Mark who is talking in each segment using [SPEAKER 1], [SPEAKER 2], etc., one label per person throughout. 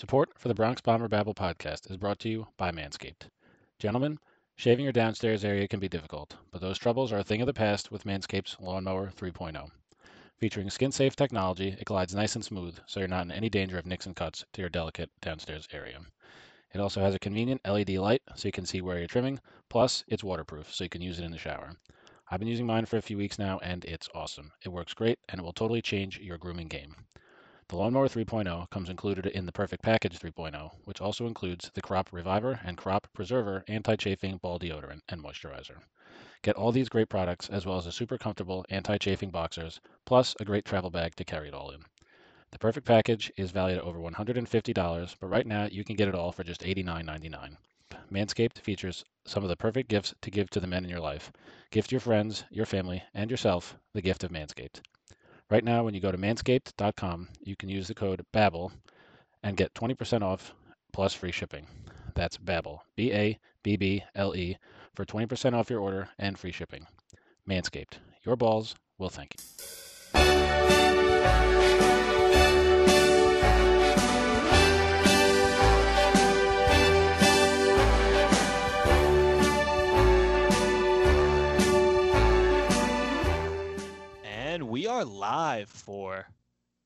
[SPEAKER 1] Support for the Bronx Bomber Babble podcast is brought to you by Manscaped. Gentlemen, shaving your downstairs area can be difficult, but those troubles are a thing of the past with Manscaped's Lawnmower 3.0. Featuring skin safe technology, it glides nice and smooth, so you're not in any danger of nicks and cuts to your delicate downstairs area. It also has a convenient LED light so you can see where you're trimming, plus, it's waterproof so you can use it in the shower. I've been using mine for a few weeks now and it's awesome. It works great and it will totally change your grooming game. The Lawnmower 3.0 comes included in the Perfect Package 3.0, which also includes the Crop Reviver and Crop Preserver anti-chafing ball deodorant and moisturizer. Get all these great products as well as the super comfortable anti-chafing boxers, plus a great travel bag to carry it all in. The Perfect Package is valued at over $150, but right now you can get it all for just $89.99. Manscaped features some of the perfect gifts to give to the men in your life. Gift your friends, your family, and yourself the gift of Manscaped. Right now, when you go to manscaped.com, you can use the code BABBLE and get 20% off plus free shipping. That's Babble, B A B B L E, for 20% off your order and free shipping. Manscaped, your balls will thank you.
[SPEAKER 2] We are live for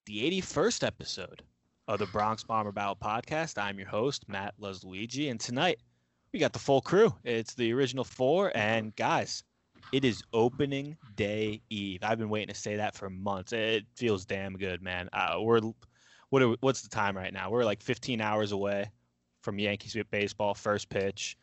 [SPEAKER 2] the 81st episode of the Bronx Bomber Babble podcast. I'm your host, Matt Lusluigi, and tonight we got the full crew. It's the original four, and guys, it is opening day eve. I've been waiting to say that for months. It feels damn good, man. Uh, we're what are, what's the time right now? We're like 15 hours away from Yankees baseball first pitch,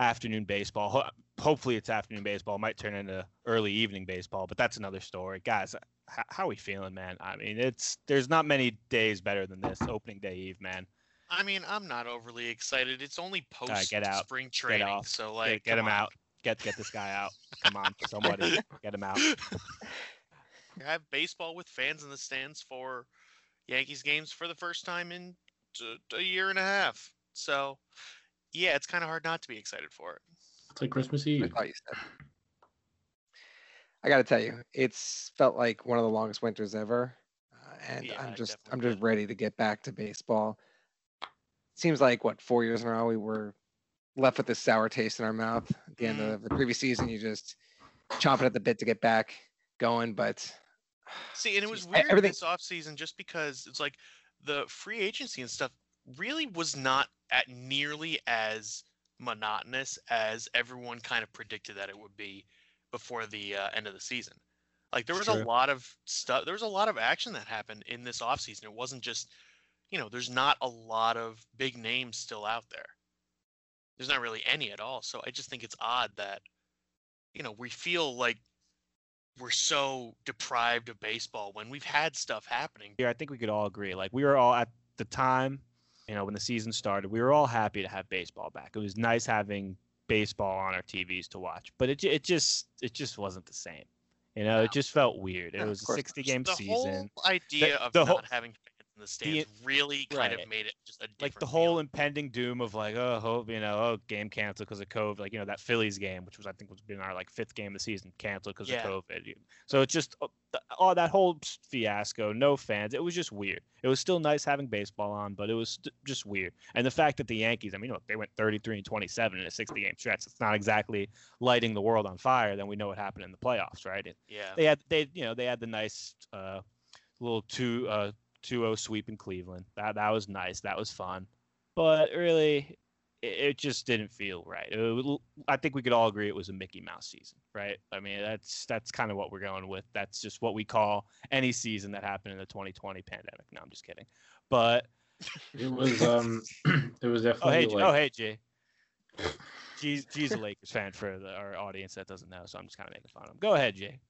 [SPEAKER 2] afternoon baseball. Ho- Hopefully, it's afternoon baseball. It might turn into early evening baseball, but that's another story, guys. How, how are we feeling, man? I mean, it's there's not many days better than this opening day eve, man.
[SPEAKER 3] I mean, I'm not overly excited. It's only post
[SPEAKER 2] right, get out.
[SPEAKER 3] spring
[SPEAKER 2] Get
[SPEAKER 3] training,
[SPEAKER 2] off.
[SPEAKER 3] so like,
[SPEAKER 2] get,
[SPEAKER 3] come
[SPEAKER 2] him
[SPEAKER 3] on.
[SPEAKER 2] out. Get get this guy out. Come on, somebody, get him out.
[SPEAKER 3] I have baseball with fans in the stands for Yankees games for the first time in t- a year and a half. So, yeah, it's kind of hard not to be excited for it.
[SPEAKER 1] It's like Christmas Eve.
[SPEAKER 4] thought. I got to tell you, it's felt like one of the longest winters ever, uh, and
[SPEAKER 3] Yeah,
[SPEAKER 4] I'm just I'm just ready to get back to baseball. Seems like what four years in a row we were left with this sour taste in our mouth. At the end
[SPEAKER 3] Mm.
[SPEAKER 4] of the previous season, you just chomping at the bit to get back going, but
[SPEAKER 3] See, and it was
[SPEAKER 4] Jeez,
[SPEAKER 3] weird
[SPEAKER 4] everything-
[SPEAKER 3] this offseason just because it's like the free agency and stuff really was not at nearly as monotonous as everyone kind of predicted that it would be before the uh, end of the season. Like there was
[SPEAKER 1] True.
[SPEAKER 3] a lot of stuff, there was a lot of action that happened in this offseason. It wasn't just, you know, there's not a lot of big names still out there. There's not really any at all. So I just think it's odd that, you know, we feel like we're so deprived of baseball when we've had stuff happening.
[SPEAKER 2] Yeah, I think we could all agree. Like we were all at the time, you know, when the season started, we were all happy to have baseball back. It was nice having baseball on our TVs to watch, but it it just it just wasn't the same. You know,
[SPEAKER 3] No.
[SPEAKER 2] it just felt weird. It
[SPEAKER 4] No,
[SPEAKER 2] was a 60 game
[SPEAKER 3] the
[SPEAKER 2] season.
[SPEAKER 3] whole idea of
[SPEAKER 2] the
[SPEAKER 3] not
[SPEAKER 2] whole-
[SPEAKER 3] having in the stands really kind
[SPEAKER 2] right.
[SPEAKER 3] of made it just a different
[SPEAKER 2] like the whole impending doom of like oh hope you know oh game canceled because of COVID like you know that Phillies game which was I think was been our like fifth game of the season canceled because
[SPEAKER 3] Yeah.
[SPEAKER 2] of COVID so it's just th- all that whole fiasco no fans it was just weird it was still nice having baseball on but it was st- just weird and the fact that the Yankees I mean look they went 33 and 27 in a 60 game stretch it's not exactly lighting the world on fire then we know what happened in the playoffs right It-
[SPEAKER 3] yeah.
[SPEAKER 2] they had they you know they had the nice uh little two uh 2-0 sweep in Cleveland. That that was nice. That was fun. But really it, it just didn't feel right. Was- I think we could all agree it was a Mickey Mouse season, right? I mean, that's that's kind of what we're going with. That's just what we call any season that happened in the 2020 pandemic. No, I'm just kidding. But
[SPEAKER 1] It was um, it was definitely.
[SPEAKER 2] oh hey, J-
[SPEAKER 1] like
[SPEAKER 2] oh hey, Jay. G's, G's a Lakers fan for the, our audience that doesn't know, so I'm just kind of making fun of him. Go ahead, Jay.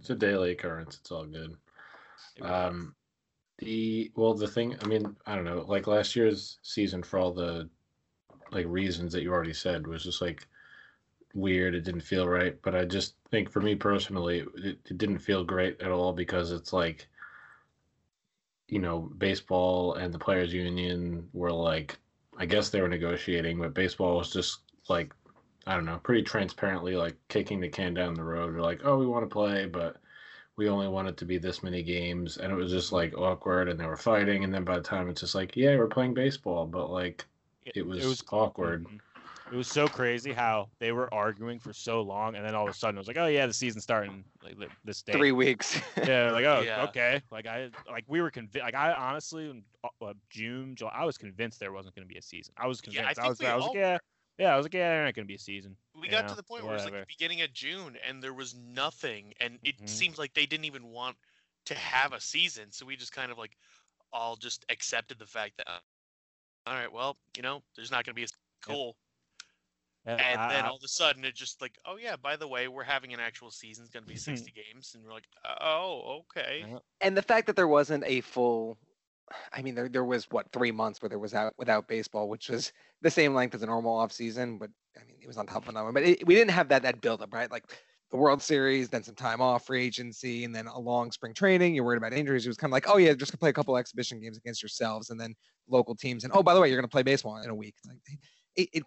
[SPEAKER 1] it's a daily occurrence. It's all good.
[SPEAKER 2] It really is.
[SPEAKER 1] Um, the well, the thing. I mean, I don't know. Like last year's season, for all the like reasons that you already said, was just like weird. It didn't feel right. But I just think, for me personally, it, it didn't feel great at all because it's like, you know, baseball and the players' union were like, I guess they were negotiating, but baseball was just like, I don't know, pretty transparently like kicking the can down the road. They're like, oh, we want to play, but we only want it to be this many games, and it was just like awkward, and they were fighting, and then by the time it's just like, yeah, we're playing baseball, but like it was, awkward.
[SPEAKER 2] Mhm. It was so crazy how they were arguing for so long, and then all of a sudden it was like, oh yeah, the season's starting like this day.
[SPEAKER 4] Three weeks.
[SPEAKER 2] Yeah, like oh
[SPEAKER 3] Yeah.
[SPEAKER 2] okay, like I like we were convinced. Like I honestly, in uh, uh, June, July, I was convinced there wasn't going to be a season. I was
[SPEAKER 3] Yeah, I
[SPEAKER 2] convinced. I, was, I was like, yeah, yeah, I was like, yeah, there's not going to be a season.
[SPEAKER 3] We got
[SPEAKER 2] know,
[SPEAKER 3] to the point where it was like the beginning of June and there was nothing, and it
[SPEAKER 2] Mhm.
[SPEAKER 3] seems like they didn't even want to have a season. So we just kind of like all just accepted the fact that, uh, all right, well, you know, there's not going to be a s- cool.
[SPEAKER 2] Yeah,
[SPEAKER 3] And
[SPEAKER 2] I-
[SPEAKER 3] then
[SPEAKER 2] I-
[SPEAKER 3] all of a sudden, it just like, oh yeah, by the way, we're having an actual season. It's going to be 60 games, and we're like, oh, okay.
[SPEAKER 4] And the fact that there wasn't a full I mean there there was what three months where there was out without baseball, which was the same length as a normal off season, but I mean it was on top of another one. But it, we didn't have that that build up, right? Like the World Series, then some time off, free agency, and then a long spring training. You're worried about injuries. It was kind of like, oh yeah, just gonna play a couple exhibition games against yourselves, and then local teams. And oh, by the way, you're gonna play baseball in a week. It's like it, it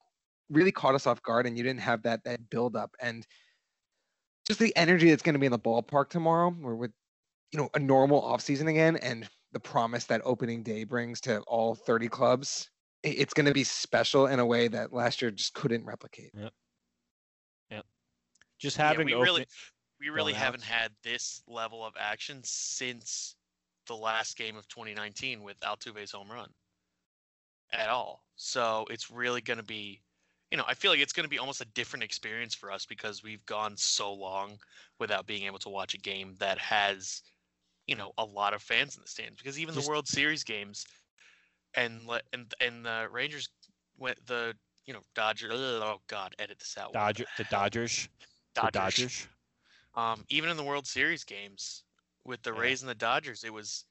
[SPEAKER 4] really caught us off guard, and you didn't have that that build up and just the energy that's going to be in the ballpark tomorrow, where with you know a normal off season again, and the promise that opening day brings to all 30 clubs, it's going to be special in a way that last year just couldn't replicate. Yeah.
[SPEAKER 2] Just
[SPEAKER 3] Yeah,
[SPEAKER 2] having
[SPEAKER 3] we
[SPEAKER 2] open-
[SPEAKER 3] really, we really haven't had this level of action since the last game of 2019 with Altuve's home run at all. So it's really going to be, you know, I feel like it's going to be almost a different experience for us because we've gone so long without being able to watch a game that has, you know, a lot of fans in the stands. Because even
[SPEAKER 2] Just-
[SPEAKER 3] the World Series games, and and and the Rangers went the you know Dodgers. Oh God, edit this out. what the
[SPEAKER 2] Dodger, the
[SPEAKER 3] hell?
[SPEAKER 2] Dodgers, the
[SPEAKER 3] Dodgers.
[SPEAKER 2] Dodgers.
[SPEAKER 3] Um, even in the World Series games with the
[SPEAKER 2] Yeah.
[SPEAKER 3] Rays and the Dodgers, it was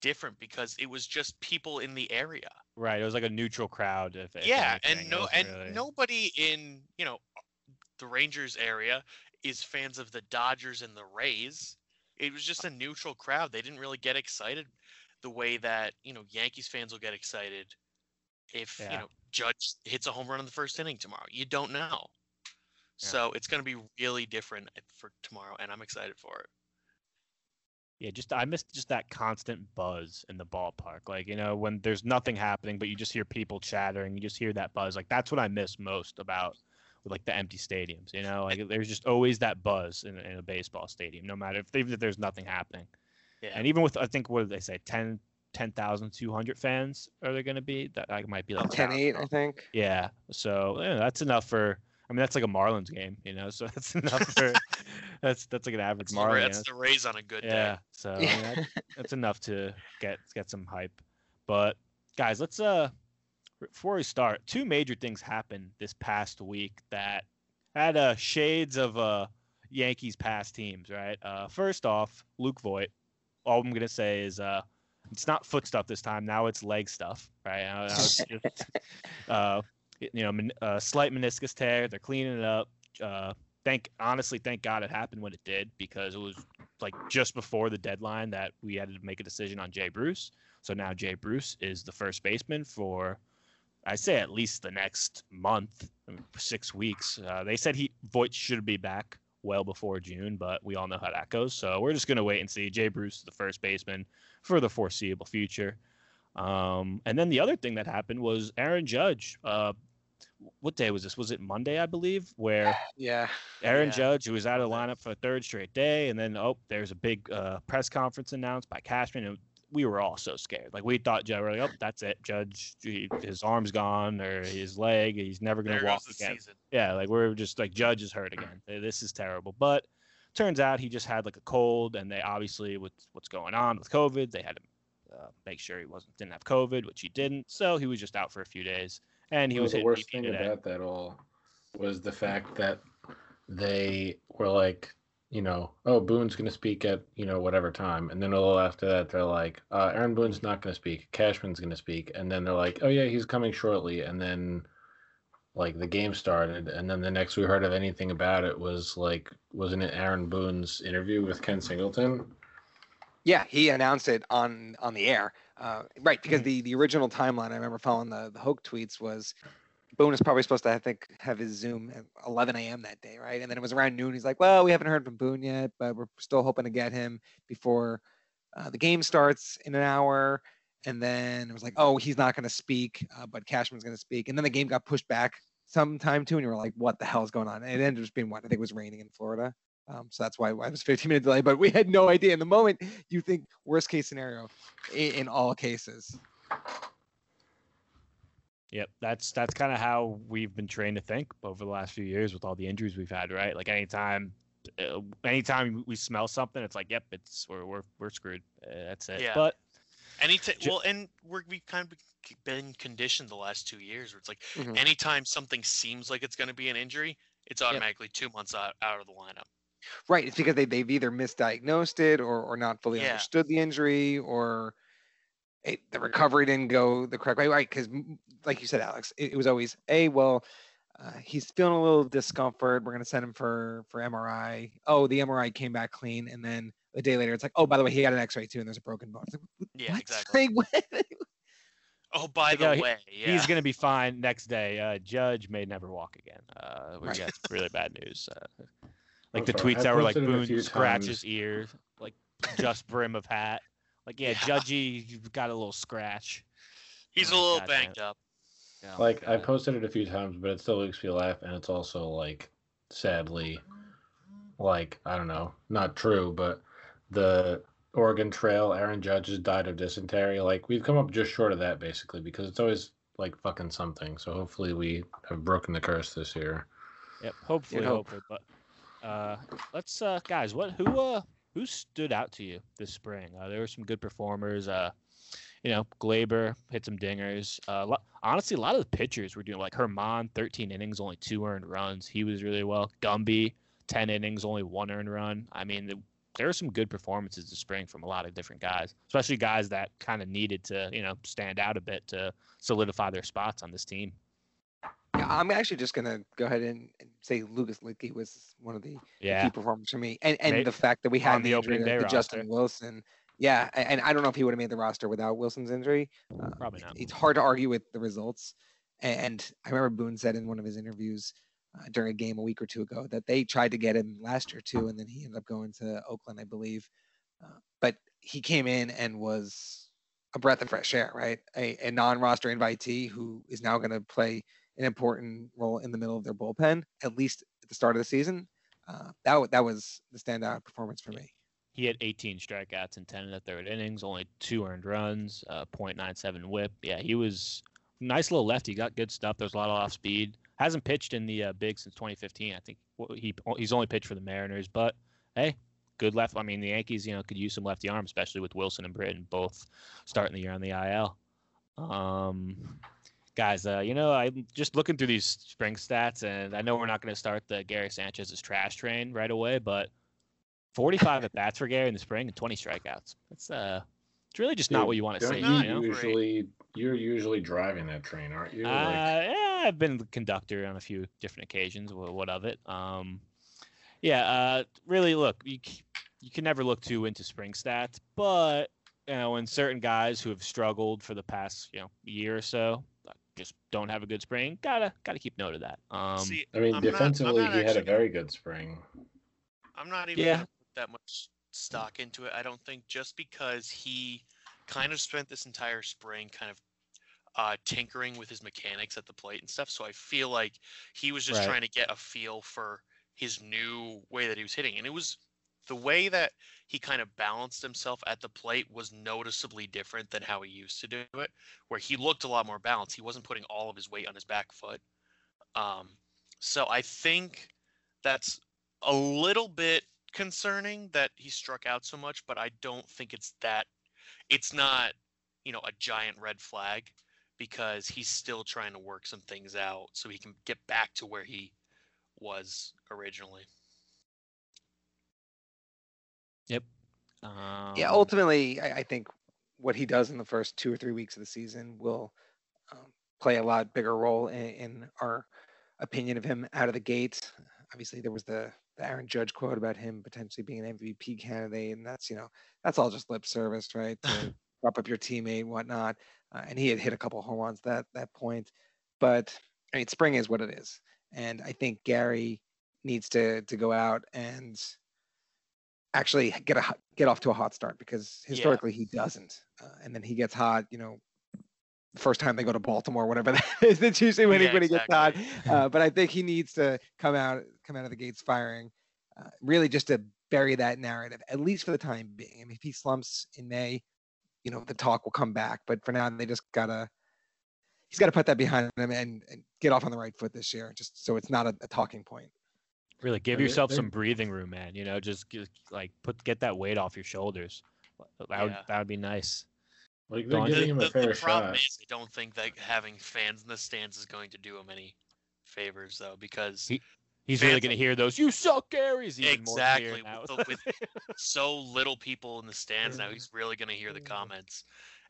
[SPEAKER 3] different because it was just people in the area.
[SPEAKER 2] Right, it was like a neutral crowd. If, if
[SPEAKER 3] yeah,
[SPEAKER 2] anything.
[SPEAKER 3] and no, and
[SPEAKER 2] really-
[SPEAKER 3] nobody in you know the Rangers area is fans of the Dodgers and the Rays. It was just uh a neutral crowd. They didn't really get excited the way that you know Yankees fans will get excited if
[SPEAKER 2] Yeah.
[SPEAKER 3] you know Judge hits a home run in the first inning tomorrow. You don't know.
[SPEAKER 2] Yeah.
[SPEAKER 3] So it's going to be really different for tomorrow, and I'm excited for it.
[SPEAKER 2] Yeah, just I missed just that constant buzz in the ballpark. Like, you know, when there's nothing happening, but you just hear people chattering, you just hear that buzz. Like that's what I miss most about with like the empty stadiums, you know? Like there's just always that buzz in, in a baseball stadium, no matter if even if there's nothing happening.
[SPEAKER 3] Yeah.
[SPEAKER 2] And even with I think what did they say, 10 10,200 fans are there going to be? That like might be like
[SPEAKER 4] 10 8, I think.
[SPEAKER 2] yeah. So yeah, that's enough for. I mean, that's like a Marlins game, you know. So that's enough for. that's that's like an average
[SPEAKER 3] That's
[SPEAKER 2] Marlins.
[SPEAKER 3] Ra-
[SPEAKER 2] game.
[SPEAKER 3] that's the Rays on a good
[SPEAKER 2] Yeah.
[SPEAKER 3] day.
[SPEAKER 2] So I mean,
[SPEAKER 4] Yeah.
[SPEAKER 2] that, that's enough to get get some hype. But guys, let's uh before we start, two major things happened this past week that had uh shades of uh Yankees past teams, right? Uh first off, Luke Voit. All I'm gonna say is uh it's not foot stuff this time. Now it's leg stuff, right? Now, now it's just, uh, you know, men- uh, slight meniscus tear. They're cleaning it up. Uh, thank honestly, thank God it happened when it did because it was like just before the deadline that we had to make a decision on Jay Bruce. So now Jay Bruce is the first baseman for, I say at least the next month, six weeks. Uh, they said he Voit should be back well before June, but we all know how that goes. So we're just gonna wait and see. Jay Bruce is the first baseman for the foreseeable future. Um, and then the other thing that happened was Aaron Judge. Uh, what day was this? Was it Monday, I believe, where
[SPEAKER 4] Yeah.
[SPEAKER 2] Aaron
[SPEAKER 3] Yeah.
[SPEAKER 2] Judge, who was out of the lineup for a third straight day, and then oh, there's a big uh, press conference announced by Cashman, and we were all so scared. Like we thought, Judge, we're like, oh, that's it, Judge, he, his arm's gone or his leg, he's never gonna
[SPEAKER 3] There
[SPEAKER 2] walk again.
[SPEAKER 3] season.
[SPEAKER 2] Yeah, like we're just like Judge is hurt again. This is terrible. But turns out he just had like a cold, and they obviously with what's going on with COVID, they had to uh, make sure he wasn't didn't have COVID, which he didn't. So he was just out for a few days, and he
[SPEAKER 1] Well,
[SPEAKER 2] was
[SPEAKER 1] the worst
[SPEAKER 2] BP
[SPEAKER 1] thing
[SPEAKER 2] today.
[SPEAKER 1] about that all was the fact that they were like, you know, oh, Boone's going to speak at, you know, whatever time. And then a little after that, they're like, uh, Aaron Boone's not going to speak. Cashman's going to speak. And then they're like, oh, yeah, he's coming shortly. And then, like, the game started. And then the next we heard of anything about it was, like, wasn't it Aaron Boone's interview with Ken Singleton?
[SPEAKER 4] Yeah, he announced it on on the air. Uh, right, because
[SPEAKER 2] Mhm.
[SPEAKER 4] the the original timeline I remember following the the Hoch tweets was, Boone is probably supposed to, I think, have his Zoom at 11 a.m. that day, right? And then it was around noon. He's like, "Well, we haven't heard from Boone yet, but we're still hoping to get him before uh, the game starts in an hour." And then it was like, "Oh, he's not going to speak, uh, but Cashman's going to speak." And then the game got pushed back sometime too, and you were like, "What the hell is going on?" And it ended up being what I think it was raining in Florida. Um, so that's why, it was 15 minute delay, but we had no idea. In the moment, you think worst case scenario in, in all cases.
[SPEAKER 2] Yep, that's that's kind of how we've been trained to think over the last few years with all the injuries we've had, right? Like anytime, uh, anytime we smell something, it's like, yep, it's we're we're we're screwed. Uh, that's it.
[SPEAKER 3] Yeah.
[SPEAKER 2] But
[SPEAKER 3] Anytime,
[SPEAKER 2] Ju-
[SPEAKER 3] well, and we're we've kind of been conditioned the last two years where it's like
[SPEAKER 4] Mhm.
[SPEAKER 3] anytime something seems like it's going to be an injury, it's automatically two months out, out of the lineup.
[SPEAKER 4] Right. It's because they, they've either misdiagnosed it or, or not fully
[SPEAKER 3] Yeah.
[SPEAKER 4] understood the injury or it, the recovery didn't go the correct way. Right. Because, like you said, Alex, it, it was always, a well, uh, he's feeling a little discomfort. We're going to send him for, for MRI. Oh, the MRI came back clean. And then a day later, it's like, oh, by the way, he got an x ray too, and there's a broken bone. It's like,
[SPEAKER 3] Yeah, exactly. Oh, by
[SPEAKER 2] Like,
[SPEAKER 3] the
[SPEAKER 2] uh, he-
[SPEAKER 3] way, yeah.
[SPEAKER 2] he's gonna be fine next day. Uh, Judge may never walk again. Uh, we
[SPEAKER 4] Right.
[SPEAKER 2] got really bad news. Uh, like
[SPEAKER 1] I'm
[SPEAKER 2] the
[SPEAKER 1] sorry,
[SPEAKER 2] tweets that were like
[SPEAKER 1] posted it a
[SPEAKER 2] Boone
[SPEAKER 1] few
[SPEAKER 2] scratch
[SPEAKER 1] times.
[SPEAKER 2] his ear, like just brim of hat. Like yeah,
[SPEAKER 3] Yeah.
[SPEAKER 2] Judgy, you've got a little scratch.
[SPEAKER 3] he's a
[SPEAKER 2] Oh,
[SPEAKER 3] little
[SPEAKER 2] goddamn.
[SPEAKER 3] banged up.
[SPEAKER 2] Oh,
[SPEAKER 1] Like I posted it a few times, but it still makes me laugh, and it's also like, sadly, like I don't know, not true, but the Oregon Trail, Aaron Judge has died of dysentery. Like we've come up just short of that basically because it's always like fucking something. So hopefully we have broken the curse this year.
[SPEAKER 2] Yep, hopefully,
[SPEAKER 4] hope.
[SPEAKER 2] hopefully. But uh, let's uh, guys, what who uh who stood out to you this spring? Uh, there were some good performers. Uh, you know, Gleyber hit some dingers. Uh, honestly, a lot of the pitchers were doing like Germán, 13 innings, only two earned runs. He was really well. Gumby, 10 innings, only one earned run. I mean, the, there were some good performances this spring from a lot of different guys, especially guys that kind of needed to, you know, stand out a bit to solidify their spots on this team.
[SPEAKER 4] Yeah, I'm actually just going to go ahead and, and say Lucas Luetge was one of the
[SPEAKER 2] Yeah.
[SPEAKER 4] key performers for me. And and
[SPEAKER 2] May-
[SPEAKER 4] the fact that we had
[SPEAKER 2] on the
[SPEAKER 4] the injury
[SPEAKER 2] opening
[SPEAKER 4] to-
[SPEAKER 2] day
[SPEAKER 4] Justin. Wilson. Yeah, and I don't know if he would have made the roster without Wilson's injury. Uh,
[SPEAKER 2] Probably not.
[SPEAKER 4] It's hard to argue with the results. And I remember Boone said in one of his interviews uh, during a game a week or two ago that they tried to get him last year too, and then he ended up going to Oakland, I believe. Uh, but he came in and was a breath of fresh air, right? A, a non-roster invitee who is now going to play an important role in the middle of their bullpen, at least at the start of the season. Uh, that that was the standout performance for me.
[SPEAKER 2] He had 18 strikeouts in 10 in the third innings, only two earned runs, uh, .97 WHIP. Yeah, he was nice little lefty. Got good stuff. There's a lot of off speed. Hasn't pitched in the uh, big since 2015. I think he he's only pitched for the Mariners, but hey, good left. I mean, the Yankees, you know, could use some lefty arm, especially with Wilson and Britton both starting the year on the IL. Um, guys, uh, you know, I'm just looking through these spring stats, and I know we're not going to start the Gary Sanchez's trash train right away, but 45 at bats for Gary in the spring and 20 strikeouts. That's uh, it's really just not what you want to see.
[SPEAKER 1] you
[SPEAKER 2] know?
[SPEAKER 1] usually you're usually driving that train, aren't you?
[SPEAKER 2] Uh, yeah, I've been the conductor on a few different occasions. wha- What of it? Um, yeah, uh, really, look, you you can never look too into spring stats, but you know, when certain guys who have struggled for the past you know year or so just don't have a good spring, gotta gotta keep note of that. Um,
[SPEAKER 3] See,
[SPEAKER 1] I mean,
[SPEAKER 3] I'm
[SPEAKER 1] defensively,
[SPEAKER 3] not
[SPEAKER 1] he had a
[SPEAKER 3] actually gonna-
[SPEAKER 1] very good spring.
[SPEAKER 3] I'm not even
[SPEAKER 2] Yeah.
[SPEAKER 3] gonna put that much stock into it. I don't think just because he kind of spent this entire spring kind of uh, tinkering with his mechanics at the plate and stuff. So I feel like he was just
[SPEAKER 2] Right.
[SPEAKER 3] trying to get a feel for his new way that he was hitting, and it was the way that he kind of balanced himself at the plate was noticeably different than how he used to do it, where he looked a lot more balanced. He wasn't putting all of his weight on his back foot. Um, so I think that's a little bit concerning that he struck out so much, but I don't think it's that. It's not, you know, a giant red flag because he's still trying to work some things out so he can get back to where he was originally.
[SPEAKER 2] Um,
[SPEAKER 4] yeah, ultimately, I, I think what he does in the first two or three weeks of the season will um, play a lot bigger role in, in our opinion of him out of the gate. Obviously, there was the, the Aaron Judge quote about him potentially being an MVP candidate, and that's you know that's all just lip service, right? To prop up your teammate whatnot. Uh, and he had hit a couple home runs that that point, but I mean, spring is what it is, and I think Gary needs to to go out and actually get a get off to a hot start because historically he doesn't, uh, and then he gets hot. You know, first time they go to Baltimore, whatever that is, that's usually when
[SPEAKER 3] Yeah,
[SPEAKER 4] he when he gets hot. Uh, but I think he needs to come out come out of the gates firing, uh, really just to bury that narrative at least for the time being. I mean, if he slumps in May, you know, the talk will come back. But for now, they just gotta he's got to put that behind him and, and get off on the right foot this year, just so it's not a, a talking point.
[SPEAKER 2] Really, give
[SPEAKER 5] they're-
[SPEAKER 2] yourself
[SPEAKER 5] they're-
[SPEAKER 2] some breathing room, man. You know, just get, like put get that weight off your shoulders. That would
[SPEAKER 3] Yeah.
[SPEAKER 2] that would be nice.
[SPEAKER 5] Like they're
[SPEAKER 2] Don-
[SPEAKER 5] giving him
[SPEAKER 3] the,
[SPEAKER 5] a fair
[SPEAKER 3] the problem
[SPEAKER 5] shot.
[SPEAKER 3] is, I don't think that having fans in the stands is going to do him any favors, though, because
[SPEAKER 2] He- He's really gonna hear those. You suck, Gary's even more clear
[SPEAKER 3] exactly
[SPEAKER 2] now.
[SPEAKER 3] with, the, with so little people in the stands now, he's really going to hear the comments.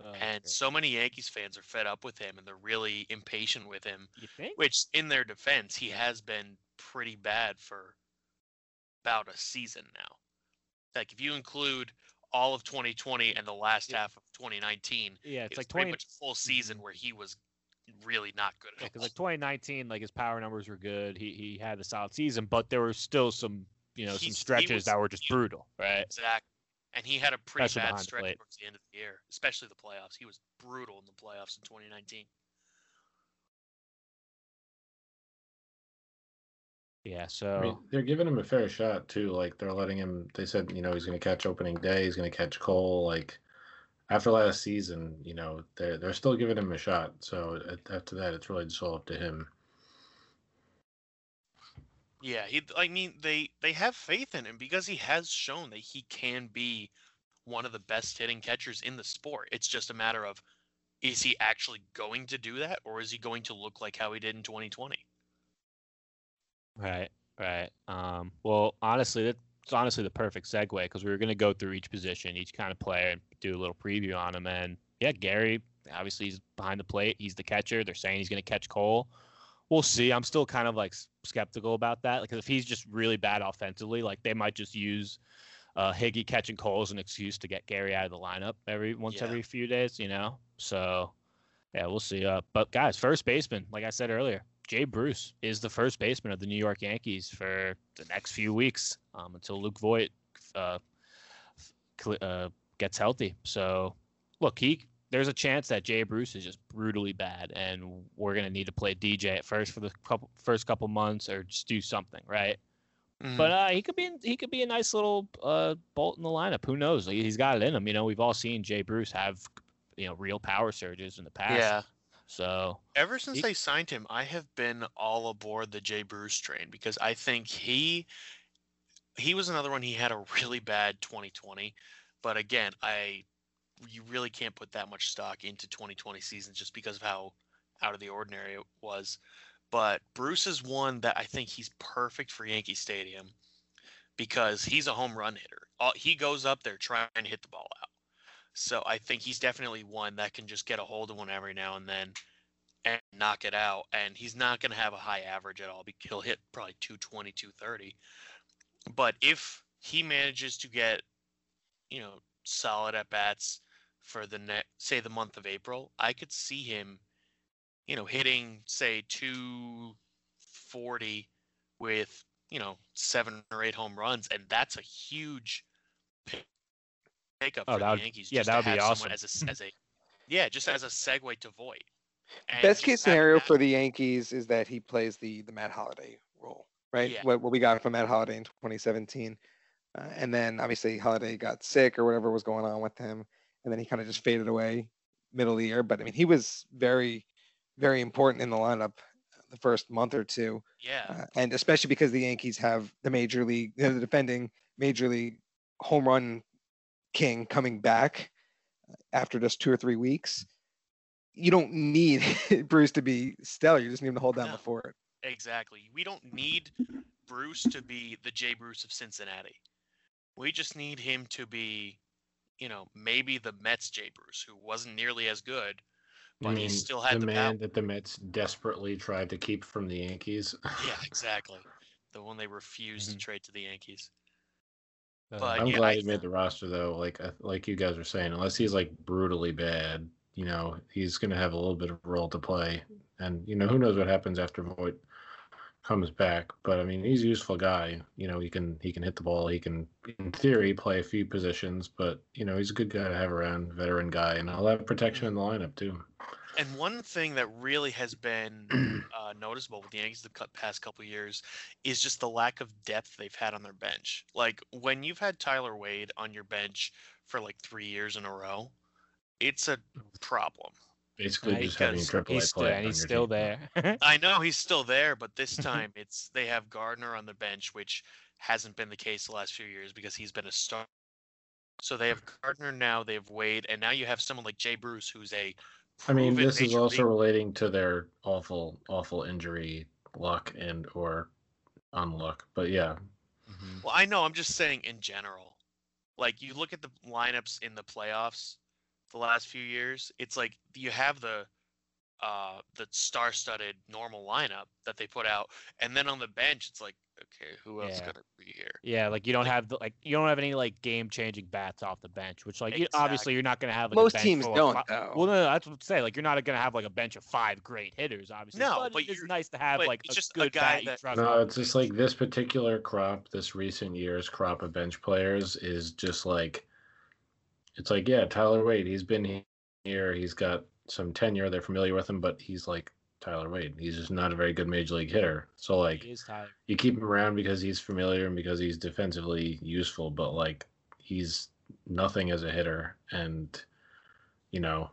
[SPEAKER 2] Oh,
[SPEAKER 3] And so many Yankees fans are fed up with him, and they're really impatient with him.
[SPEAKER 2] you think?
[SPEAKER 3] Which, in their defense, he has been pretty bad for about a season now. Like if you include all of 2020 and the last
[SPEAKER 2] Yeah.
[SPEAKER 3] half of 2019,
[SPEAKER 2] Yeah,
[SPEAKER 3] it's
[SPEAKER 2] it's like
[SPEAKER 3] pretty much a full season mm-hmm. where he was really not good at
[SPEAKER 2] because
[SPEAKER 3] all.
[SPEAKER 2] like 2019, like his power numbers were good. He he had a solid season, but there were still some you know some
[SPEAKER 3] He's- he
[SPEAKER 2] stretches
[SPEAKER 3] was-
[SPEAKER 2] that were just brutal, right?
[SPEAKER 3] Exactly. And he had a pretty
[SPEAKER 2] Especially
[SPEAKER 3] bad
[SPEAKER 2] behind the
[SPEAKER 3] stretch towards the end of the year, especially the playoffs. He was brutal in the playoffs in 2019.
[SPEAKER 2] Yeah, so
[SPEAKER 5] I mean, they're giving him a fair shot too. Like they're letting him. They said, you know, he's going to catch opening day. He's going to catch Cole. Like after last season, you know, they're they're still giving him a shot. So after that, it's really just all up to him.
[SPEAKER 3] Yeah, he. I mean, they they have faith in him because he has shown that he can be one of the best hitting catchers in the sport. It's just a matter of is he actually going to do that, or is he going to look like how he did in 2020?
[SPEAKER 2] Right, right. Um, well, honestly, that's honestly the perfect segue because we were going to go through each position, each kind of player, and do a little preview on them. And yeah, Gary, obviously, he's behind the plate. He's the catcher. They're saying he's going to catch Cole. We'll see. I'm still kind of like skeptical about that because if he's just really bad offensively, like they might just use uh, Higgy catching Cole as an excuse to get Gary out of the lineup every once
[SPEAKER 3] Yeah.
[SPEAKER 2] every few days, you know. So yeah, we'll see. Uh, but guys, first baseman, like I said earlier, Jay Bruce is the first baseman of the New York Yankees for the next few weeks um, until Luke Voit uh, uh, gets healthy. So, look, he there's a chance that Jay Bruce is just brutally bad, and we're gonna need to play DJ at first for the couple first couple months, or just do something, right? But uh, he could be he could be a nice little uh, bolt in the lineup. Who knows? He- He's got it in him. You know, we've all seen Jay Bruce have you know real power surges in the past.
[SPEAKER 3] yeah.
[SPEAKER 2] So
[SPEAKER 3] Ever since
[SPEAKER 2] He-
[SPEAKER 3] they signed him, I have been all aboard the Jay Bruce train because I think he he was another one. He had a really bad 2020, but again, I you really can't put that much stock into 2020 seasons just because of how out of the ordinary it was. But Bruce is one that I think he's perfect for Yankee Stadium because he's a home run hitter. He goes up there trying to hit the ball out. So I think he's definitely one that can just get a hold of one every now and then and knock it out. And he's not going to have a high average at all. He'll hit probably 220, 230. But if he manages to get, you know, solid at bats for the net, say the month of April, I could see him, you know, hitting say 240 with, you know, seven or eight home runs. And that's a huge pick- pickup
[SPEAKER 2] Oh,
[SPEAKER 3] for
[SPEAKER 2] that
[SPEAKER 3] the
[SPEAKER 2] would-
[SPEAKER 3] Yankees.
[SPEAKER 2] yeah, that would be awesome.
[SPEAKER 3] As a, as a, yeah, just as a segue to Voit. And
[SPEAKER 4] Best case scenario
[SPEAKER 3] that-
[SPEAKER 4] for the Yankees is that he plays the the Matt Holliday role, right?
[SPEAKER 3] Yeah.
[SPEAKER 4] What what we got from Matt Holliday in 2017, uh, and then obviously Holliday got sick or whatever was going on with him, and then he kind of just faded away middle of the year. But I mean, he was very very important in the lineup the first month or two,
[SPEAKER 3] Yeah.
[SPEAKER 4] uh, and especially because the Yankees have the major league, the defending major league home run king coming back uh, after just two or three weeks. You don't need Bruce to be stellar. You just need him to hold down
[SPEAKER 3] No.
[SPEAKER 4] the fort.
[SPEAKER 3] Exactly. We don't need Bruce to be the Jay Bruce of Cincinnati. We just need him to be, you know, maybe the Mets Jay Bruce, who wasn't nearly as good,
[SPEAKER 5] I
[SPEAKER 3] but he still had
[SPEAKER 5] the
[SPEAKER 3] the,
[SPEAKER 5] man
[SPEAKER 3] power.
[SPEAKER 5] that the Mets desperately tried to keep from the Yankees.
[SPEAKER 3] Yeah, exactly. The one they refused
[SPEAKER 2] Mhm.
[SPEAKER 3] to trade to the Yankees.
[SPEAKER 2] uh,
[SPEAKER 3] But
[SPEAKER 5] I'm
[SPEAKER 3] yeah,
[SPEAKER 5] glad
[SPEAKER 3] I-
[SPEAKER 5] he made the roster though. Like like you guys were saying, unless he's like brutally bad, you know, he's gonna have a little bit of role to play And you know, who knows what happens after Voit comes back? But I mean, he's a useful guy. You know, he can he can hit the ball. He can, in theory, play a few positions. But you know, he's a good guy to have around, veteran guy, and he'll have protection in the lineup too.
[SPEAKER 3] And one thing that really has been uh, noticeable with the Yankees the past couple years is just the lack of depth they've had on their bench. Like when you've had Tyler Wade on your bench for like three years in a row, it's a problem.
[SPEAKER 5] Basically,
[SPEAKER 2] Yeah,
[SPEAKER 5] just having a
[SPEAKER 3] because
[SPEAKER 5] triple A
[SPEAKER 2] He's still,
[SPEAKER 5] player.
[SPEAKER 2] and he's still
[SPEAKER 5] team.
[SPEAKER 2] there.
[SPEAKER 3] I know he's still there, but this time it's they have Gardner on the bench, which hasn't been the case the last few years because he's been a star. So they have Gardner now, they have Wade, and now you have someone like Jay Bruce, who's a
[SPEAKER 5] I mean, this is also
[SPEAKER 3] league-
[SPEAKER 5] relating to their awful, awful injury luck and or unluck. But yeah,
[SPEAKER 2] Mhm.
[SPEAKER 3] Well, I know. I'm just saying in general. Like you look at the lineups in the playoffs the last few years, it's like you have the uh the star-studded normal lineup that they put out, and then on the bench it's like, okay, who else
[SPEAKER 2] Yeah.
[SPEAKER 3] gonna be here?
[SPEAKER 2] Yeah, like you don't
[SPEAKER 3] Like-
[SPEAKER 2] have the, like you don't have any like game changing bats off the bench, which like you, obviously you're not gonna have like, a
[SPEAKER 4] Most
[SPEAKER 2] bench
[SPEAKER 4] teams don't
[SPEAKER 2] fi-
[SPEAKER 4] though.
[SPEAKER 2] Well, no, no, that's what I'm saying. Like you're not gonna have like a bench of five great hitters, obviously.
[SPEAKER 3] No,
[SPEAKER 2] but,
[SPEAKER 3] but
[SPEAKER 2] it's
[SPEAKER 3] you're-
[SPEAKER 2] nice to have like
[SPEAKER 3] it's
[SPEAKER 2] a
[SPEAKER 3] just a
[SPEAKER 2] good
[SPEAKER 3] guy that-
[SPEAKER 5] no, it's just like this particular crop, this recent year's crop of bench players is just like, it's like yeah, Tyler Wade, he's been here, he's got some tenure, they're familiar with him, but he's like Tyler Wade, he's just not a very good major league hitter. So like,
[SPEAKER 2] He is tired.
[SPEAKER 5] you keep him around because he's familiar and because he's defensively useful, but like he's nothing as a hitter, and you know,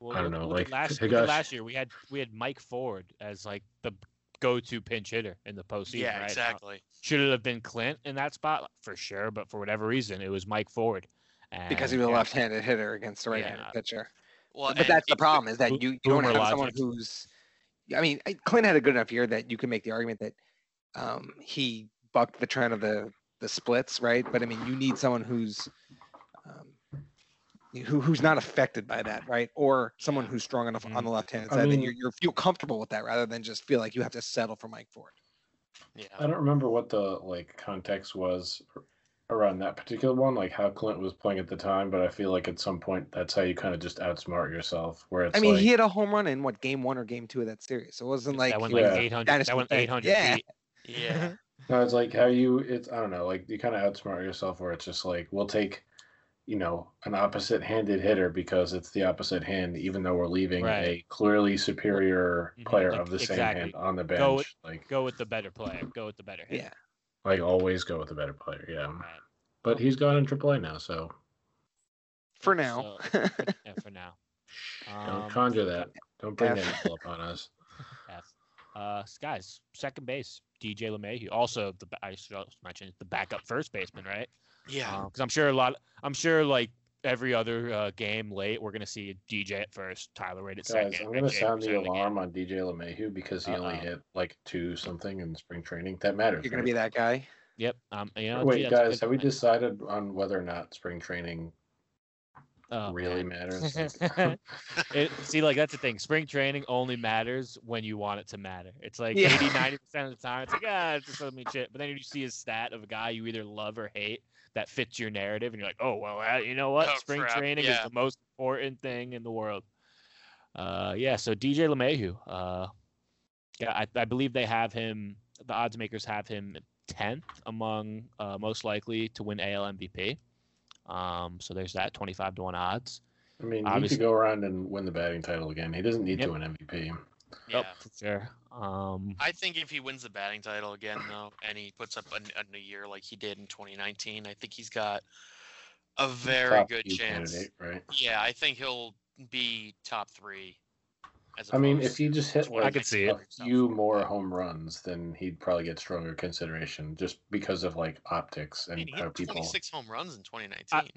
[SPEAKER 2] Well,
[SPEAKER 5] I don't
[SPEAKER 2] look-
[SPEAKER 5] know,
[SPEAKER 2] look
[SPEAKER 5] like,
[SPEAKER 2] last, look at last year we had we had Mike Ford as like the go-to pinch hitter in the postseason.
[SPEAKER 3] yeah,
[SPEAKER 2] right?
[SPEAKER 3] exactly.
[SPEAKER 2] Should it have been Clint in that spot for sure? But for whatever reason, it was Mike Ford.
[SPEAKER 4] Because he
[SPEAKER 2] And,
[SPEAKER 4] was a left-handed hitter against a right-handed
[SPEAKER 2] Yeah.
[SPEAKER 4] pitcher.
[SPEAKER 3] Well,
[SPEAKER 4] but
[SPEAKER 3] and
[SPEAKER 4] that's the problem is that you, you don't
[SPEAKER 2] boomer
[SPEAKER 4] have someone who's. I mean, Clint had a good enough year that you can make the argument that um, he bucked the trend of the the splits, right? But I mean, you need someone who's um, who who's not affected by that, right? Or someone who's strong enough
[SPEAKER 2] Mhm.
[SPEAKER 4] on the left-handed
[SPEAKER 5] I
[SPEAKER 4] side that
[SPEAKER 5] mean-
[SPEAKER 4] you're, you feel comfortable with that, rather than just feel like you have to settle for Mike Ford.
[SPEAKER 3] Yeah.
[SPEAKER 5] I don't remember what the like context was around that particular one, like how Clint was playing at the time, but I feel like at some point that's how you kind of just outsmart yourself. Where it's
[SPEAKER 4] I mean,
[SPEAKER 5] like,
[SPEAKER 4] he had a home run in what game one or game two of that series, so it wasn't like
[SPEAKER 2] that went
[SPEAKER 4] he
[SPEAKER 2] like
[SPEAKER 5] Yeah.
[SPEAKER 2] 800. That went 800
[SPEAKER 4] Yeah.
[SPEAKER 2] feet.
[SPEAKER 3] Yeah.
[SPEAKER 5] no, it's like how you, it's I don't know, like you kind of outsmart yourself. Where it's just like we'll take, you know, an opposite-handed hitter because it's the opposite hand, even though we're leaving
[SPEAKER 2] Right.
[SPEAKER 5] a clearly superior
[SPEAKER 2] Mhm,
[SPEAKER 5] player
[SPEAKER 2] like,
[SPEAKER 5] of the same hand on the bench.
[SPEAKER 2] Go with-
[SPEAKER 5] like,
[SPEAKER 2] Go with the better player. Go with the better hitter.
[SPEAKER 4] Yeah.
[SPEAKER 5] Like always go with the better player. Yeah, but he's gone in AAA now, so
[SPEAKER 4] for now.
[SPEAKER 2] So, for, yeah, for now.
[SPEAKER 5] don't
[SPEAKER 2] Um,
[SPEAKER 5] conjure that. Don't bring
[SPEAKER 4] F.
[SPEAKER 5] that up on us.
[SPEAKER 2] F. Uh, guys, second base, DJ LeMahieu. Also, the I should also mention the backup first baseman, right?
[SPEAKER 3] Yeah.
[SPEAKER 2] Because I'm sure a lot. I'm sure like every other uh, game late, we're gonna see DJ at first, Tyler Wade at
[SPEAKER 5] Guys,
[SPEAKER 2] second.
[SPEAKER 5] I'm gonna sound the
[SPEAKER 2] Brazil again.
[SPEAKER 5] alarm on DJ LeMahieu because he only
[SPEAKER 2] Uh-oh.
[SPEAKER 5] hit like two something in spring training. That matters.
[SPEAKER 4] You're gonna be that guy.
[SPEAKER 2] Yep. Um. You know.
[SPEAKER 5] Wait,
[SPEAKER 2] that's a
[SPEAKER 5] guys, have we
[SPEAKER 2] point.
[SPEAKER 5] decided on whether or not spring training
[SPEAKER 2] Oh,
[SPEAKER 5] really
[SPEAKER 2] man.
[SPEAKER 5] matters?
[SPEAKER 2] it, see, like that's the thing. Spring training only matters when you want it to matter. It's like
[SPEAKER 4] Yeah.
[SPEAKER 2] 80, 90 percent of the time. It's like ah, it just doesn't mean shit. But then you see a stat of a guy you either love or hate that fits your narrative, and you're like, oh well, uh, you know what?
[SPEAKER 3] Oh,
[SPEAKER 2] Spring
[SPEAKER 3] crap,
[SPEAKER 2] training
[SPEAKER 3] yeah.
[SPEAKER 2] is the most important thing in the world. Uh, yeah. So DJ LeMahieu. Uh, yeah, I, I believe they have him. The odds makers have him tenth among uh, most likely to win AL MVP. Um, so there's that twenty-five to one odds.
[SPEAKER 5] I mean, he
[SPEAKER 2] Obviously-
[SPEAKER 5] could go around and win the batting title again. He doesn't need
[SPEAKER 2] Yep.
[SPEAKER 5] to win MVP.
[SPEAKER 3] Yeah.
[SPEAKER 2] Yep, for sure. Um,
[SPEAKER 3] I think if he wins the batting title again, though, and he puts up a, a year like he did in 2019, I think he's got a very good chance.
[SPEAKER 5] right?
[SPEAKER 3] Yeah, I think he'll be top three. As
[SPEAKER 5] I mean, if he just hit
[SPEAKER 3] to
[SPEAKER 5] like
[SPEAKER 2] I could see it.
[SPEAKER 5] a few more home runs, then he'd probably get stronger consideration just because of like optics
[SPEAKER 3] I
[SPEAKER 5] and
[SPEAKER 3] mean, he
[SPEAKER 5] how
[SPEAKER 3] hit
[SPEAKER 5] people.
[SPEAKER 3] 26 home runs in 2019.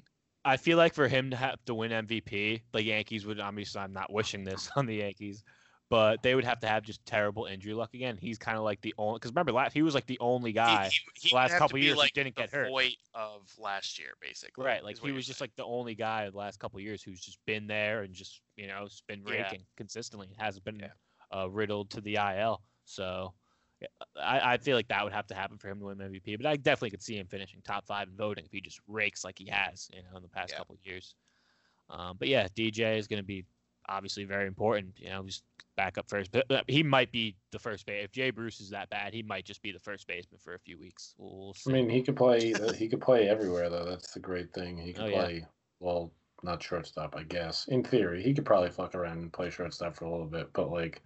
[SPEAKER 2] I feel like for him to have to win MVP, the Yankees would obviously I'm not wishing this on the Yankees, but they would have to have just terrible injury luck again. He's kind of like the only because remember last he was like the only guy,
[SPEAKER 3] he, he
[SPEAKER 2] last
[SPEAKER 3] would have to
[SPEAKER 2] couple years he
[SPEAKER 3] like
[SPEAKER 2] didn't
[SPEAKER 3] the
[SPEAKER 2] get hurt.
[SPEAKER 3] Voit of last year, basically.
[SPEAKER 2] right? Like he was just
[SPEAKER 3] saying.
[SPEAKER 2] like the only guy the last couple years who's just been there and just you know has been
[SPEAKER 3] Yeah.
[SPEAKER 2] raking consistently. Hasn't been
[SPEAKER 3] Yeah.
[SPEAKER 2] uh, riddled to the IL. So yeah, I, I feel like that would have to happen for him to win MVP. But I definitely could see him finishing top five in voting if he just rakes like he has, you know, in the past
[SPEAKER 3] Yeah.
[SPEAKER 2] couple of years. Um, but yeah, DJ is going to be obviously very important. You know, he's back up first, but but he might be the first base. If Jay Bruce is that bad, he might just be the first baseman for a few weeks. We'll.
[SPEAKER 5] I mean, he could play. he could play everywhere though. That's the great thing. He could
[SPEAKER 2] Oh, yeah.
[SPEAKER 5] play. Well, not shortstop, I guess. In theory, he could probably fuck around and play shortstop for a little bit. But like,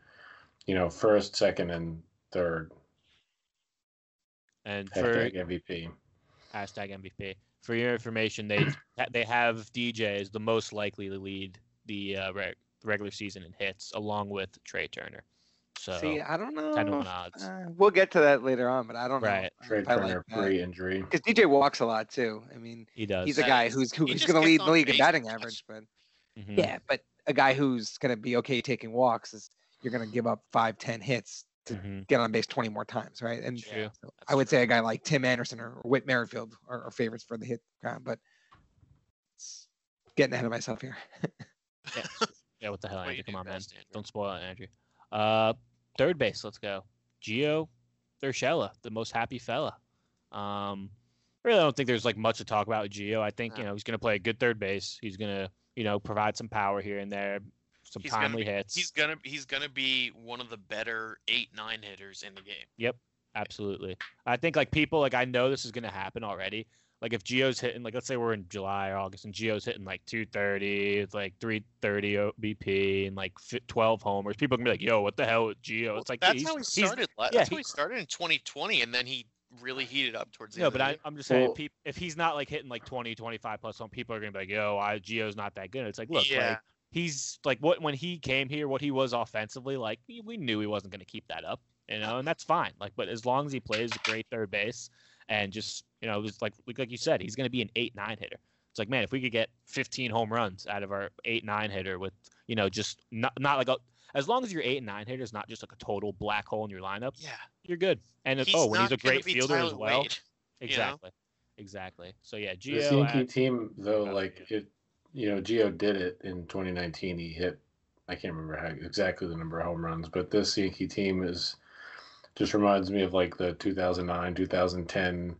[SPEAKER 5] you know, first, second, and third.
[SPEAKER 2] and for
[SPEAKER 5] MVP.
[SPEAKER 2] hashtag MVP. For your information, they they have DJ as the most likely to lead the uh, reg- regular season in hits, along with Trea Turner. So
[SPEAKER 4] See, I don't know.
[SPEAKER 2] ten to one
[SPEAKER 4] if-
[SPEAKER 2] odds.
[SPEAKER 4] uh, we'll get to that later on, but I don't
[SPEAKER 2] Right.
[SPEAKER 4] know.
[SPEAKER 5] Trea
[SPEAKER 4] if I like
[SPEAKER 5] Turner pre-injury.
[SPEAKER 4] Because DJ walks a lot too. I mean,
[SPEAKER 2] he does.
[SPEAKER 4] he's a guy who's who's going to lead the league in batting
[SPEAKER 3] too
[SPEAKER 4] average, but
[SPEAKER 2] Mhm.
[SPEAKER 4] yeah, but a guy who's going to be okay taking walks is you're going to give up five, ten hits to
[SPEAKER 2] Mhm.
[SPEAKER 4] get on base 20 more times, right? And
[SPEAKER 2] True.
[SPEAKER 3] Yeah,
[SPEAKER 4] so I would
[SPEAKER 3] true.
[SPEAKER 4] say a guy like Tim Anderson or, or Whit Merrifield are, are favorites for the hit crown, but it's getting ahead of myself here.
[SPEAKER 2] Yeah. Yeah, what the hell, Andrew?
[SPEAKER 3] you
[SPEAKER 2] Come on, man.
[SPEAKER 3] Andrew.
[SPEAKER 2] Don't spoil it, Andrew. Uh, third base. Let's go. Gio Urshela, the most happy fella. Um, really, I don't think there's like much to talk about with Gio. I think you know he's going to play a good third base. He's going to you know provide some power here and there, some
[SPEAKER 3] He's gonna
[SPEAKER 2] timely
[SPEAKER 3] be-
[SPEAKER 2] hits.
[SPEAKER 3] He's gonna he's gonna be one of the better eight nine hitters in the game.
[SPEAKER 2] Yep, absolutely. I think like people like I know this is going to happen already. Like if Gio's hitting like let's say we're in July or August and Gio's hitting like 230, it's like 330 OBP and like 12 homers. People can be like, "Yo, what the hell with
[SPEAKER 3] Gio?"
[SPEAKER 2] It's like
[SPEAKER 3] that's how he started. la-
[SPEAKER 2] yeah,
[SPEAKER 3] That's how
[SPEAKER 2] he-
[SPEAKER 3] he started in 2020, and then he really heated up towards the
[SPEAKER 2] No,
[SPEAKER 3] end
[SPEAKER 2] but
[SPEAKER 3] of
[SPEAKER 2] I,
[SPEAKER 3] the
[SPEAKER 2] I'm just saying,
[SPEAKER 5] Well-
[SPEAKER 2] peop, if he's not like hitting like 20, 25 plus home, people are gonna be like, "Yo, I, Gio's not that good." It's like, look,
[SPEAKER 3] Yeah.
[SPEAKER 2] like he's like what when he came here, what he was offensively, like we- we knew he wasn't gonna keep that up, you know, and that's fine. Like, but as long as he plays great third base and just you know, just like like like you said, he's gonna be an eight nine hitter. It's like, man, if we could get 15 home runs out of our eight nine hitter with you know just not not like a as long as your eight and nine hitter is not just like a total black hole in your lineup,
[SPEAKER 3] Yeah.
[SPEAKER 2] you're good. And if,
[SPEAKER 3] He's
[SPEAKER 2] oh, when he's a great fielder as well,
[SPEAKER 3] Wade. you know?
[SPEAKER 2] Exactly. Exactly. So yeah,
[SPEAKER 5] This
[SPEAKER 2] The
[SPEAKER 5] Yankee
[SPEAKER 2] at- uh,
[SPEAKER 5] team, though,
[SPEAKER 2] Oh,
[SPEAKER 5] like
[SPEAKER 2] yeah.
[SPEAKER 5] it, you know, Gio did it in 2019. He hit, I can't remember how exactly the number of home runs, but this Yankee team is just reminds me of like the 2009, 2010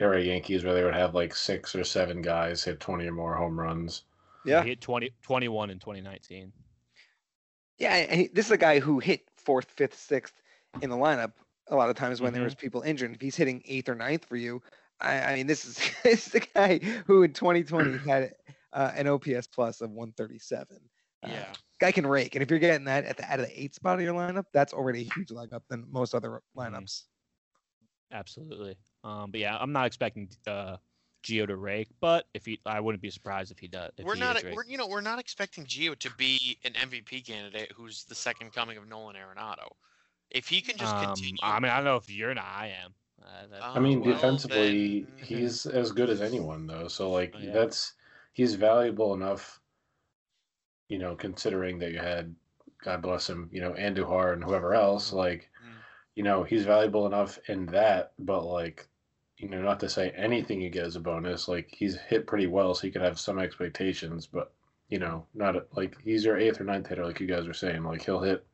[SPEAKER 5] era Yankees where they would have like six or seven guys hit 20 or more home runs.
[SPEAKER 4] Yeah.
[SPEAKER 2] He hit 20, 21 in 2019.
[SPEAKER 4] Yeah, and he, this is a guy who hit fourth, fifth, sixth in the lineup a lot of times when there
[SPEAKER 2] Mhm.
[SPEAKER 4] was people injured. If he's hitting eighth or ninth for you, I, I mean, this is this is the guy who in 2020 had uh, an OPS plus of 137. Uh,
[SPEAKER 3] Yeah.
[SPEAKER 4] guy can rake, and if you're getting that at the out of the eight spot of your lineup, that's already a huge leg up than most other lineups.
[SPEAKER 2] Absolutely. Um, but yeah, I'm not expecting uh, Gio to rake, but if he, I wouldn't be surprised if he does. If
[SPEAKER 3] We're
[SPEAKER 2] he
[SPEAKER 3] not, we're, you know, we're not expecting Gio to be an MVP candidate who's the second coming of Nolan Arenado. If he can just
[SPEAKER 2] Um,
[SPEAKER 3] continue,
[SPEAKER 2] I mean, I don't know if you're not. I am. Uh,
[SPEAKER 3] Oh,
[SPEAKER 5] I mean,
[SPEAKER 3] well,
[SPEAKER 5] defensively,
[SPEAKER 3] then-
[SPEAKER 5] he's as good as anyone, though. So, like,
[SPEAKER 2] Oh, yeah.
[SPEAKER 5] that's he's valuable enough, you know, considering that you had, God bless him, you know, Andujar and whoever else. Like,
[SPEAKER 3] Mm.
[SPEAKER 5] you know, he's valuable enough in that, but like, you know, not to say anything you get as a bonus. Like, he's hit pretty well, so he could have some expectations, but you know, not a- like he's your eighth or ninth hitter, like you guys were saying. Like, he'll hit.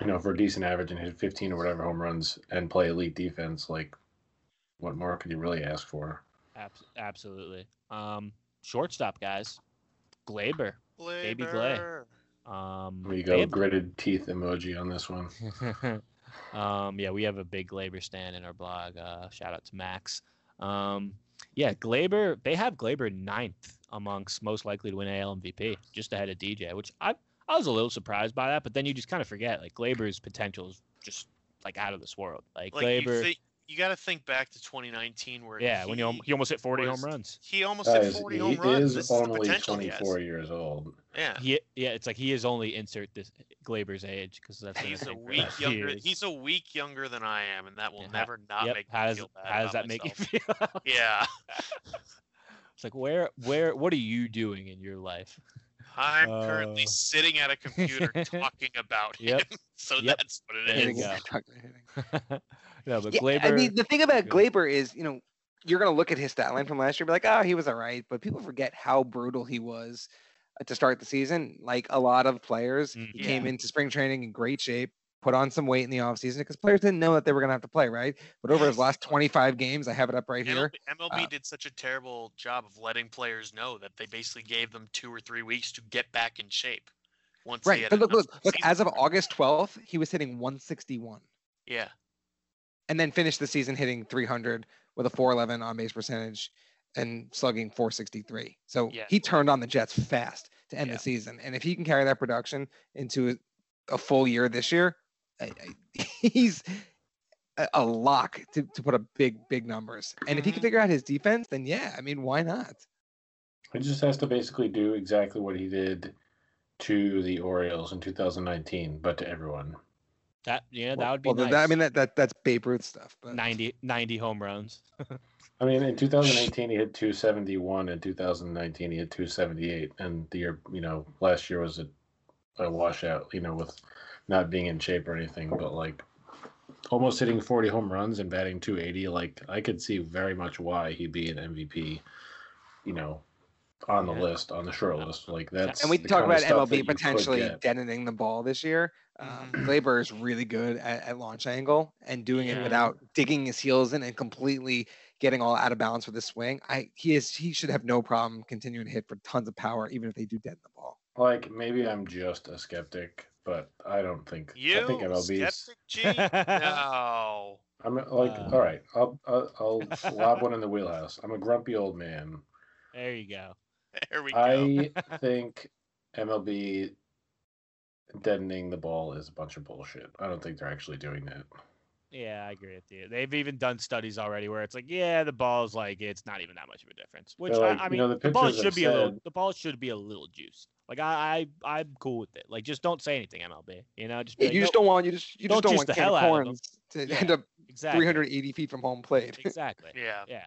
[SPEAKER 5] You know, for a decent average and hit 15 or whatever home runs and play elite defense, like what more could you really ask for?
[SPEAKER 2] absolutely. Um, shortstop guys, Gleyber. Baby Glay.
[SPEAKER 3] Gleyber.
[SPEAKER 2] Um,
[SPEAKER 5] There you go,
[SPEAKER 2] have-
[SPEAKER 5] gritted teeth emoji on this one.
[SPEAKER 2] um, yeah, we have a big Gleyber stand in our blog. Uh, shout out to Max. Um, yeah, Gleyber. They have Gleyber ninth amongst most likely to win AL MVP, just ahead of DJ, which I I was a little surprised by that. But then you just kind of forget like Gleyber's potential is just like out of this world. Like,
[SPEAKER 3] Like you,
[SPEAKER 2] Gleyber,
[SPEAKER 3] thi- you got to think back to 2019 where
[SPEAKER 2] yeah, when he, he almost hit 40
[SPEAKER 3] was-
[SPEAKER 2] home runs.
[SPEAKER 3] he almost hit 40
[SPEAKER 5] he
[SPEAKER 3] home runs.
[SPEAKER 5] is
[SPEAKER 3] This is the
[SPEAKER 5] only
[SPEAKER 3] potential he has.
[SPEAKER 5] 24 years old.
[SPEAKER 3] Yeah.
[SPEAKER 2] He, yeah, it's like he is only insert this Gleyber's age because that's
[SPEAKER 3] He's a week
[SPEAKER 2] forever. He
[SPEAKER 3] younger. He's a week younger than I am, and that will
[SPEAKER 2] Yeah,
[SPEAKER 3] never not
[SPEAKER 2] Yep.
[SPEAKER 3] make
[SPEAKER 2] How
[SPEAKER 3] me
[SPEAKER 2] does
[SPEAKER 3] feel bad.
[SPEAKER 2] how does
[SPEAKER 3] about
[SPEAKER 2] that make you feel?
[SPEAKER 3] Yeah,
[SPEAKER 2] It's like where where what are you doing in your life?
[SPEAKER 3] I'm currently
[SPEAKER 2] Uh.
[SPEAKER 3] sitting at a computer talking about
[SPEAKER 2] Yep.
[SPEAKER 3] him, so
[SPEAKER 2] Yep.
[SPEAKER 3] that's what it
[SPEAKER 2] There you go. No, but
[SPEAKER 4] Yeah,
[SPEAKER 2] Gleyber.
[SPEAKER 4] I mean, the thing about Gleyber is, you know, you're gonna look at his stat line from last year, and be like, oh, he was all right, but people forget how brutal he was uh, to start the season. Like a lot of players,
[SPEAKER 2] Mm,
[SPEAKER 4] he came
[SPEAKER 3] yeah.
[SPEAKER 4] into spring training in great shape, put on some weight in the offseason because players didn't know that they were going to have to play, right? But over his last 25 games, I have it up right here.
[SPEAKER 3] MLB,
[SPEAKER 4] Uh,
[SPEAKER 3] did such a terrible job of letting players know that they basically gave them two or three weeks to get back in shape. Once
[SPEAKER 4] Right. But look, look, look,
[SPEAKER 3] season
[SPEAKER 4] as of. August 12th, he was hitting 161
[SPEAKER 3] Yeah.
[SPEAKER 4] and then finished the season hitting 300 with a 411 on base percentage and slugging 463. So
[SPEAKER 3] Yeah.
[SPEAKER 4] he turned on the Jets fast to end
[SPEAKER 2] Yeah.
[SPEAKER 4] the season. And if he can carry that production into a full year this year, I, I, he's a, a lock to, to put up big, big numbers. And if he can figure out his defense, then yeah, I mean, why not?
[SPEAKER 5] He just has to basically do exactly what he did to the Orioles in 2019, but to everyone.
[SPEAKER 2] That yeah, that would be
[SPEAKER 4] well,
[SPEAKER 2] nice.
[SPEAKER 4] that, I mean, that, that that's Babe Ruth stuff. But
[SPEAKER 2] 90, 90 home runs.
[SPEAKER 5] I mean, in 2018 he hit 271, in 2019 he hit 278, and the year, you know, last year was a, a washout, you know, with not being in shape or anything, but like almost hitting 40 home runs and batting 280. Like I could see very much why he'd be an MVP, you know, on the
[SPEAKER 2] Yeah.
[SPEAKER 5] list, on the short list. Like that's
[SPEAKER 4] and we
[SPEAKER 5] the
[SPEAKER 4] talk about
[SPEAKER 5] stuff that you
[SPEAKER 4] MLB potentially deadening the ball this year. Um,
[SPEAKER 3] Mhm.
[SPEAKER 4] Gleyber is really good at, at launch angle and doing
[SPEAKER 3] Yeah.
[SPEAKER 4] it without digging his heels in and completely getting all out of balance with his swing. I he is he should have no problem continuing to hit for tons of power, even if they do deaden the ball.
[SPEAKER 5] Like maybe I'm just a skeptic, but I don't think
[SPEAKER 3] You
[SPEAKER 5] I think MLB's.
[SPEAKER 3] skeptic G? no.
[SPEAKER 5] I'm like,
[SPEAKER 2] Uh,
[SPEAKER 5] all right, I'll, I'll I'll lob one in the wheelhouse. I'm a grumpy old man.
[SPEAKER 2] there you go.
[SPEAKER 3] There we go.
[SPEAKER 5] I think MLB deadening the ball is a bunch of bullshit. I don't think they're actually doing that.
[SPEAKER 2] Yeah, I agree with you. They've even done studies already where it's like, yeah, the ball's like it's not even that much of a difference. Which
[SPEAKER 5] They're
[SPEAKER 2] I,
[SPEAKER 5] like,
[SPEAKER 2] I
[SPEAKER 5] you
[SPEAKER 2] mean,
[SPEAKER 5] know, the
[SPEAKER 2] the, ball should
[SPEAKER 5] have
[SPEAKER 2] be a little. The ball should be a little juiced. Like I, I, I'm cool with it. Like just don't say anything, MLB. You know, just
[SPEAKER 4] Yeah,
[SPEAKER 2] like,
[SPEAKER 4] you just
[SPEAKER 2] "Nope,
[SPEAKER 4] don't want you just you
[SPEAKER 2] Don't
[SPEAKER 4] just don't want
[SPEAKER 2] the
[SPEAKER 4] Cam
[SPEAKER 2] hell out of 'em.
[SPEAKER 4] Corns to
[SPEAKER 2] Yeah.
[SPEAKER 4] end up
[SPEAKER 2] exactly
[SPEAKER 4] 380 feet from home plate.
[SPEAKER 2] Exactly.
[SPEAKER 3] yeah.
[SPEAKER 2] Yeah.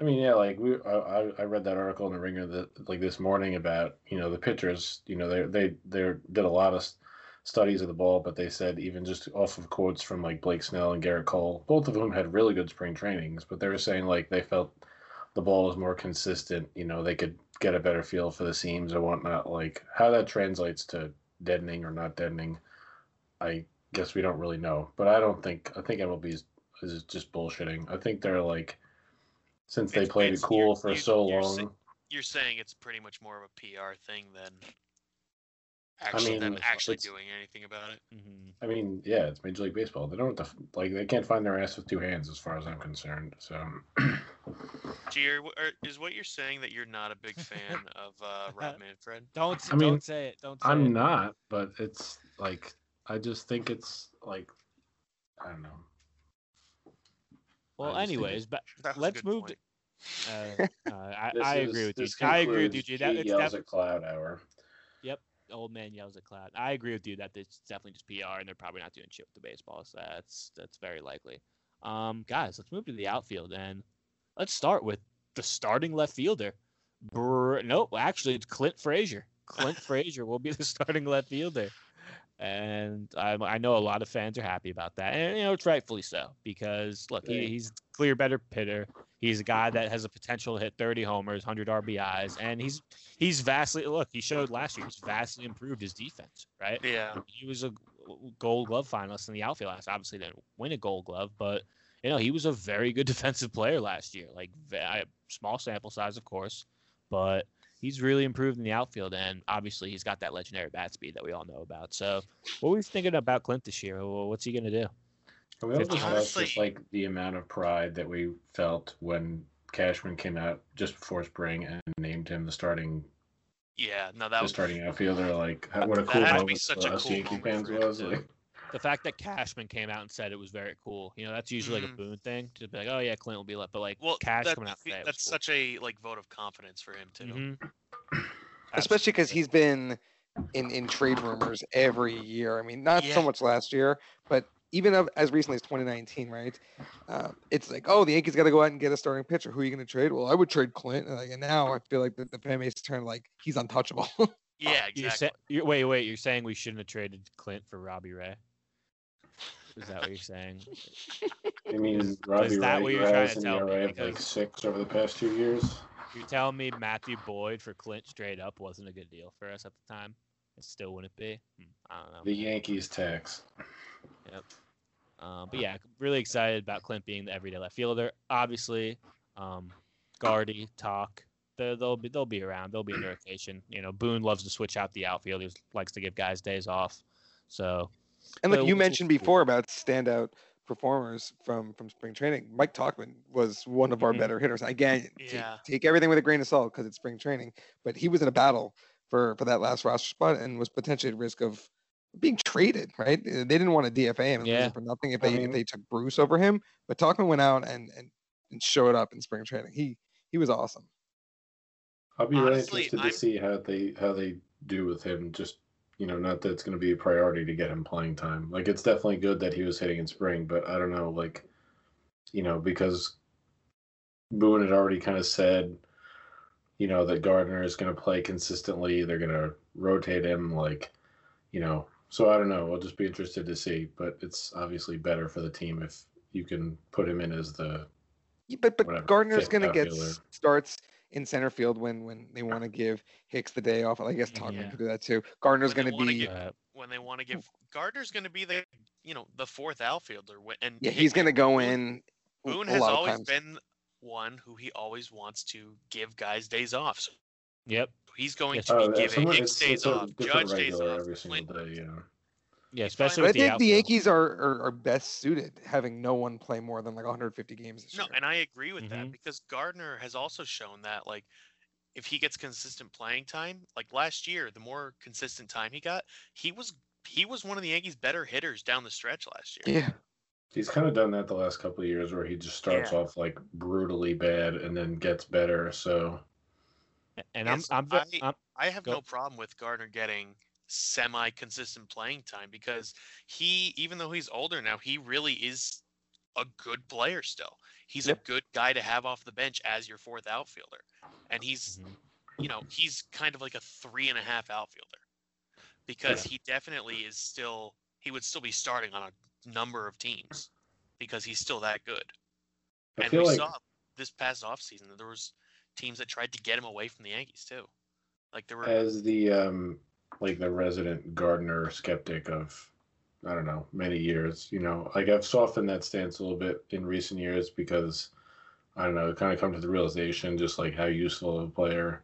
[SPEAKER 5] I mean, yeah, like we, I, I- I read that article in the Ringer that like this morning about you know the pitchers. You know, they they they did a lot of s- studies of the ball, but they said even just off of quotes from like Blake Snell and Gerrit Cole, both of whom had really good spring trainings, but they were saying like they felt the ball was more consistent. You know, they could get a better feel for the seams or whatnot. Like how that translates to deadening or not deadening, I guess we don't really know. But I don't think I think MLB is, is just bullshitting. I think they're like since they
[SPEAKER 3] It's-
[SPEAKER 5] played
[SPEAKER 3] it's-
[SPEAKER 5] it cool for so
[SPEAKER 3] you're
[SPEAKER 5] long.
[SPEAKER 3] You're saying it's pretty much more of a PR thing than actually
[SPEAKER 5] mean,
[SPEAKER 3] them actually doing anything about it.
[SPEAKER 2] hmm
[SPEAKER 5] I mean, yeah, it's Major League Baseball. They don't have to, like they can't find their ass with two hands, as far as I'm concerned. So,
[SPEAKER 3] G, are, are- is what you're saying that you're not a big fan of uh, Rob Manfred?
[SPEAKER 2] Don't s-
[SPEAKER 5] I mean,
[SPEAKER 2] don't say it. Don't say
[SPEAKER 5] I'm
[SPEAKER 2] it.
[SPEAKER 5] not, but it's like I just think it's like I don't know.
[SPEAKER 2] Well,
[SPEAKER 5] I just think
[SPEAKER 2] anyways, but
[SPEAKER 3] That was a
[SPEAKER 2] let's move.
[SPEAKER 3] point.
[SPEAKER 2] To, uh, uh, I,
[SPEAKER 5] This
[SPEAKER 2] I
[SPEAKER 5] is-
[SPEAKER 2] agree with you. I agree with you,
[SPEAKER 5] concludes
[SPEAKER 2] G. That,
[SPEAKER 5] G
[SPEAKER 2] it's
[SPEAKER 5] yells
[SPEAKER 2] def-
[SPEAKER 5] at Cloud Hour.
[SPEAKER 2] Old man yells at cloud. I agree with you that it's definitely just PR, and they're probably not doing shit with the baseball. So that's that's very likely. Um, guys, let's move to the outfield, and let's start with the starting left fielder. Br- nope, actually, it's Clint Frazier. Clint Frazier will be the starting left fielder, and I, I know a lot of fans are happy about that, and you know it's rightfully so because look, he, he's clear better hitter. He's a guy that has a potential to hit 30 homers, 100 RBIs, and he's he's vastly look. He showed last year he's vastly improved his defense, right?
[SPEAKER 3] Yeah.
[SPEAKER 2] He was a Gold Glove finalist in the outfield last. Obviously, didn't win a Gold Glove, but you know he was a very good defensive player last year. Like I- small sample size, of course, but he's really improved in the outfield, and obviously he's got that legendary bat speed that we all know about. So, what were we thinking about Clint this year? What's he gonna do?
[SPEAKER 5] Can we all
[SPEAKER 2] 50
[SPEAKER 5] discuss
[SPEAKER 3] Honestly-
[SPEAKER 5] just like the amount of pride that we felt when Cashman came out just before spring and named him the starting
[SPEAKER 3] Yeah. No, that
[SPEAKER 5] the
[SPEAKER 3] was
[SPEAKER 5] starting outfielder? Like what a cool
[SPEAKER 3] had be
[SPEAKER 5] moment
[SPEAKER 3] such
[SPEAKER 5] for
[SPEAKER 3] a
[SPEAKER 5] us
[SPEAKER 3] cool
[SPEAKER 5] Yankee
[SPEAKER 3] moment
[SPEAKER 5] fans was. Like,
[SPEAKER 2] The fact that Cashman came out and said it was very cool. You know, that's usually like
[SPEAKER 3] Mhm.
[SPEAKER 2] a Boone thing to be like, oh yeah, Clint will be left, but like
[SPEAKER 3] well.
[SPEAKER 2] Cash
[SPEAKER 3] that-
[SPEAKER 2] coming out today.
[SPEAKER 3] that's such a like vote of confidence for him too.
[SPEAKER 2] Mhm.
[SPEAKER 4] especially because he's been in in trade rumors every year. I mean, not so much last year, but even of, as recently as 2019, right? Uh, it's like, oh, the Yankees got to go out and get a starting pitcher. Who are you going to trade? Well, I would trade Clint. And, like, and now I feel like the, the fan base turned like he's untouchable.
[SPEAKER 3] Yeah.
[SPEAKER 2] You're
[SPEAKER 3] Exactly.
[SPEAKER 2] sa- you're, wait, wait. You're saying we shouldn't have traded Clint for Robbie Ray? Is that what you're saying?
[SPEAKER 5] I mean, Robbie
[SPEAKER 2] that
[SPEAKER 5] Ray
[SPEAKER 2] what
[SPEAKER 5] who
[SPEAKER 2] you're trying
[SPEAKER 5] has
[SPEAKER 2] to
[SPEAKER 5] an
[SPEAKER 2] tell me?
[SPEAKER 5] ERA like six over the past two years.
[SPEAKER 2] You're telling me Matthew Boyd for Clint straight up wasn't a good deal for us at the time? It still wouldn't be. Hmm, I don't know.
[SPEAKER 5] The Yankees tax.
[SPEAKER 2] Um, but yeah, really excited about Clint being the everyday left fielder. Obviously, um, Guardy, Talk, they'll, be they'll be around. They'll be in rotation. You know, Boone loves to switch out the outfield. He likes to give guys days off. So
[SPEAKER 4] And like you mentioned before about standout performers from from spring training. Mike Tauchman was one of our
[SPEAKER 2] Mhm.
[SPEAKER 4] better hitters. Again, take,
[SPEAKER 3] Yeah.
[SPEAKER 4] take everything with a grain of salt because it's spring training. But he was in a battle for for that last roster spot and was potentially at risk of being traded. Right? They didn't want to DFA him and lose
[SPEAKER 2] Yeah.
[SPEAKER 4] him for nothing if
[SPEAKER 5] I
[SPEAKER 4] they if they took Bruce over him. But Tauchman went out and and, and showed up in spring training. He he was awesome.
[SPEAKER 5] I'll be really
[SPEAKER 3] Honestly,
[SPEAKER 5] interested
[SPEAKER 3] I'm-
[SPEAKER 5] to see how they how they do with him. Just you know, not that it's going to be a priority to get him playing time. Like it's definitely good that he was hitting in spring, but I don't know, like you know, because Boone had already kind of said, you know, that Gardner is going to play consistently. They're going to rotate him, like you know. So I don't know. I'll just be interested to see. But it's obviously better for the team if you can put him in as the
[SPEAKER 4] Yeah, But but
[SPEAKER 5] Whatever,
[SPEAKER 4] Gardner's gonna get starts in center field when when they want to give Hicks the day off. I guess Tauchman
[SPEAKER 2] Yeah.
[SPEAKER 4] could do that too. Gardner's gonna be
[SPEAKER 3] get-
[SPEAKER 2] uh,
[SPEAKER 3] when they want to give Gardner's going to be the you know the fourth outfielder, and
[SPEAKER 4] yeah he's gonna go in. a-
[SPEAKER 3] Boone
[SPEAKER 4] a
[SPEAKER 3] has
[SPEAKER 4] lot of
[SPEAKER 3] always
[SPEAKER 4] times.
[SPEAKER 3] been one who he always wants to give guys days off. So
[SPEAKER 2] yep.
[SPEAKER 3] He's going
[SPEAKER 2] Yes.
[SPEAKER 3] to
[SPEAKER 5] Oh,
[SPEAKER 3] be
[SPEAKER 5] yeah,
[SPEAKER 3] giving
[SPEAKER 5] someone-
[SPEAKER 3] Hicks
[SPEAKER 5] it's- a
[SPEAKER 3] off,
[SPEAKER 5] different
[SPEAKER 3] Judge days
[SPEAKER 5] regular
[SPEAKER 3] off,
[SPEAKER 5] every single
[SPEAKER 3] Clint-
[SPEAKER 5] day. Yeah.
[SPEAKER 2] Yeah, especially
[SPEAKER 4] But I
[SPEAKER 2] the
[SPEAKER 4] think the. Yankees are, are are best suited having no one play more than like 150 games this
[SPEAKER 3] No,
[SPEAKER 4] year.
[SPEAKER 3] and I agree with
[SPEAKER 2] Mhm.
[SPEAKER 3] that because Gardner has also shown that like if he gets consistent playing time, like last year, the more consistent time he got, he was he was one of the Yankees' better hitters down the stretch last year.
[SPEAKER 4] yeah,
[SPEAKER 5] He's kind of done that the last couple of years where he just starts
[SPEAKER 3] Yeah.
[SPEAKER 5] off like brutally bad and then gets better. So
[SPEAKER 2] and
[SPEAKER 3] Yes,
[SPEAKER 2] I'm I'm,
[SPEAKER 3] I-
[SPEAKER 2] I'm
[SPEAKER 3] I have
[SPEAKER 2] Go.
[SPEAKER 3] no problem with Gardner getting semi-consistent playing time because he, even though he's older now, he really is a good player still. He's
[SPEAKER 4] Yep.
[SPEAKER 3] a good guy to have off the bench as your fourth outfielder, and he's,
[SPEAKER 2] Mhm.
[SPEAKER 3] you know, he's kind of like a three and a half outfielder because he definitely is still. He would still be starting on a number of teams because he's still that good.
[SPEAKER 5] I
[SPEAKER 3] and we
[SPEAKER 5] like
[SPEAKER 3] saw this past offseason that there was teams that tried to get him away from the Yankees too. Like there were
[SPEAKER 5] as the um like the resident Gardner skeptic of I don't know many years, you know, like I've softened that stance a little bit in recent years because I don't know, kind of come to the realization just like how useful of a player.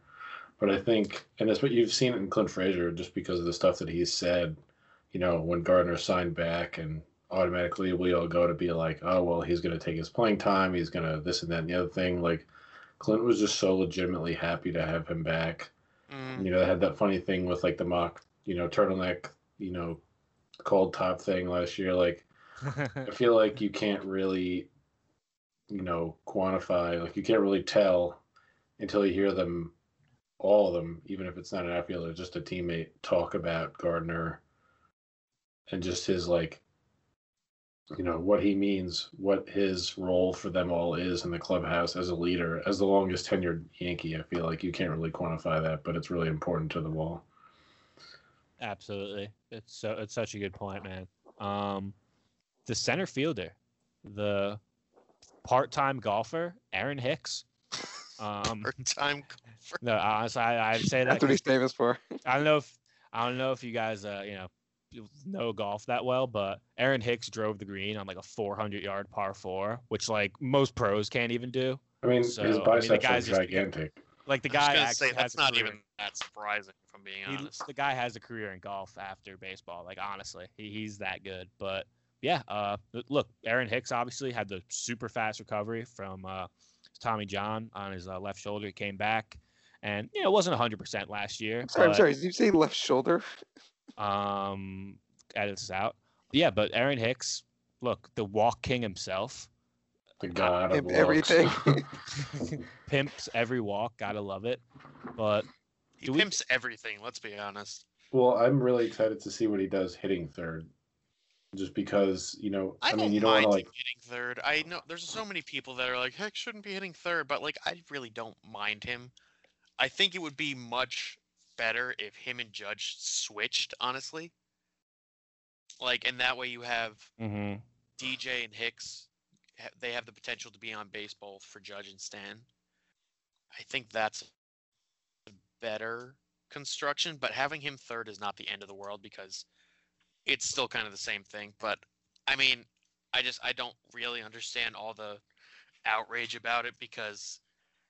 [SPEAKER 5] But I think, and that's what you've seen in Clint Frazier, just because of the stuff that he's said. You know, when Gardner signed back, and automatically we all go to be like, oh well, he's going to take his playing time. He's going to this and that and the other thing. Like Clint was just so legitimately happy to have him back.
[SPEAKER 3] Mm,
[SPEAKER 5] You know, they had that funny thing with like the mock, you know, turtleneck, you know, cold top thing last year. Like, I feel like you can't really, you know, quantify, like, you can't really tell until you hear them, all of them, even if it's not an outfielder, just a teammate, talk about Gardner and just his, like, you know, what he means, what his role for them all is in the clubhouse as a leader, as the longest tenured Yankee. I feel like you can't really quantify that, but it's really important to the wall.
[SPEAKER 2] Absolutely. It's so it's such a good point, man. Um the center fielder, the part-time golfer, Aaron Hicks. Um
[SPEAKER 3] per time. For,
[SPEAKER 2] no, honestly, I, I'd say that
[SPEAKER 4] that's what
[SPEAKER 2] 'cause
[SPEAKER 4] he's famous for.
[SPEAKER 2] I don't know if I don't know if you guys uh you know know golf that well, but Aaron Hicks drove the green on like a 400 yard par four, which like most pros can't even do.
[SPEAKER 5] I mean,
[SPEAKER 2] So, I mean, the
[SPEAKER 5] biceps
[SPEAKER 2] guy's
[SPEAKER 5] are
[SPEAKER 2] just-
[SPEAKER 5] gigantic.
[SPEAKER 2] Like the
[SPEAKER 3] I was
[SPEAKER 2] guy
[SPEAKER 3] gonna
[SPEAKER 2] actually
[SPEAKER 3] say that's
[SPEAKER 2] has
[SPEAKER 3] not even that surprising. If I'm being
[SPEAKER 2] he,
[SPEAKER 3] honest.
[SPEAKER 2] the guy has a career in golf after baseball. Like honestly, he, he's that good. But yeah, uh, look, Aaron Hicks obviously had the super fast recovery from uh, Tommy John on his uh, left shoulder. He came back, and you know it wasn't 100 percent last year.
[SPEAKER 4] I'm sorry, I'm sorry. Did you say left shoulder?
[SPEAKER 2] Um, edit this out. Yeah, but Aaron Hicks, look, the walk king himself,
[SPEAKER 5] The god of
[SPEAKER 4] Pimp
[SPEAKER 5] walks.
[SPEAKER 4] everything.
[SPEAKER 2] pimps every walk. Gotta love it. But
[SPEAKER 3] he
[SPEAKER 2] do we-
[SPEAKER 3] pimps everything. Let's be honest.
[SPEAKER 5] well, I'm really excited to see what he does hitting third. Just because, you know,
[SPEAKER 3] I,
[SPEAKER 5] I,
[SPEAKER 3] don't
[SPEAKER 5] mean, you don't
[SPEAKER 3] mind
[SPEAKER 5] want to like
[SPEAKER 3] hitting third. I know there's so many people that are like, Heck shouldn't be hitting third, but like I really don't mind him. I think it would be much better if him and Judge switched, honestly. Like, and that way you have
[SPEAKER 2] Mhm.
[SPEAKER 3] DJ and Hicks. They have the potential to be on base both for Judge and Stan. I think that's a better construction, but having him third is not the end of the world because it's still kind of the same thing. But I mean, I just I don't really understand all the outrage about it because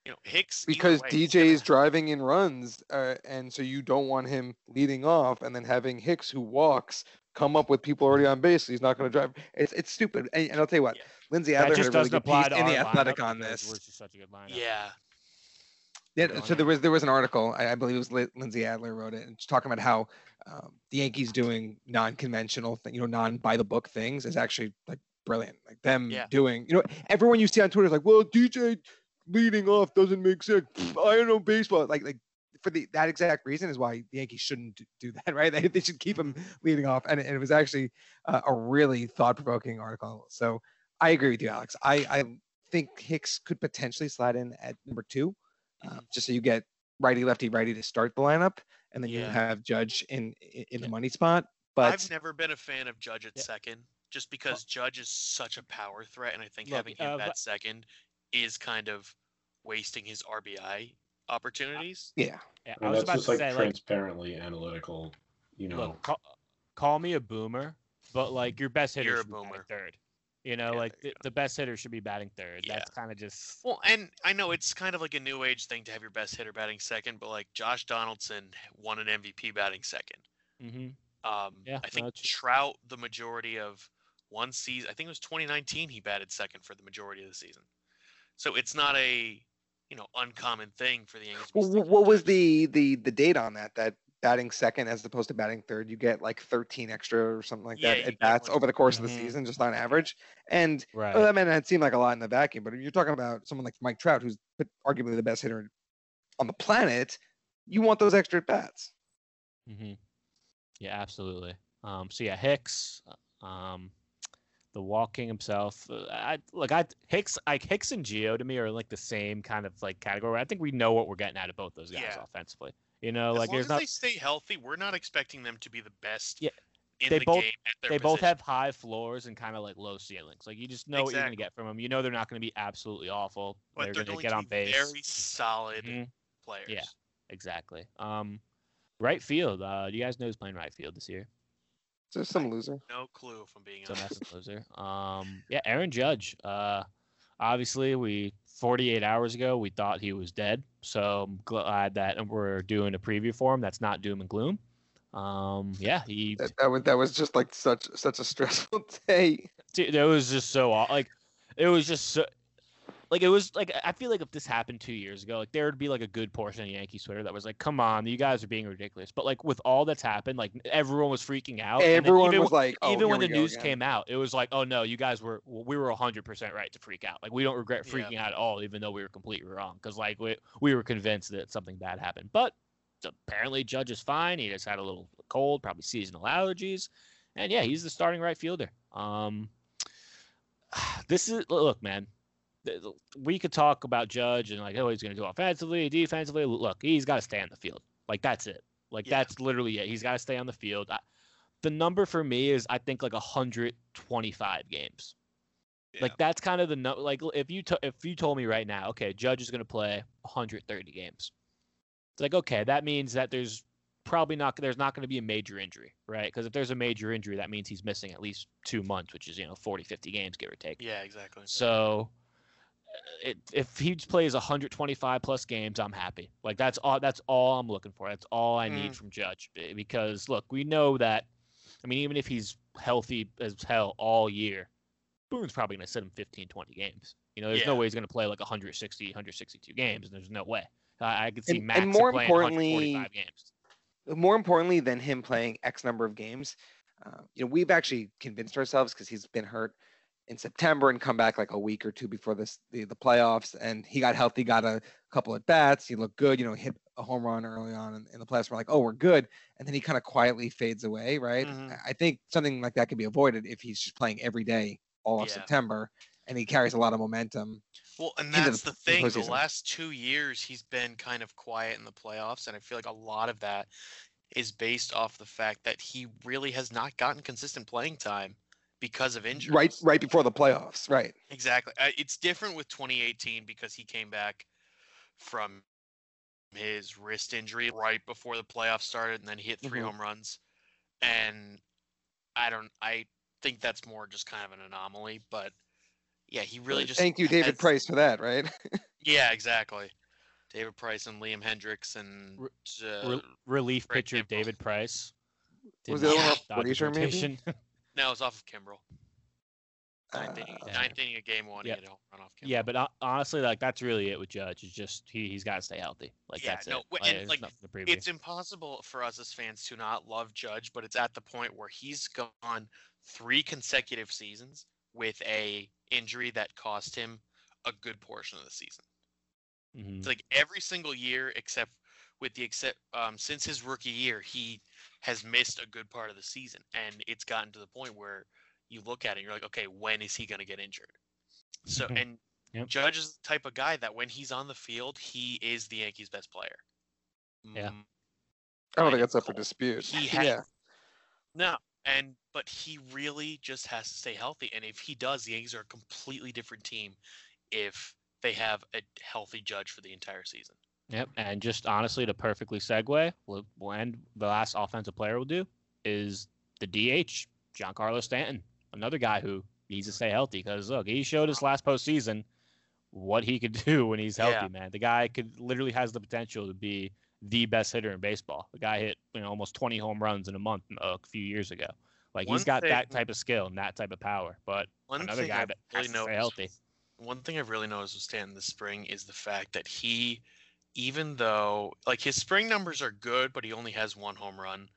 [SPEAKER 3] you know Hicks
[SPEAKER 4] because
[SPEAKER 3] way,
[SPEAKER 4] DJ is
[SPEAKER 3] gonna-
[SPEAKER 4] driving in runs, uh, and so you don't want him leading off, and then having Hicks who walks come up with people already on base. He's not going to drive. It's it's stupid. And, and I'll tell you what,
[SPEAKER 3] Yeah.
[SPEAKER 4] Lindsey
[SPEAKER 2] That
[SPEAKER 4] Adler
[SPEAKER 2] just
[SPEAKER 4] had a really
[SPEAKER 2] doesn't
[SPEAKER 4] good
[SPEAKER 2] apply
[SPEAKER 4] piece
[SPEAKER 2] to
[SPEAKER 4] in the Athletic
[SPEAKER 2] lineup
[SPEAKER 4] on this.
[SPEAKER 2] We're such a good lineup.
[SPEAKER 3] Yeah,
[SPEAKER 4] Yeah, so there was there was an article I, I believe it was Li- Lindsey Adler wrote it, and she's talking about how um, the Yankees doing non-conventional, th- you know, non by the book things is actually like brilliant. Like them
[SPEAKER 3] Yeah.
[SPEAKER 4] doing, you know, everyone you see on Twitter is like, well, DJ leading off doesn't make sense. I don't know baseball. Like like for the that exact reason is why the Yankees shouldn't do that, right? They, they should keep him leading off, and, and it was actually uh, a really thought-provoking article. So I agree with you, Alex. I I think Hicks could potentially slide in at number two uh,
[SPEAKER 3] Mhm.
[SPEAKER 4] just so you get righty lefty righty to start the lineup and then you have judge in in, in the money spot but
[SPEAKER 3] I've never been a fan of Judge at
[SPEAKER 2] Yeah.
[SPEAKER 3] second, just because Judge is such a power threat, and I think
[SPEAKER 2] Look,
[SPEAKER 3] having him
[SPEAKER 2] uh,
[SPEAKER 3] at second is kind of wasting his RBI opportunities.
[SPEAKER 4] yeah
[SPEAKER 2] Yeah,
[SPEAKER 5] I
[SPEAKER 2] I was
[SPEAKER 5] that's
[SPEAKER 2] about
[SPEAKER 5] just
[SPEAKER 2] to
[SPEAKER 5] like
[SPEAKER 2] say, like,
[SPEAKER 5] transparently analytical. You know,
[SPEAKER 2] look, call, call me a boomer, but like your best hitter
[SPEAKER 3] You're
[SPEAKER 2] should be batting
[SPEAKER 3] boomer.
[SPEAKER 2] third. You know,
[SPEAKER 3] Yeah,
[SPEAKER 2] like
[SPEAKER 3] you
[SPEAKER 2] the, the best hitter should be batting third.
[SPEAKER 3] Yeah.
[SPEAKER 2] That's kind of just
[SPEAKER 3] Well, and I know it's kind of like a new age thing to have your best hitter batting second, but like Josh Donaldson won an MVP batting second.
[SPEAKER 2] hmm
[SPEAKER 3] Um,
[SPEAKER 2] Yeah,
[SPEAKER 3] I think
[SPEAKER 2] it's-
[SPEAKER 3] Trout, the majority of one season, I think it was 2019, he batted second for the majority of the season. So it's not a you know uncommon thing for the Yankees.
[SPEAKER 4] well, what was the the the date on that that batting second as opposed to batting third you get like 13 extra or something like
[SPEAKER 3] Yeah,
[SPEAKER 4] that
[SPEAKER 3] you
[SPEAKER 4] at bats over the course of the season just on average and
[SPEAKER 2] right.
[SPEAKER 4] well, i mean it seemed like a lot in the vacuum but if you're talking about someone like mike trout who's p- arguably the best hitter on the planet you want those extra at bats
[SPEAKER 2] hmm Yeah, absolutely. Um, so yeah, Hicks, uh, um, the walking himself. uh, I look, I Hicks, like Hicks and Gio to me are like the same kind of like category. I think we know what we're getting out of both those guys
[SPEAKER 3] Yeah.
[SPEAKER 2] offensively. You know,
[SPEAKER 3] As
[SPEAKER 2] like
[SPEAKER 3] long as
[SPEAKER 2] not.
[SPEAKER 3] they stay healthy, we're not expecting them to be the best
[SPEAKER 2] Yeah,
[SPEAKER 3] in
[SPEAKER 2] they
[SPEAKER 3] the
[SPEAKER 2] both-
[SPEAKER 3] game at their
[SPEAKER 2] They both have high floors and kind of like low ceilings. Like you just know what you're gonna get from them. You know they're not gonna be absolutely awful.
[SPEAKER 3] but
[SPEAKER 2] they're
[SPEAKER 3] they're
[SPEAKER 2] gonna get on base.
[SPEAKER 3] very solid
[SPEAKER 2] Mhm,
[SPEAKER 3] players.
[SPEAKER 2] Yeah, exactly. Um, right field. Uh, do you guys know who's playing right field this year?
[SPEAKER 4] There's some loser
[SPEAKER 3] No clue if I'm being
[SPEAKER 2] So
[SPEAKER 3] honest.
[SPEAKER 2] massive loser. Um, yeah, Aaron Judge. Uh, obviously, we 48 hours ago we thought he was dead. So I'm glad that we're doing a preview for him. That's not doom and gloom. Um, yeah, he.
[SPEAKER 4] that, that was that was just like such such a stressful day
[SPEAKER 2] Dude, that was just so like, it was just so. Like it was like I feel like if this happened two years ago, like there would be like a good portion of Yankees Twitter that was like, "Come on, you guys are being ridiculous." But like with all that's happened, like everyone was freaking out.
[SPEAKER 4] everyone
[SPEAKER 2] even
[SPEAKER 4] was like oh,
[SPEAKER 2] even when the news
[SPEAKER 4] again.
[SPEAKER 2] came out, it was like, oh no, you guys were we were hundred percent right to freak out. Like we don't regret
[SPEAKER 3] Yeah.
[SPEAKER 2] freaking out at all, even though we were completely wrong. Because like we we were convinced that something bad happened. But apparently Judge is fine. He just had a little cold, probably seasonal allergies, and yeah, he's the starting right fielder. Um, this is look, man. We could talk about Judge and like, oh, he's going to do offensively, defensively. Look, he's got to stay on the field. Like that's it. Like
[SPEAKER 3] Yeah.
[SPEAKER 2] that's literally it. He's got to stay on the field. I, the number for me is I think like 125 games. Like that's kind of the number. like if you to, if you told me right now, okay, Judge is going to play 130 games. It's like okay, that means that there's probably not there's not going to be a major injury, right? Because if there's a major injury, that means he's missing at least 2 months, which is, you know, 40 50 games give or take.
[SPEAKER 3] Yeah, exactly.
[SPEAKER 2] So it, if he plays 125 plus games, I'm happy. Like that's all. That's all I'm looking for. That's all I need
[SPEAKER 3] Mm.
[SPEAKER 2] from Judge. Because look, we know that. I mean, even if he's healthy as hell all year, Boone's probably going to sit him 15, 20 games. You know, there's no way he's going to play like 160, 162 games. And there's no way. I, I could see
[SPEAKER 4] And-
[SPEAKER 2] Max
[SPEAKER 4] and more
[SPEAKER 2] playing
[SPEAKER 4] importantly-
[SPEAKER 2] 145 games.
[SPEAKER 4] more importantly than him playing X number of games, uh, you know, we've actually convinced ourselves because he's been hurt in September and come back like a week or two before this the, the playoffs, and he got healthy, got a couple at bats, he looked good, you know, hit a home run early on in, in the playoffs. We're like, oh, we're good, and then he kind of quietly fades away, right?
[SPEAKER 3] Mhm.
[SPEAKER 4] I- think something like that could be avoided if he's just playing every day all of
[SPEAKER 3] Yeah.
[SPEAKER 4] September, and he carries a lot of momentum.
[SPEAKER 3] Well, and
[SPEAKER 4] into the
[SPEAKER 3] that's the, thing. The
[SPEAKER 4] postseason.
[SPEAKER 3] last two years, he's been kind of quiet in the playoffs, and I feel like a lot of that is based off the fact that he really has not gotten consistent playing time because of injuries.
[SPEAKER 4] Right, right before the playoffs, right?
[SPEAKER 3] Exactly. Uh, It's different with 2018 because he came back from his wrist injury right before the playoffs started, and then he hit 3
[SPEAKER 4] Mhm.
[SPEAKER 3] home runs. And I don't. I think that's more just kind of an anomaly, but yeah, he really just.
[SPEAKER 4] Thank you, David
[SPEAKER 3] has-
[SPEAKER 4] Price, for that, right?
[SPEAKER 3] Yeah, exactly. David Price and Liam Hendriks and uh,
[SPEAKER 2] Re- relief
[SPEAKER 3] Greg
[SPEAKER 2] pitcher
[SPEAKER 3] Kimbrel.
[SPEAKER 2] David Price.
[SPEAKER 4] Was
[SPEAKER 2] Did
[SPEAKER 3] the other
[SPEAKER 2] not
[SPEAKER 3] one
[SPEAKER 4] off
[SPEAKER 2] dodge his
[SPEAKER 4] Frazier, maybe?
[SPEAKER 2] rotation.
[SPEAKER 3] no, it was off of Kimbrel. Ninth, inning,
[SPEAKER 4] Uh,
[SPEAKER 3] ninth inning of game one,
[SPEAKER 2] Yeah.
[SPEAKER 3] he hit a home run off Kimbrel.
[SPEAKER 2] yeah, but uh, honestly, like that's really it with Judge. It's just he he's got to stay healthy. Like
[SPEAKER 3] Yeah,
[SPEAKER 2] that's
[SPEAKER 3] no,
[SPEAKER 2] it.
[SPEAKER 3] w-
[SPEAKER 2] Like,
[SPEAKER 3] and, like,
[SPEAKER 2] nothing to preview.
[SPEAKER 3] it's impossible for us as fans to not love Judge, but it's at the point where he's gone three consecutive seasons with a injury that cost him a good portion of the season.
[SPEAKER 2] Mhm.
[SPEAKER 3] It's like every single year, except with the except um, since his rookie year, he has missed a good part of the season, and it's gotten to the point where you look at it and you're like, okay, when is he going to get injured? So,
[SPEAKER 2] Mhm.
[SPEAKER 3] and
[SPEAKER 2] Yep.
[SPEAKER 3] Judge is the type of guy that when he's on the field, he is the Yankees' best player.
[SPEAKER 2] Yeah.
[SPEAKER 3] Mm,
[SPEAKER 4] I don't think that's up for dispute.
[SPEAKER 3] He has
[SPEAKER 4] yeah.
[SPEAKER 3] no, and but he really just has to stay healthy, and if he does, the Yankees are a completely different team if they have a healthy Judge for the entire season.
[SPEAKER 2] Yep, and just honestly to perfectly segue, wh- when the last offensive player we'll do is the DH, Giancarlo Stanton, another guy who needs to stay healthy because look, he showed us last postseason what he could do when he's healthy,
[SPEAKER 3] Yeah.
[SPEAKER 2] man. The guy could literally has the potential to be the best hitter in baseball. The guy hit you know almost 20 home runs in a month a few years ago. Like he's got that type of skill and that type of power, but
[SPEAKER 3] One
[SPEAKER 2] another
[SPEAKER 3] thing
[SPEAKER 2] guy
[SPEAKER 3] I've
[SPEAKER 2] that
[SPEAKER 3] really
[SPEAKER 2] has to stay healthy.
[SPEAKER 3] One thing I've really noticed with Stanton this spring is the fact that he, even though like his spring numbers are good, but he only has one home run,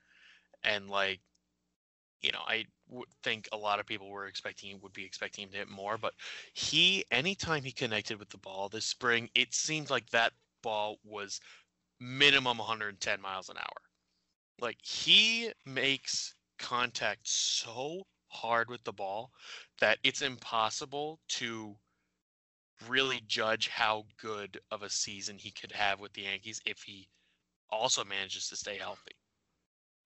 [SPEAKER 3] and like, you know, I would think a lot of people were expecting would be expecting him to hit more, but he anytime he connected with the ball this spring, it seemed like that ball was minimum 110 miles an hour. Like he makes contact so hard with the ball that it's impossible to really judge how good of a season he could have with the Yankees if he also manages to stay healthy.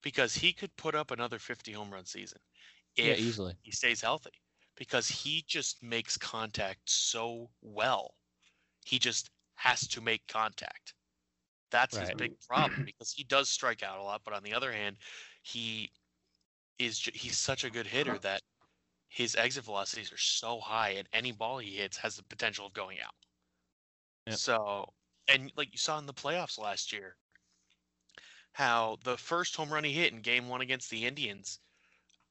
[SPEAKER 3] Because he could put up another 50 home run season if
[SPEAKER 2] Yeah, easily.
[SPEAKER 3] he stays healthy. Because he just makes contact so well. He just has to make contact. That's his big problem because he does strike out a lot, but on the other hand, he is he's such a good hitter that his exit velocities are so high and any ball he hits has the potential of going out.
[SPEAKER 2] Yep.
[SPEAKER 3] So, and like you saw in the playoffs last year, how the first home run he hit in game one against the Indians,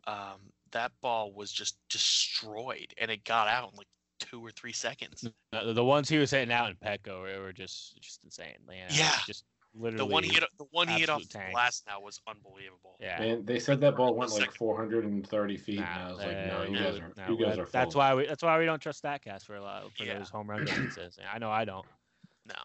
[SPEAKER 3] um, that ball was just destroyed and it got out in like two or three seconds.
[SPEAKER 2] The, the ones he was hitting out in Petco were, were just just insane. You know,
[SPEAKER 3] Yeah.
[SPEAKER 2] just
[SPEAKER 3] The
[SPEAKER 2] literally.
[SPEAKER 3] one he hit, the one he hit off
[SPEAKER 2] absolute
[SPEAKER 3] the glass now was unbelievable.
[SPEAKER 2] Yeah.
[SPEAKER 5] And they said that ball went like 430 feet, and I was like, no,
[SPEAKER 2] uh,
[SPEAKER 5] you
[SPEAKER 2] no,
[SPEAKER 5] guys are,
[SPEAKER 2] no,
[SPEAKER 5] you guys
[SPEAKER 2] that-
[SPEAKER 5] are. Full.
[SPEAKER 2] That's why we. That's why we don't trust Statcast for a lot for
[SPEAKER 3] Yeah.
[SPEAKER 2] those home run differences. I know I don't.
[SPEAKER 3] No,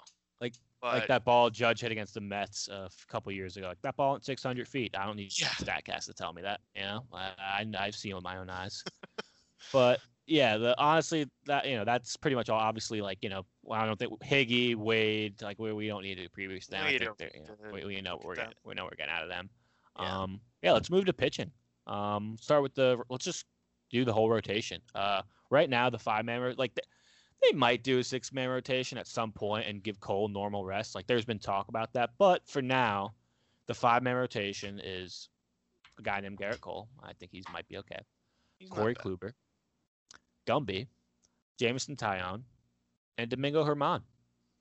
[SPEAKER 2] Like-
[SPEAKER 3] but
[SPEAKER 2] like that ball Judge hit against the Mets a couple years ago. Like that ball at 600 feet. I don't need
[SPEAKER 3] Yeah.
[SPEAKER 2] Statcast to tell me that. You know, I, I I've seen it with my own eyes. but yeah, the honestly that you know that's pretty much all. Obviously, like you know, I don't think Higgy, Wade, like we, we don't need to preview them. I
[SPEAKER 3] We
[SPEAKER 2] think you know, we, we, know we're getting. We know we're getting out of them.
[SPEAKER 3] Yeah.
[SPEAKER 2] Um, yeah, let's move to pitching. Um, start with the. Let's just do the whole rotation. Uh, right now the five man like. th- they might do a six man rotation at some point and give Cole normal rest. Like there's been talk about that, but for now, the five man rotation is a guy named Gerrit Cole. I think he's might be okay.
[SPEAKER 3] he's
[SPEAKER 2] Corey. Kluber, Gumby, Jameson Taillon, and Domingo Germán.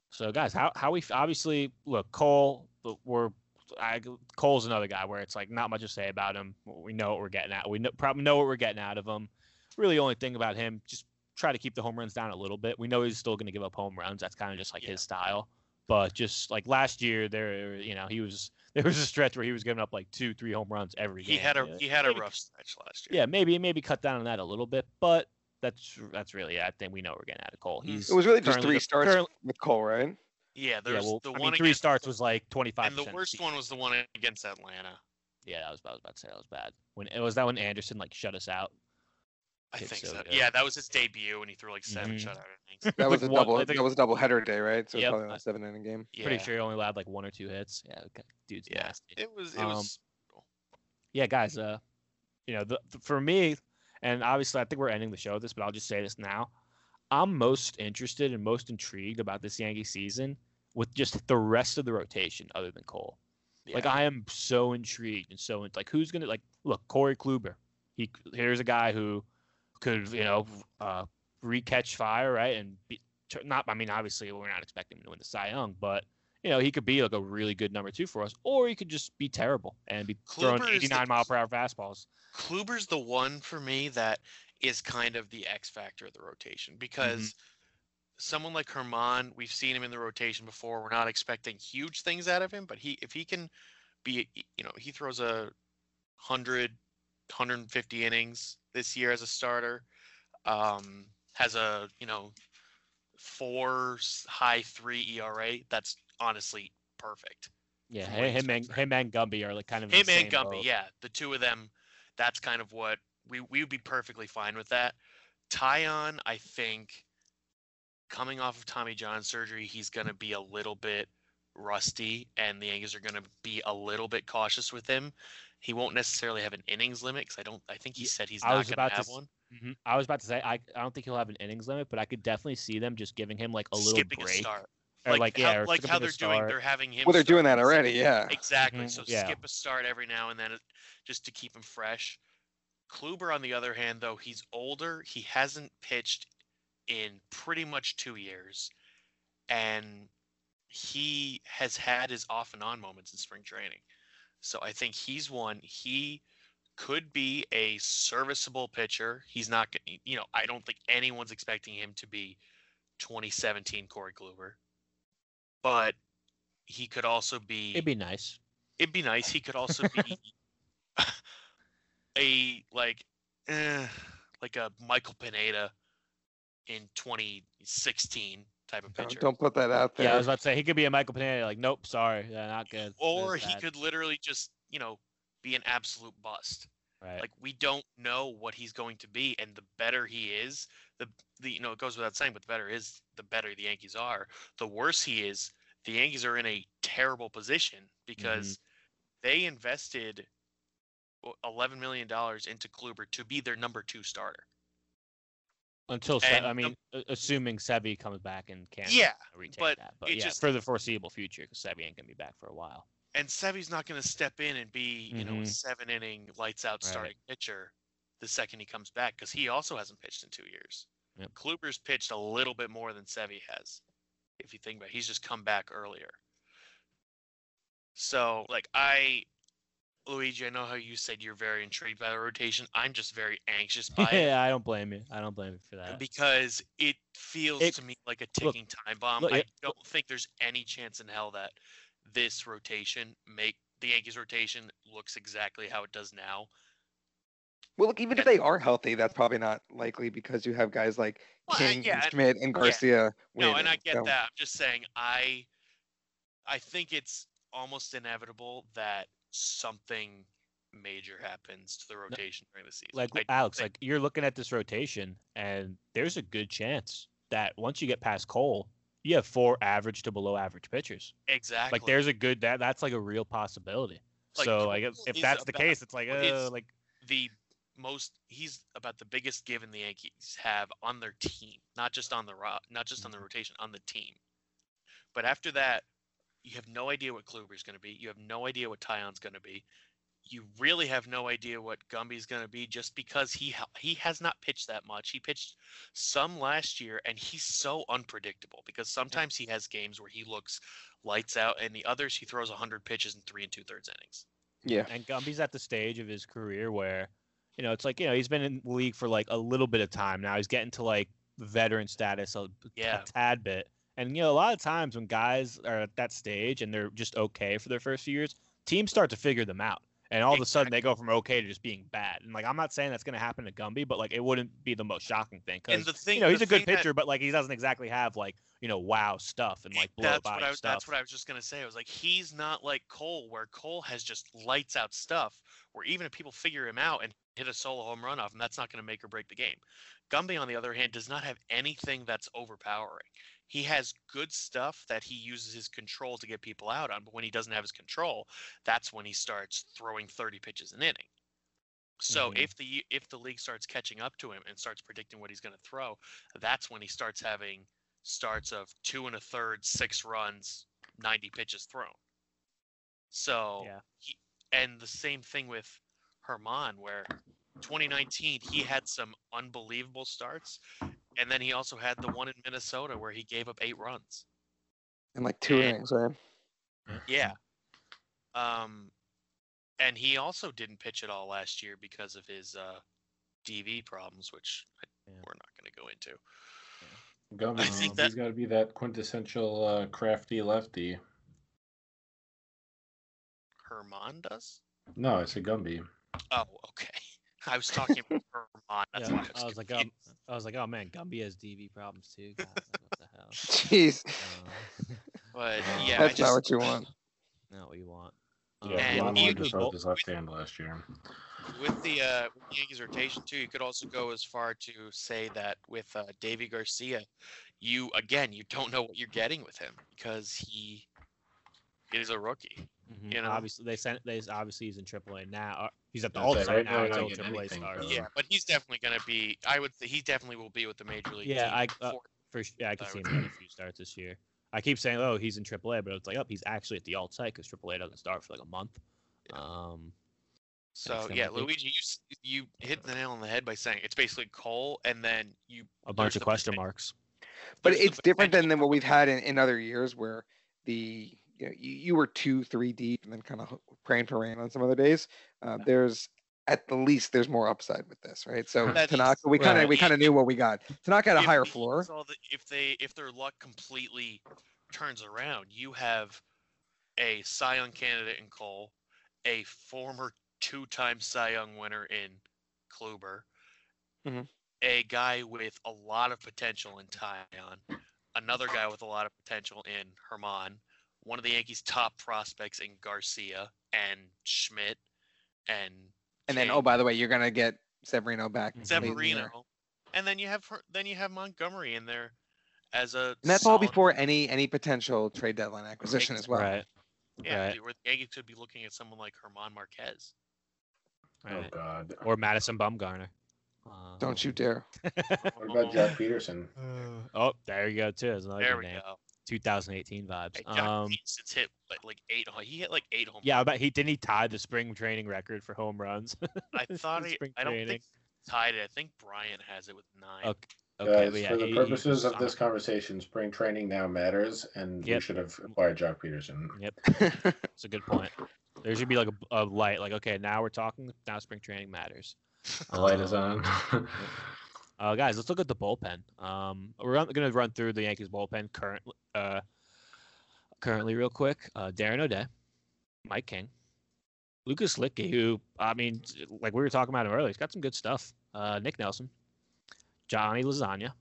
[SPEAKER 2] So guys, how how we obviously look Cole. We're I, Cole's another guy where it's like not much to say about him. We know what we're getting at. We know, probably know what we're getting out of him. Really, only thing about him, just try to keep the home runs down a little bit. We know he's still going to give up home runs. That's kind of just like
[SPEAKER 3] Yeah.
[SPEAKER 2] his style. But just like last year, there, you know, he was there was a stretch where he was giving up like two, three home runs every year.
[SPEAKER 3] He
[SPEAKER 2] game.
[SPEAKER 3] had a he had a
[SPEAKER 2] Maybe-
[SPEAKER 3] rough stretch last year.
[SPEAKER 2] yeah, maybe maybe cut down on that a little bit, but that's that's really it. I think we know we're getting out of Cole.
[SPEAKER 3] Mhm.
[SPEAKER 2] He's
[SPEAKER 4] It was really just three
[SPEAKER 2] the-
[SPEAKER 4] starts
[SPEAKER 2] currently-
[SPEAKER 4] with Cole, right?
[SPEAKER 3] Yeah,
[SPEAKER 2] yeah, well,
[SPEAKER 3] the
[SPEAKER 2] I
[SPEAKER 3] one
[SPEAKER 2] mean, three
[SPEAKER 3] against-
[SPEAKER 2] starts was like twenty five.
[SPEAKER 3] and the worst one was the one against Atlanta.
[SPEAKER 2] Yeah, that was, I was about to say that was bad. When it was that when Anderson like shut us out.
[SPEAKER 3] I
[SPEAKER 2] Hit
[SPEAKER 3] think
[SPEAKER 2] so
[SPEAKER 3] so.
[SPEAKER 2] good.
[SPEAKER 3] Yeah, that was his debut, and he threw like 7
[SPEAKER 2] Mhm.
[SPEAKER 3] shutout innings.
[SPEAKER 4] That was a
[SPEAKER 2] one-
[SPEAKER 4] double.
[SPEAKER 2] I think-
[SPEAKER 4] that was a double header day, right? So
[SPEAKER 2] Yep.
[SPEAKER 4] it's probably a seven inning game.
[SPEAKER 3] Yeah,
[SPEAKER 2] Pretty sure he only allowed like one or two hits. Yeah, okay. dude's
[SPEAKER 3] Yeah,
[SPEAKER 2] nasty.
[SPEAKER 3] it was. It
[SPEAKER 2] Um,
[SPEAKER 3] was.
[SPEAKER 2] yeah, guys. Uh, you know, the, the- for me, and obviously, I think we're ending the show with this, but I'll just say this now. I'm most interested and most intrigued about this Yankee season with just the rest of the rotation other than Cole. Like I am so intrigued and so like who's gonna like look Corey Kluber. He here's a guy who could you know uh, recatch fire right and be, not. I mean obviously we're not expecting him to win the Cy Young, but you know he could be like a really good number two for us, or he could just be terrible and be throwing
[SPEAKER 3] Kluber the-
[SPEAKER 2] 89 mile per hour fastballs.
[SPEAKER 3] Kluber's the one for me that is kind of the X factor of the rotation because someone like Germán, we've seen him in the rotation before. We're not expecting huge things out of him, but he if he can be, you know, he throws a 100, 150 innings this year as a starter, um, has a you know four high three ERA. That's honestly perfect.
[SPEAKER 2] Yeah, him and him and Gumby are like kind of
[SPEAKER 3] Him
[SPEAKER 2] the
[SPEAKER 3] and Gumby,
[SPEAKER 2] boat.
[SPEAKER 3] yeah, the two of them. That's kind of what we we would be perfectly fine with that. Taillon, I think, coming off of Tommy John surgery, he's going to be a little bit rusty, and the Yankees are going to be a little bit cautious with him. He won't necessarily have an innings limit because I don't. I think he said he's
[SPEAKER 2] I
[SPEAKER 3] not going to have one.
[SPEAKER 2] Mhm. I was about to say I, I don't think he'll have an innings limit, but I could definitely see them just giving him like a little
[SPEAKER 3] Skipping
[SPEAKER 2] break.
[SPEAKER 3] a start,
[SPEAKER 2] Or like, yeah,
[SPEAKER 3] how,
[SPEAKER 2] or
[SPEAKER 3] like how they're doing. They're having him.
[SPEAKER 4] Well, they're doing that already. Yeah.
[SPEAKER 3] Exactly.
[SPEAKER 2] Mhm,
[SPEAKER 3] So
[SPEAKER 2] yeah.
[SPEAKER 3] skip a start every now and then just to keep him fresh. Kluber, on the other hand, though, he's older. He hasn't pitched in pretty much two years. And he has had his off and on moments in spring training. So I think he's one. He could be a serviceable pitcher. He's not, g- you know, I don't think anyone's expecting him to be 2017 Corey Kluber. But he could also be
[SPEAKER 2] It'd be nice.
[SPEAKER 3] it'd be nice. He could also be a like, eh, like a Michael Pineda in 2016 type of
[SPEAKER 4] Don't,
[SPEAKER 3] pitcher.
[SPEAKER 4] don't put that out there.
[SPEAKER 2] Yeah, I was about to say he could be a Michael Pineda. Like, nope, sorry, yeah, not good.
[SPEAKER 3] or he could literally just, you know, be an absolute bust.
[SPEAKER 2] Right.
[SPEAKER 3] Like we don't know what he's going to be, and the better he is, the the you know it goes without saying, but the better is the better the Yankees are. The worse he is, the Yankees are in a terrible position mm-hmm. because they invested eleven million dollars into Kluber to be their number two starter.
[SPEAKER 2] Until Se- I mean, a- assuming Sevi comes back and can
[SPEAKER 3] Yeah,
[SPEAKER 2] retain
[SPEAKER 3] but
[SPEAKER 2] that. But yeah,
[SPEAKER 3] just-
[SPEAKER 2] for the foreseeable future, because Sevi ain't gonna be back for a while.
[SPEAKER 3] And Sevy's not going to step in and be, you know, a
[SPEAKER 2] Mhm.
[SPEAKER 3] seven inning lights out
[SPEAKER 2] Right.
[SPEAKER 3] starting pitcher the second he comes back because he also hasn't pitched in two years.
[SPEAKER 2] Yep.
[SPEAKER 3] Kluber's pitched a little bit more than Sevy has. If you think about it, he's just come back earlier. So, like, I, Luigi, I know how you said you're very intrigued by the rotation. I'm just very anxious by it
[SPEAKER 2] yeah, I don't blame you. I don't blame you for that.
[SPEAKER 3] because it feels
[SPEAKER 2] It-
[SPEAKER 3] to me like a
[SPEAKER 2] look-
[SPEAKER 3] ticking time bomb.
[SPEAKER 2] look,
[SPEAKER 3] I don't think there's any chance in hell that this rotation make the Yankees rotation looks exactly how it does now.
[SPEAKER 4] Well, look, even if they are healthy, that's probably not likely because you have guys like
[SPEAKER 3] Well,
[SPEAKER 4] King,
[SPEAKER 3] yeah,
[SPEAKER 4] and
[SPEAKER 3] and-
[SPEAKER 4] Schmidt, and Garcia.
[SPEAKER 3] No, and I get
[SPEAKER 4] so-
[SPEAKER 3] that. I'm just saying I I think it's almost inevitable that something major happens to the rotation during the season.
[SPEAKER 2] like
[SPEAKER 3] I
[SPEAKER 2] Alex,
[SPEAKER 3] think-
[SPEAKER 2] like you're looking at this rotation, and there's a good chance that once you get past Cole, you have four average to below average pitchers.
[SPEAKER 3] exactly.
[SPEAKER 2] Like there's a good that that's like a real possibility.
[SPEAKER 3] Like,
[SPEAKER 2] so like if, that's the
[SPEAKER 3] about-
[SPEAKER 2] case, it's like uh,
[SPEAKER 3] it's-
[SPEAKER 2] like
[SPEAKER 3] the most he's about the biggest given the Yankees have on their team, not just on the ro- not just on
[SPEAKER 2] Mm-hmm.
[SPEAKER 3] the rotation, on the team. But after that, you have no idea what Kluber's going to be. You have no idea what Taillon's going to be. You really have no idea what Gumby's going to be just because he ha- he has not pitched that much. He pitched some last year and he's so unpredictable because sometimes he has games where he looks lights out and the others he throws 100 pitches in 3 and 2 thirds innings.
[SPEAKER 4] Yeah.
[SPEAKER 2] and Gumby's at the stage of his career where, you know, it's like you know he's been in the league for like a little bit of time now. He's getting to like veteran status a,
[SPEAKER 3] Yeah.
[SPEAKER 2] a tad bit, and you know a lot of times when guys are at that stage and they're just okay for their first few years, teams start to figure them out. And all of a sudden they go from okay to just being bad. And like I'm not saying that's going to happen to Gumby, but like it wouldn't be the most shocking thing
[SPEAKER 3] And
[SPEAKER 2] because
[SPEAKER 3] the thing
[SPEAKER 2] you know he's a good
[SPEAKER 3] thing that-
[SPEAKER 2] pitcher, but like he doesn't exactly have like you know wow stuff and like blow
[SPEAKER 3] that's
[SPEAKER 2] by
[SPEAKER 3] what I was.
[SPEAKER 2] stuff.
[SPEAKER 3] That's what I was just gonna say. I was like, he's not like Cole, where Cole has just lights out stuff. Where even if people figure him out and hit a solo home run off him, that's not gonna make or break the game. Gumby, on the other hand, does not have anything that's overpowering. He has good stuff that he uses his control to get people out on, but when he doesn't have his control, that's when he starts throwing 30 pitches an inning. So
[SPEAKER 2] Mhm.
[SPEAKER 3] if the if the league starts catching up to him and starts predicting what he's going to throw, that's when he starts having starts of two and a third, six runs, 90 pitches thrown. So,
[SPEAKER 2] Yeah.
[SPEAKER 3] he, and the same thing with Germán, where 2019 he had some unbelievable starts, and then he also had the one in Minnesota where he gave up eight runs.
[SPEAKER 4] in like two
[SPEAKER 3] Yeah.
[SPEAKER 4] innings, right?
[SPEAKER 3] Yeah. Um, and he also didn't pitch at all last year because of his uh, DV problems, which I,
[SPEAKER 2] Yeah.
[SPEAKER 3] we're not going to go into.
[SPEAKER 5] Gumby,
[SPEAKER 3] I think
[SPEAKER 5] he's
[SPEAKER 3] that-
[SPEAKER 5] got to be that quintessential uh, crafty lefty.
[SPEAKER 3] Germán does.
[SPEAKER 5] No, it's a Gumby.
[SPEAKER 3] Oh, okay. I was talking about Germán. That's
[SPEAKER 2] Yeah,
[SPEAKER 3] why
[SPEAKER 2] I was like,
[SPEAKER 3] confused.
[SPEAKER 2] um, I was like, oh man, Gumby has DV problems too. God, what the hell?
[SPEAKER 4] Jeez,
[SPEAKER 2] Uh,
[SPEAKER 3] but yeah, I
[SPEAKER 4] that's
[SPEAKER 3] just,
[SPEAKER 4] not what you want.
[SPEAKER 2] not what you want.
[SPEAKER 5] Yeah,
[SPEAKER 3] And
[SPEAKER 5] Ron
[SPEAKER 3] he-
[SPEAKER 5] wanted to throw
[SPEAKER 2] Bull-
[SPEAKER 5] with his left hand last year.
[SPEAKER 3] with the uh, with Yankees rotation too, you could also go as far to say that with uh, Deivi Garcia, you again you don't know what you're getting with him because he is a rookie.
[SPEAKER 2] Mhm.
[SPEAKER 3] You know?
[SPEAKER 2] obviously they sent. They obviously he's in AAA now. He's at the
[SPEAKER 5] I'd
[SPEAKER 2] All Star
[SPEAKER 5] right
[SPEAKER 2] now.
[SPEAKER 3] Yeah, but he's definitely going to be. I would. Say he definitely will be with the major league.
[SPEAKER 2] Yeah,
[SPEAKER 3] team
[SPEAKER 2] I- uh,
[SPEAKER 3] for-
[SPEAKER 2] For sure, yeah, I can see him
[SPEAKER 3] would-
[SPEAKER 2] getting a few starts this year. I keep saying, oh, he's in AAA, but it's like, oh, he's actually at the alt site because AAA doesn't start for like a month. Um,
[SPEAKER 3] so yeah, Luigi, you you hit the nail on the head by saying it's basically Cole, and then you
[SPEAKER 2] a bunch of question marks.
[SPEAKER 4] But it's different than, than what we've had in, in other years where the you, know, you, you were two, three deep and then kind of praying for rain on some other days. Uh, there's at the least there's more upside with this, right? So
[SPEAKER 3] That is-
[SPEAKER 4] Tanaka, we kind of
[SPEAKER 2] Right.
[SPEAKER 4] we kind of knew what we got. Tanaka had a
[SPEAKER 3] if
[SPEAKER 4] higher floor.
[SPEAKER 3] Yankees the- if they if their luck completely turns around, you have a Cy Young candidate in Cole, a former two-time Cy Young winner in Kluber,
[SPEAKER 4] Mhm.
[SPEAKER 3] a guy with a lot of potential in Taillon, another guy with a lot of potential in Germán, one of the Yankees' top prospects in Garcia and Schmidt, and
[SPEAKER 4] And then
[SPEAKER 3] King.
[SPEAKER 4] oh by the way, you're gonna get Severino back. late in the year.
[SPEAKER 3] Severino, and then you have her, then you have Montgomery in there as a.
[SPEAKER 4] And that's all
[SPEAKER 3] solid-
[SPEAKER 4] before any any potential trade deadline acquisition as well.
[SPEAKER 2] Right.
[SPEAKER 3] Yeah,
[SPEAKER 2] right.
[SPEAKER 3] where the Yankees could be looking at someone like Germán Márquez.
[SPEAKER 5] Oh. God.
[SPEAKER 2] Or Madison Bumgarner. Uh,
[SPEAKER 4] Don't you dare.
[SPEAKER 5] What about Joc Pederson?
[SPEAKER 2] Oh, there you go too.
[SPEAKER 3] There we
[SPEAKER 2] name.
[SPEAKER 3] go.
[SPEAKER 2] 2018 vibes.
[SPEAKER 3] Hey, Joc
[SPEAKER 2] Um,
[SPEAKER 3] Pederson's hit like, like eight. ho- He hit like eight home.
[SPEAKER 2] yeah, but he didn't he tie the spring training record for home runs.
[SPEAKER 3] I thought he.
[SPEAKER 2] spring
[SPEAKER 3] I don't
[SPEAKER 2] training.
[SPEAKER 3] think he tied it. I think Bryant has it with nine.
[SPEAKER 2] Okay. Okay,
[SPEAKER 5] Guys,
[SPEAKER 2] yeah,
[SPEAKER 5] for the
[SPEAKER 2] he- he
[SPEAKER 5] purposes
[SPEAKER 2] was
[SPEAKER 5] of this conversation, spring training now matters, and we should have acquired Joc Pederson.
[SPEAKER 2] Yep, it's a good point. There should be like a, a light, like okay, now we're talking. Now spring training matters.
[SPEAKER 5] The light is
[SPEAKER 2] Um,
[SPEAKER 5] on.
[SPEAKER 2] Uh, guys, let's look at the bullpen. Um, we're going to run through the Yankees bullpen current, uh, currently real quick. Uh, Darren O'Day, Mike King, Lucas Luetge, who I mean, like we were talking about him earlier, he's got some good stuff. Uh, Nick Nelson, Johnny Lasagna,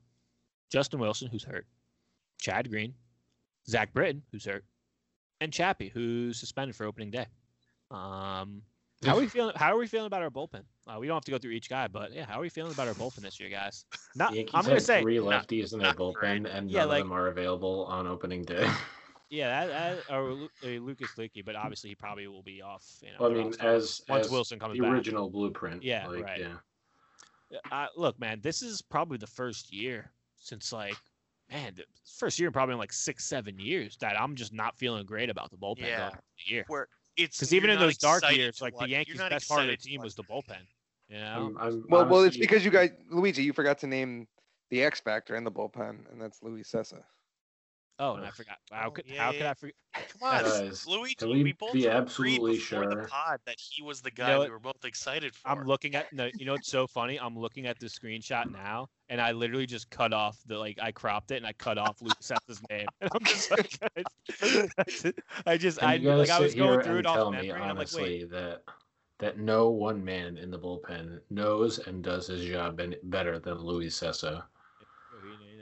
[SPEAKER 2] Justin Wilson, who's hurt, Chad Green, Zach Britton, who's hurt, and Chappie, who's suspended for opening day. Um, how are we feeling? How are we feeling about our bullpen? Uh, we don't have to go through each guy, but yeah, how are we feeling about our bullpen this year, guys? Not,
[SPEAKER 5] The
[SPEAKER 2] I'm gonna
[SPEAKER 5] have
[SPEAKER 2] say,
[SPEAKER 5] three
[SPEAKER 3] not-
[SPEAKER 5] lefties in their bullpen,
[SPEAKER 3] great.
[SPEAKER 5] and
[SPEAKER 2] Yeah,
[SPEAKER 5] none
[SPEAKER 2] like-
[SPEAKER 5] of them are available on opening day.
[SPEAKER 2] yeah, that, that, or uh, Lucas Luetge, but obviously he probably will be off. You know,
[SPEAKER 5] well, I mean,
[SPEAKER 2] All-Star
[SPEAKER 5] as
[SPEAKER 2] once
[SPEAKER 5] as
[SPEAKER 2] Wilson comes back.
[SPEAKER 5] the
[SPEAKER 2] back.
[SPEAKER 5] original blueprint.
[SPEAKER 2] Yeah,
[SPEAKER 5] like,
[SPEAKER 2] right.
[SPEAKER 5] Yeah.
[SPEAKER 2] Uh, look, man, this is probably the first year since like, man, the first year probably in like six, seven years that I'm just not feeling great about the bullpen
[SPEAKER 3] Yeah.
[SPEAKER 2] the year.
[SPEAKER 3] Where it's
[SPEAKER 2] Because even in those dark years,
[SPEAKER 3] to
[SPEAKER 2] like the Yankees' best part of the team was the
[SPEAKER 3] them.
[SPEAKER 2] bullpen. You know,
[SPEAKER 5] I'm, I'm
[SPEAKER 4] Well, well, it's because you guys, Luigi, you forgot to name the X factor in the bullpen, and that's Luis Cessa.
[SPEAKER 2] Oh, and I forgot. How
[SPEAKER 3] Oh,
[SPEAKER 2] could
[SPEAKER 3] yeah,
[SPEAKER 2] how could. I forget?
[SPEAKER 3] Come on,
[SPEAKER 5] Guys,
[SPEAKER 3] Luigi.
[SPEAKER 5] can
[SPEAKER 3] we,
[SPEAKER 5] we
[SPEAKER 3] both
[SPEAKER 5] be absolutely
[SPEAKER 3] before the
[SPEAKER 5] sure?
[SPEAKER 3] pod that he was the
[SPEAKER 2] know
[SPEAKER 3] guy
[SPEAKER 2] what?
[SPEAKER 3] we were both excited for.
[SPEAKER 2] I'm looking at the. You know what's so funny? I'm looking at the screenshot now, and I literally just cut off the like. I cropped it and I cut off Lucas's name. And I'm just like, I just I like I was going through
[SPEAKER 5] and
[SPEAKER 2] it
[SPEAKER 5] tell
[SPEAKER 2] off
[SPEAKER 5] me
[SPEAKER 2] memory. and I'm like, wait,
[SPEAKER 5] honestly that that no one man in the bullpen knows and does his job better than Luis Cessa.
[SPEAKER 2] he knows his role.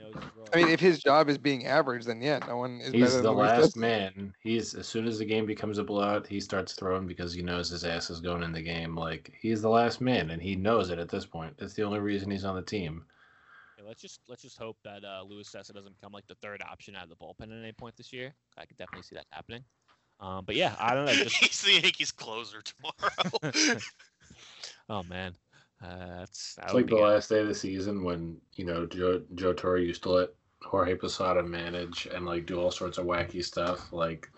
[SPEAKER 4] I mean, if his job is being average, then yeah, no one is
[SPEAKER 5] He's
[SPEAKER 4] better
[SPEAKER 5] the
[SPEAKER 4] than Luis
[SPEAKER 5] last
[SPEAKER 4] Cessa.
[SPEAKER 5] man. He's as soon as the game becomes a blowout, he starts throwing because he knows his ass is going in the game. Like he's the last man, and he knows it at this point. That's the only reason he's on the team.
[SPEAKER 2] Okay, let's just let's just hope that uh, Luis Cessa doesn't become like the third option out of the bullpen at any point this year. I could definitely see that happening. Um, but yeah, I don't know. Just
[SPEAKER 3] He's the Yankees closer tomorrow.
[SPEAKER 2] oh man, uh, that's that
[SPEAKER 5] It's like the
[SPEAKER 2] good.
[SPEAKER 5] last day of the season when you know Joe Joe Torre used to let Jorge Posada manage and like do all sorts of wacky stuff. Like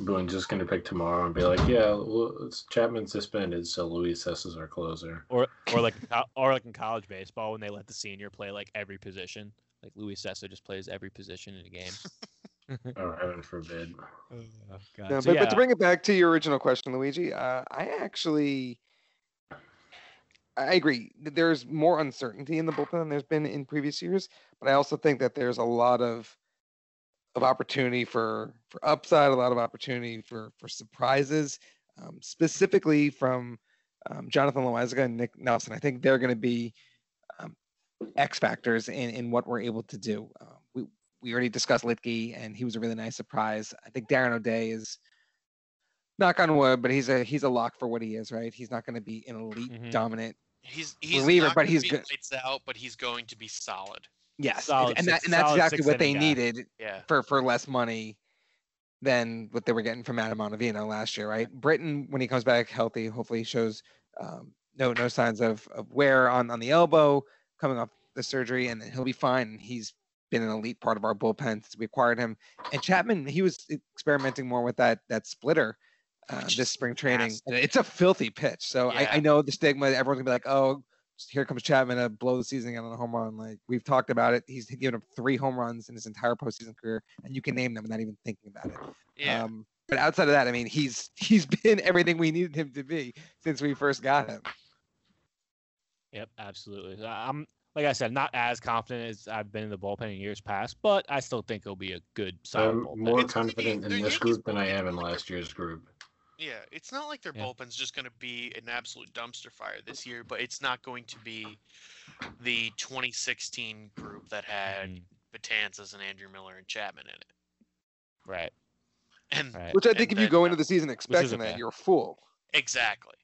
[SPEAKER 5] Boone just gonna pick tomorrow and be like, yeah, well, it's Chapman suspended, so Luis Cessa's our closer.
[SPEAKER 2] Or or like or like in college baseball when they let the senior play like every position. Like Luis Cessa just plays every position in a game.
[SPEAKER 5] oh, heaven forbid.
[SPEAKER 2] oh, God.
[SPEAKER 4] No,
[SPEAKER 2] So,
[SPEAKER 4] but,
[SPEAKER 2] yeah,
[SPEAKER 4] but to bring it back to your original question, Luigi, uh, I actually, I agree. There's more uncertainty in the bullpen than there's been in previous years, but I also think that there's a lot of of opportunity for for upside, a lot of opportunity for for surprises, um, specifically from um, Jonathan Loáisiga and Nick Nelson. I think they're going to be um, X factors in in what we're able to do. Uh, we we already discussed Luetge, and he was a really nice surprise. I think Darren O'Day is knock on wood, but he's a he's a lock for what he is, right? He's not going to be an elite
[SPEAKER 2] Mhm.
[SPEAKER 4] dominant.
[SPEAKER 3] He's he's
[SPEAKER 4] Reliever,
[SPEAKER 3] not
[SPEAKER 4] but he's good.
[SPEAKER 3] lights out, but he's going to be solid.
[SPEAKER 4] Yes,
[SPEAKER 2] Solid
[SPEAKER 4] and that, and that's exactly what they
[SPEAKER 2] guy.
[SPEAKER 4] needed
[SPEAKER 3] Yeah.
[SPEAKER 4] for for less money than what they were getting from Adam Ottavino last year, right? Britton, when he comes back healthy, hopefully he shows um, no no signs of, of wear on on the elbow coming off the surgery, and he'll be fine. He's been an elite part of our bullpen since we acquired him. And Chapman, he was experimenting more with that that splitter uh, this spring training,
[SPEAKER 3] nasty.
[SPEAKER 4] and it's a filthy pitch. So I, I know the stigma. Everyone's gonna be like, oh. Here comes Chapman to blow the season again on a home run. Like we've talked about it, he's given up three home runs in his entire postseason career, and you can name them without even thinking about it.
[SPEAKER 3] Yeah.
[SPEAKER 4] Um, but outside of that, I mean, he's he's been everything we needed him to be since we first got him.
[SPEAKER 2] Yep, absolutely. I'm like I said, not as confident as I've been in the bullpen in years past, but I still think it'll be a good solid
[SPEAKER 5] I'm
[SPEAKER 2] bullpen.
[SPEAKER 5] more
[SPEAKER 3] It's gonna be-
[SPEAKER 5] confident in this group than I am in last year's group.
[SPEAKER 3] Yeah, it's not like their
[SPEAKER 2] Yeah.
[SPEAKER 3] bullpen's just going to be an absolute dumpster fire this year, but it's not going to be the 2016 group that had
[SPEAKER 2] Mhm.
[SPEAKER 3] Betances and Andrew Miller and Chapman in it.
[SPEAKER 2] Right,
[SPEAKER 3] And
[SPEAKER 2] right.
[SPEAKER 4] Which I
[SPEAKER 3] And
[SPEAKER 4] think if you go
[SPEAKER 3] uh,
[SPEAKER 4] into the season expecting that, you're a fool.
[SPEAKER 3] exactly.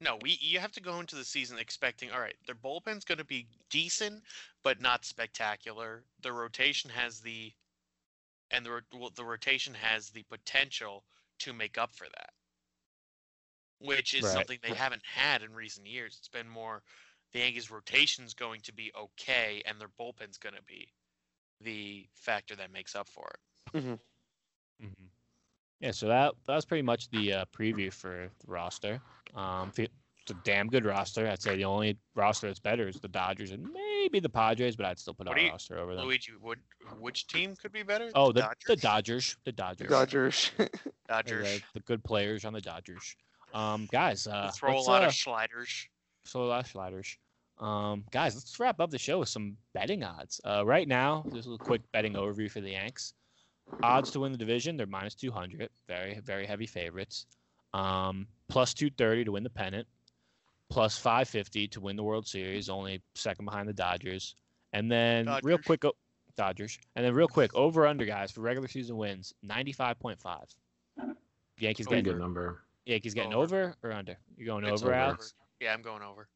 [SPEAKER 3] No, we you have to go into the season expecting all right, their bullpen's going to be decent but not spectacular. The rotation has the and the well, the rotation has the potential to make up for that. Which is
[SPEAKER 2] Right.
[SPEAKER 3] something they haven't had in recent years. It's been more the Yankees rotation's going to be okay and their bullpen's going to be the factor that makes up for it.
[SPEAKER 2] hmm Yeah, so that that was pretty much the uh, preview for the roster. Um, it's a damn good roster. I'd say the only roster that's better is the Dodgers and maybe the Padres, but I'd still put
[SPEAKER 3] What
[SPEAKER 2] our
[SPEAKER 3] you-
[SPEAKER 2] roster over them.
[SPEAKER 3] Luigi, what which team could be better?
[SPEAKER 2] Oh, the the
[SPEAKER 3] Dodgers?
[SPEAKER 2] Dodgers, the Dodgers,
[SPEAKER 4] Dodgers.
[SPEAKER 3] Dodgers.
[SPEAKER 2] the, the good players on the Dodgers. Um, guys, uh,
[SPEAKER 3] throw a lot
[SPEAKER 2] uh,
[SPEAKER 3] of sliders.
[SPEAKER 2] Throw a lot of sliders. Um, guys, let's wrap up the show with some betting odds. Uh, right now, this is a quick betting overview for the Yanks. Odds to win the division, they're minus 200. Very, very heavy favorites. Um, plus 230 to win the pennant. Plus 550 to win the World Series, only second behind the Dodgers. And then real quick, o- Dodgers. And then real quick, over under guys for regular season wins, 95.5. Yankees
[SPEAKER 5] Pretty
[SPEAKER 2] getting
[SPEAKER 5] good number.
[SPEAKER 2] Yankees getting
[SPEAKER 3] Over.
[SPEAKER 2] over or under? You're going
[SPEAKER 3] It's
[SPEAKER 2] over,
[SPEAKER 5] over.
[SPEAKER 2] Alex?
[SPEAKER 3] Yeah, I'm going over.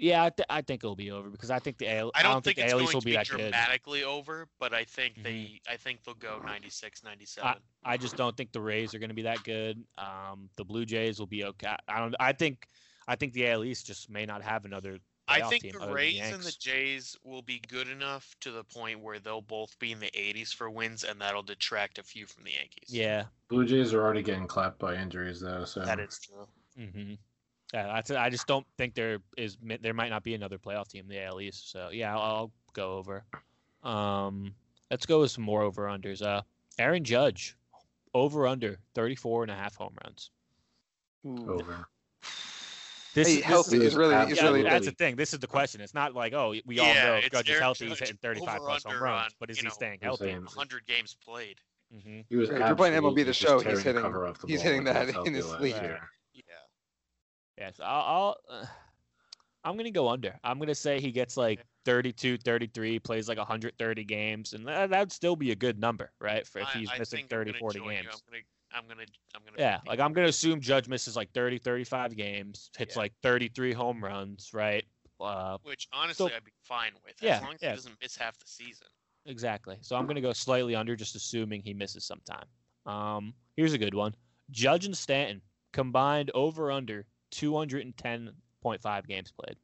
[SPEAKER 2] Yeah, I, th- I think it'll be over because I think the AL,
[SPEAKER 3] I don't, think,
[SPEAKER 2] the
[SPEAKER 3] it's
[SPEAKER 2] AL
[SPEAKER 3] going
[SPEAKER 2] East will be
[SPEAKER 3] be
[SPEAKER 2] that good.
[SPEAKER 3] dramatically over, but I think
[SPEAKER 2] Mhm.
[SPEAKER 3] they I think they'll go 96, 97.
[SPEAKER 2] I just don't think the Rays are going to be that good. Um, the Blue Jays will be okay. I don't. I think I think the AL East just may not have another.
[SPEAKER 3] I think
[SPEAKER 2] team
[SPEAKER 3] the
[SPEAKER 2] other than
[SPEAKER 3] Rays and the Jays will be good enough to the point where they'll both be in the 80s for wins, and that'll detract a few from the Yankees.
[SPEAKER 2] Yeah.
[SPEAKER 5] Blue Jays are already getting clapped by injuries though, so
[SPEAKER 3] that is true.
[SPEAKER 2] Mm-hmm. Yeah, I just don't think there is. There might not be another playoff team in the AL East. So yeah, I'll, I'll go over. Um, let's go with some more over unders. Uh, Aaron Judge, over under 34 and a half home runs.
[SPEAKER 4] Ooh.
[SPEAKER 5] over.
[SPEAKER 2] This
[SPEAKER 4] Hey,
[SPEAKER 2] is- this
[SPEAKER 4] healthy
[SPEAKER 2] is-
[SPEAKER 4] is really is
[SPEAKER 2] Yeah,
[SPEAKER 4] really
[SPEAKER 2] that's the thing. This is the question. It's not like, oh, we all
[SPEAKER 3] Yeah,
[SPEAKER 2] know if
[SPEAKER 3] it's
[SPEAKER 2] Judge is
[SPEAKER 3] Aaron
[SPEAKER 2] healthy, he's hitting 35 plus home runs,
[SPEAKER 3] on,
[SPEAKER 2] but is he
[SPEAKER 3] know,
[SPEAKER 2] staying healthy?
[SPEAKER 3] 100 games played.
[SPEAKER 2] hmm
[SPEAKER 5] He was
[SPEAKER 4] Right, if you're playing MLB
[SPEAKER 5] absolutely
[SPEAKER 4] The
[SPEAKER 5] just
[SPEAKER 4] Show, he's
[SPEAKER 5] tearing the
[SPEAKER 4] hitting-
[SPEAKER 5] cover off the
[SPEAKER 4] he's hitting that in his
[SPEAKER 5] healthy last
[SPEAKER 4] sleep.
[SPEAKER 3] Yeah.
[SPEAKER 2] Yes, I'll. I'll uh, I'm gonna go under. I'm gonna say he gets like 32, 33, plays like 130 games, and that, that'd still be a good number, right? For if he's
[SPEAKER 3] I
[SPEAKER 2] missing
[SPEAKER 3] I'm
[SPEAKER 2] 30, 40
[SPEAKER 3] join you.
[SPEAKER 2] games.
[SPEAKER 3] I'm gonna, I'm gonna, I'm gonna.
[SPEAKER 2] Yeah, like I'm gonna assume Judge misses like 30, 35 games, hits
[SPEAKER 3] Yeah.
[SPEAKER 2] like 33 home runs, right? Uh,
[SPEAKER 3] Which honestly,
[SPEAKER 2] so-
[SPEAKER 3] I'd be fine with
[SPEAKER 2] Yeah,
[SPEAKER 3] long as
[SPEAKER 2] yeah.
[SPEAKER 3] he doesn't miss half the season.
[SPEAKER 2] exactly. So I'm gonna go slightly under, just assuming he misses some time. Um, here's a good one: Judge and Stanton combined over under 210.5 games played.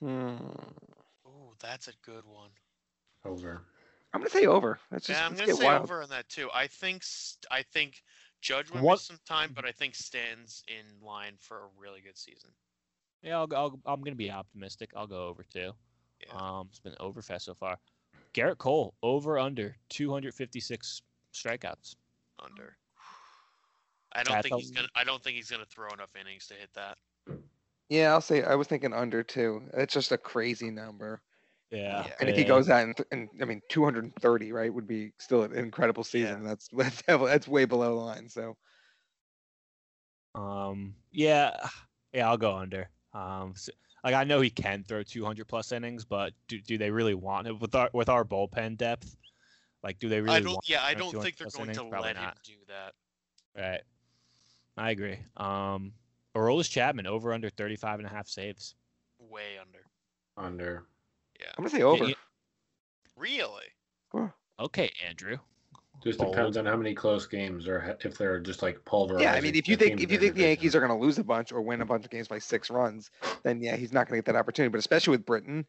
[SPEAKER 4] Hmm.
[SPEAKER 3] oh that's a good one.
[SPEAKER 5] Over.
[SPEAKER 4] I'm gonna say over. Let's just
[SPEAKER 3] yeah, I'm gonna say
[SPEAKER 4] wild.
[SPEAKER 3] over on that too. I think I think Judge would
[SPEAKER 2] What-
[SPEAKER 3] miss some time, but I think Stanton's in line for a really good season.
[SPEAKER 2] Yeah, I'll, go- I'll, I'm gonna be optimistic. I'll go over too.
[SPEAKER 3] Yeah.
[SPEAKER 2] Um, it's been over fast so far. Gerrit Cole over under 256 strikeouts.
[SPEAKER 3] Under. I don't
[SPEAKER 2] That
[SPEAKER 3] think he's gonna. I don't think he's gonna throw enough innings to hit that.
[SPEAKER 4] Yeah, I'll say I was thinking under too. It's just a crazy number.
[SPEAKER 2] Yeah.
[SPEAKER 3] Yeah.
[SPEAKER 4] And if he
[SPEAKER 2] yeah.
[SPEAKER 4] goes out and, and I mean 230, right, would be still an incredible season. That's that's that's way below the line. So
[SPEAKER 2] Um, yeah, yeah, I'll go under. Um, s- like I know he can throw 200 plus innings, but do, do they really want it with our with our bullpen depth? Like, do they really
[SPEAKER 3] I don't.
[SPEAKER 2] want?
[SPEAKER 3] Yeah, I don't think they're going
[SPEAKER 2] innings?
[SPEAKER 3] to
[SPEAKER 2] Probably
[SPEAKER 3] let him
[SPEAKER 2] not.
[SPEAKER 3] do that.
[SPEAKER 2] Right. I agree. Um, Aroldis Chapman over under 35 and a half saves.
[SPEAKER 3] Way under.
[SPEAKER 5] Under.
[SPEAKER 3] Yeah.
[SPEAKER 4] I'm gonna say
[SPEAKER 2] Yeah,
[SPEAKER 4] over.
[SPEAKER 2] you-
[SPEAKER 3] Really?
[SPEAKER 2] Okay, Andrew.
[SPEAKER 5] Just
[SPEAKER 2] Bold.
[SPEAKER 5] depends on how many close games or if they're just like pulverized.
[SPEAKER 4] Yeah, I mean, if you think if you think the Yankees are going to lose a bunch or win a bunch of games by six runs, then yeah, he's not going to get that opportunity. But especially with Britton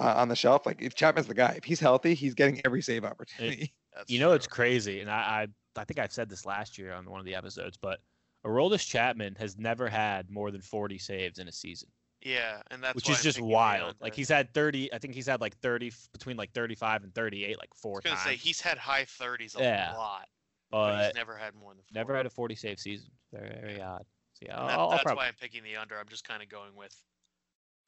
[SPEAKER 4] uh, on the shelf, like if Chapman's the guy, if he's healthy, he's getting every save opportunity.
[SPEAKER 3] That's
[SPEAKER 2] You know, it's crazy, and I, I I think I've said this last year on one of the episodes, but Aroldis Chapman has never had more than 40 saves in a season.
[SPEAKER 3] Yeah, and that's
[SPEAKER 2] which is
[SPEAKER 3] I'm
[SPEAKER 2] just wild. Like he's had 30, I think he's had like 30 between like 35 and 38 like four I
[SPEAKER 3] was gonna
[SPEAKER 2] times.
[SPEAKER 3] say he's had high 30s a
[SPEAKER 2] Yeah.
[SPEAKER 3] lot, but,
[SPEAKER 2] but
[SPEAKER 3] he's never had more than. 40.
[SPEAKER 2] never had a 40 save season. Very very odd. So yeah,
[SPEAKER 3] that- that's
[SPEAKER 2] prob-
[SPEAKER 3] why I'm picking the under. I'm just kind of going with.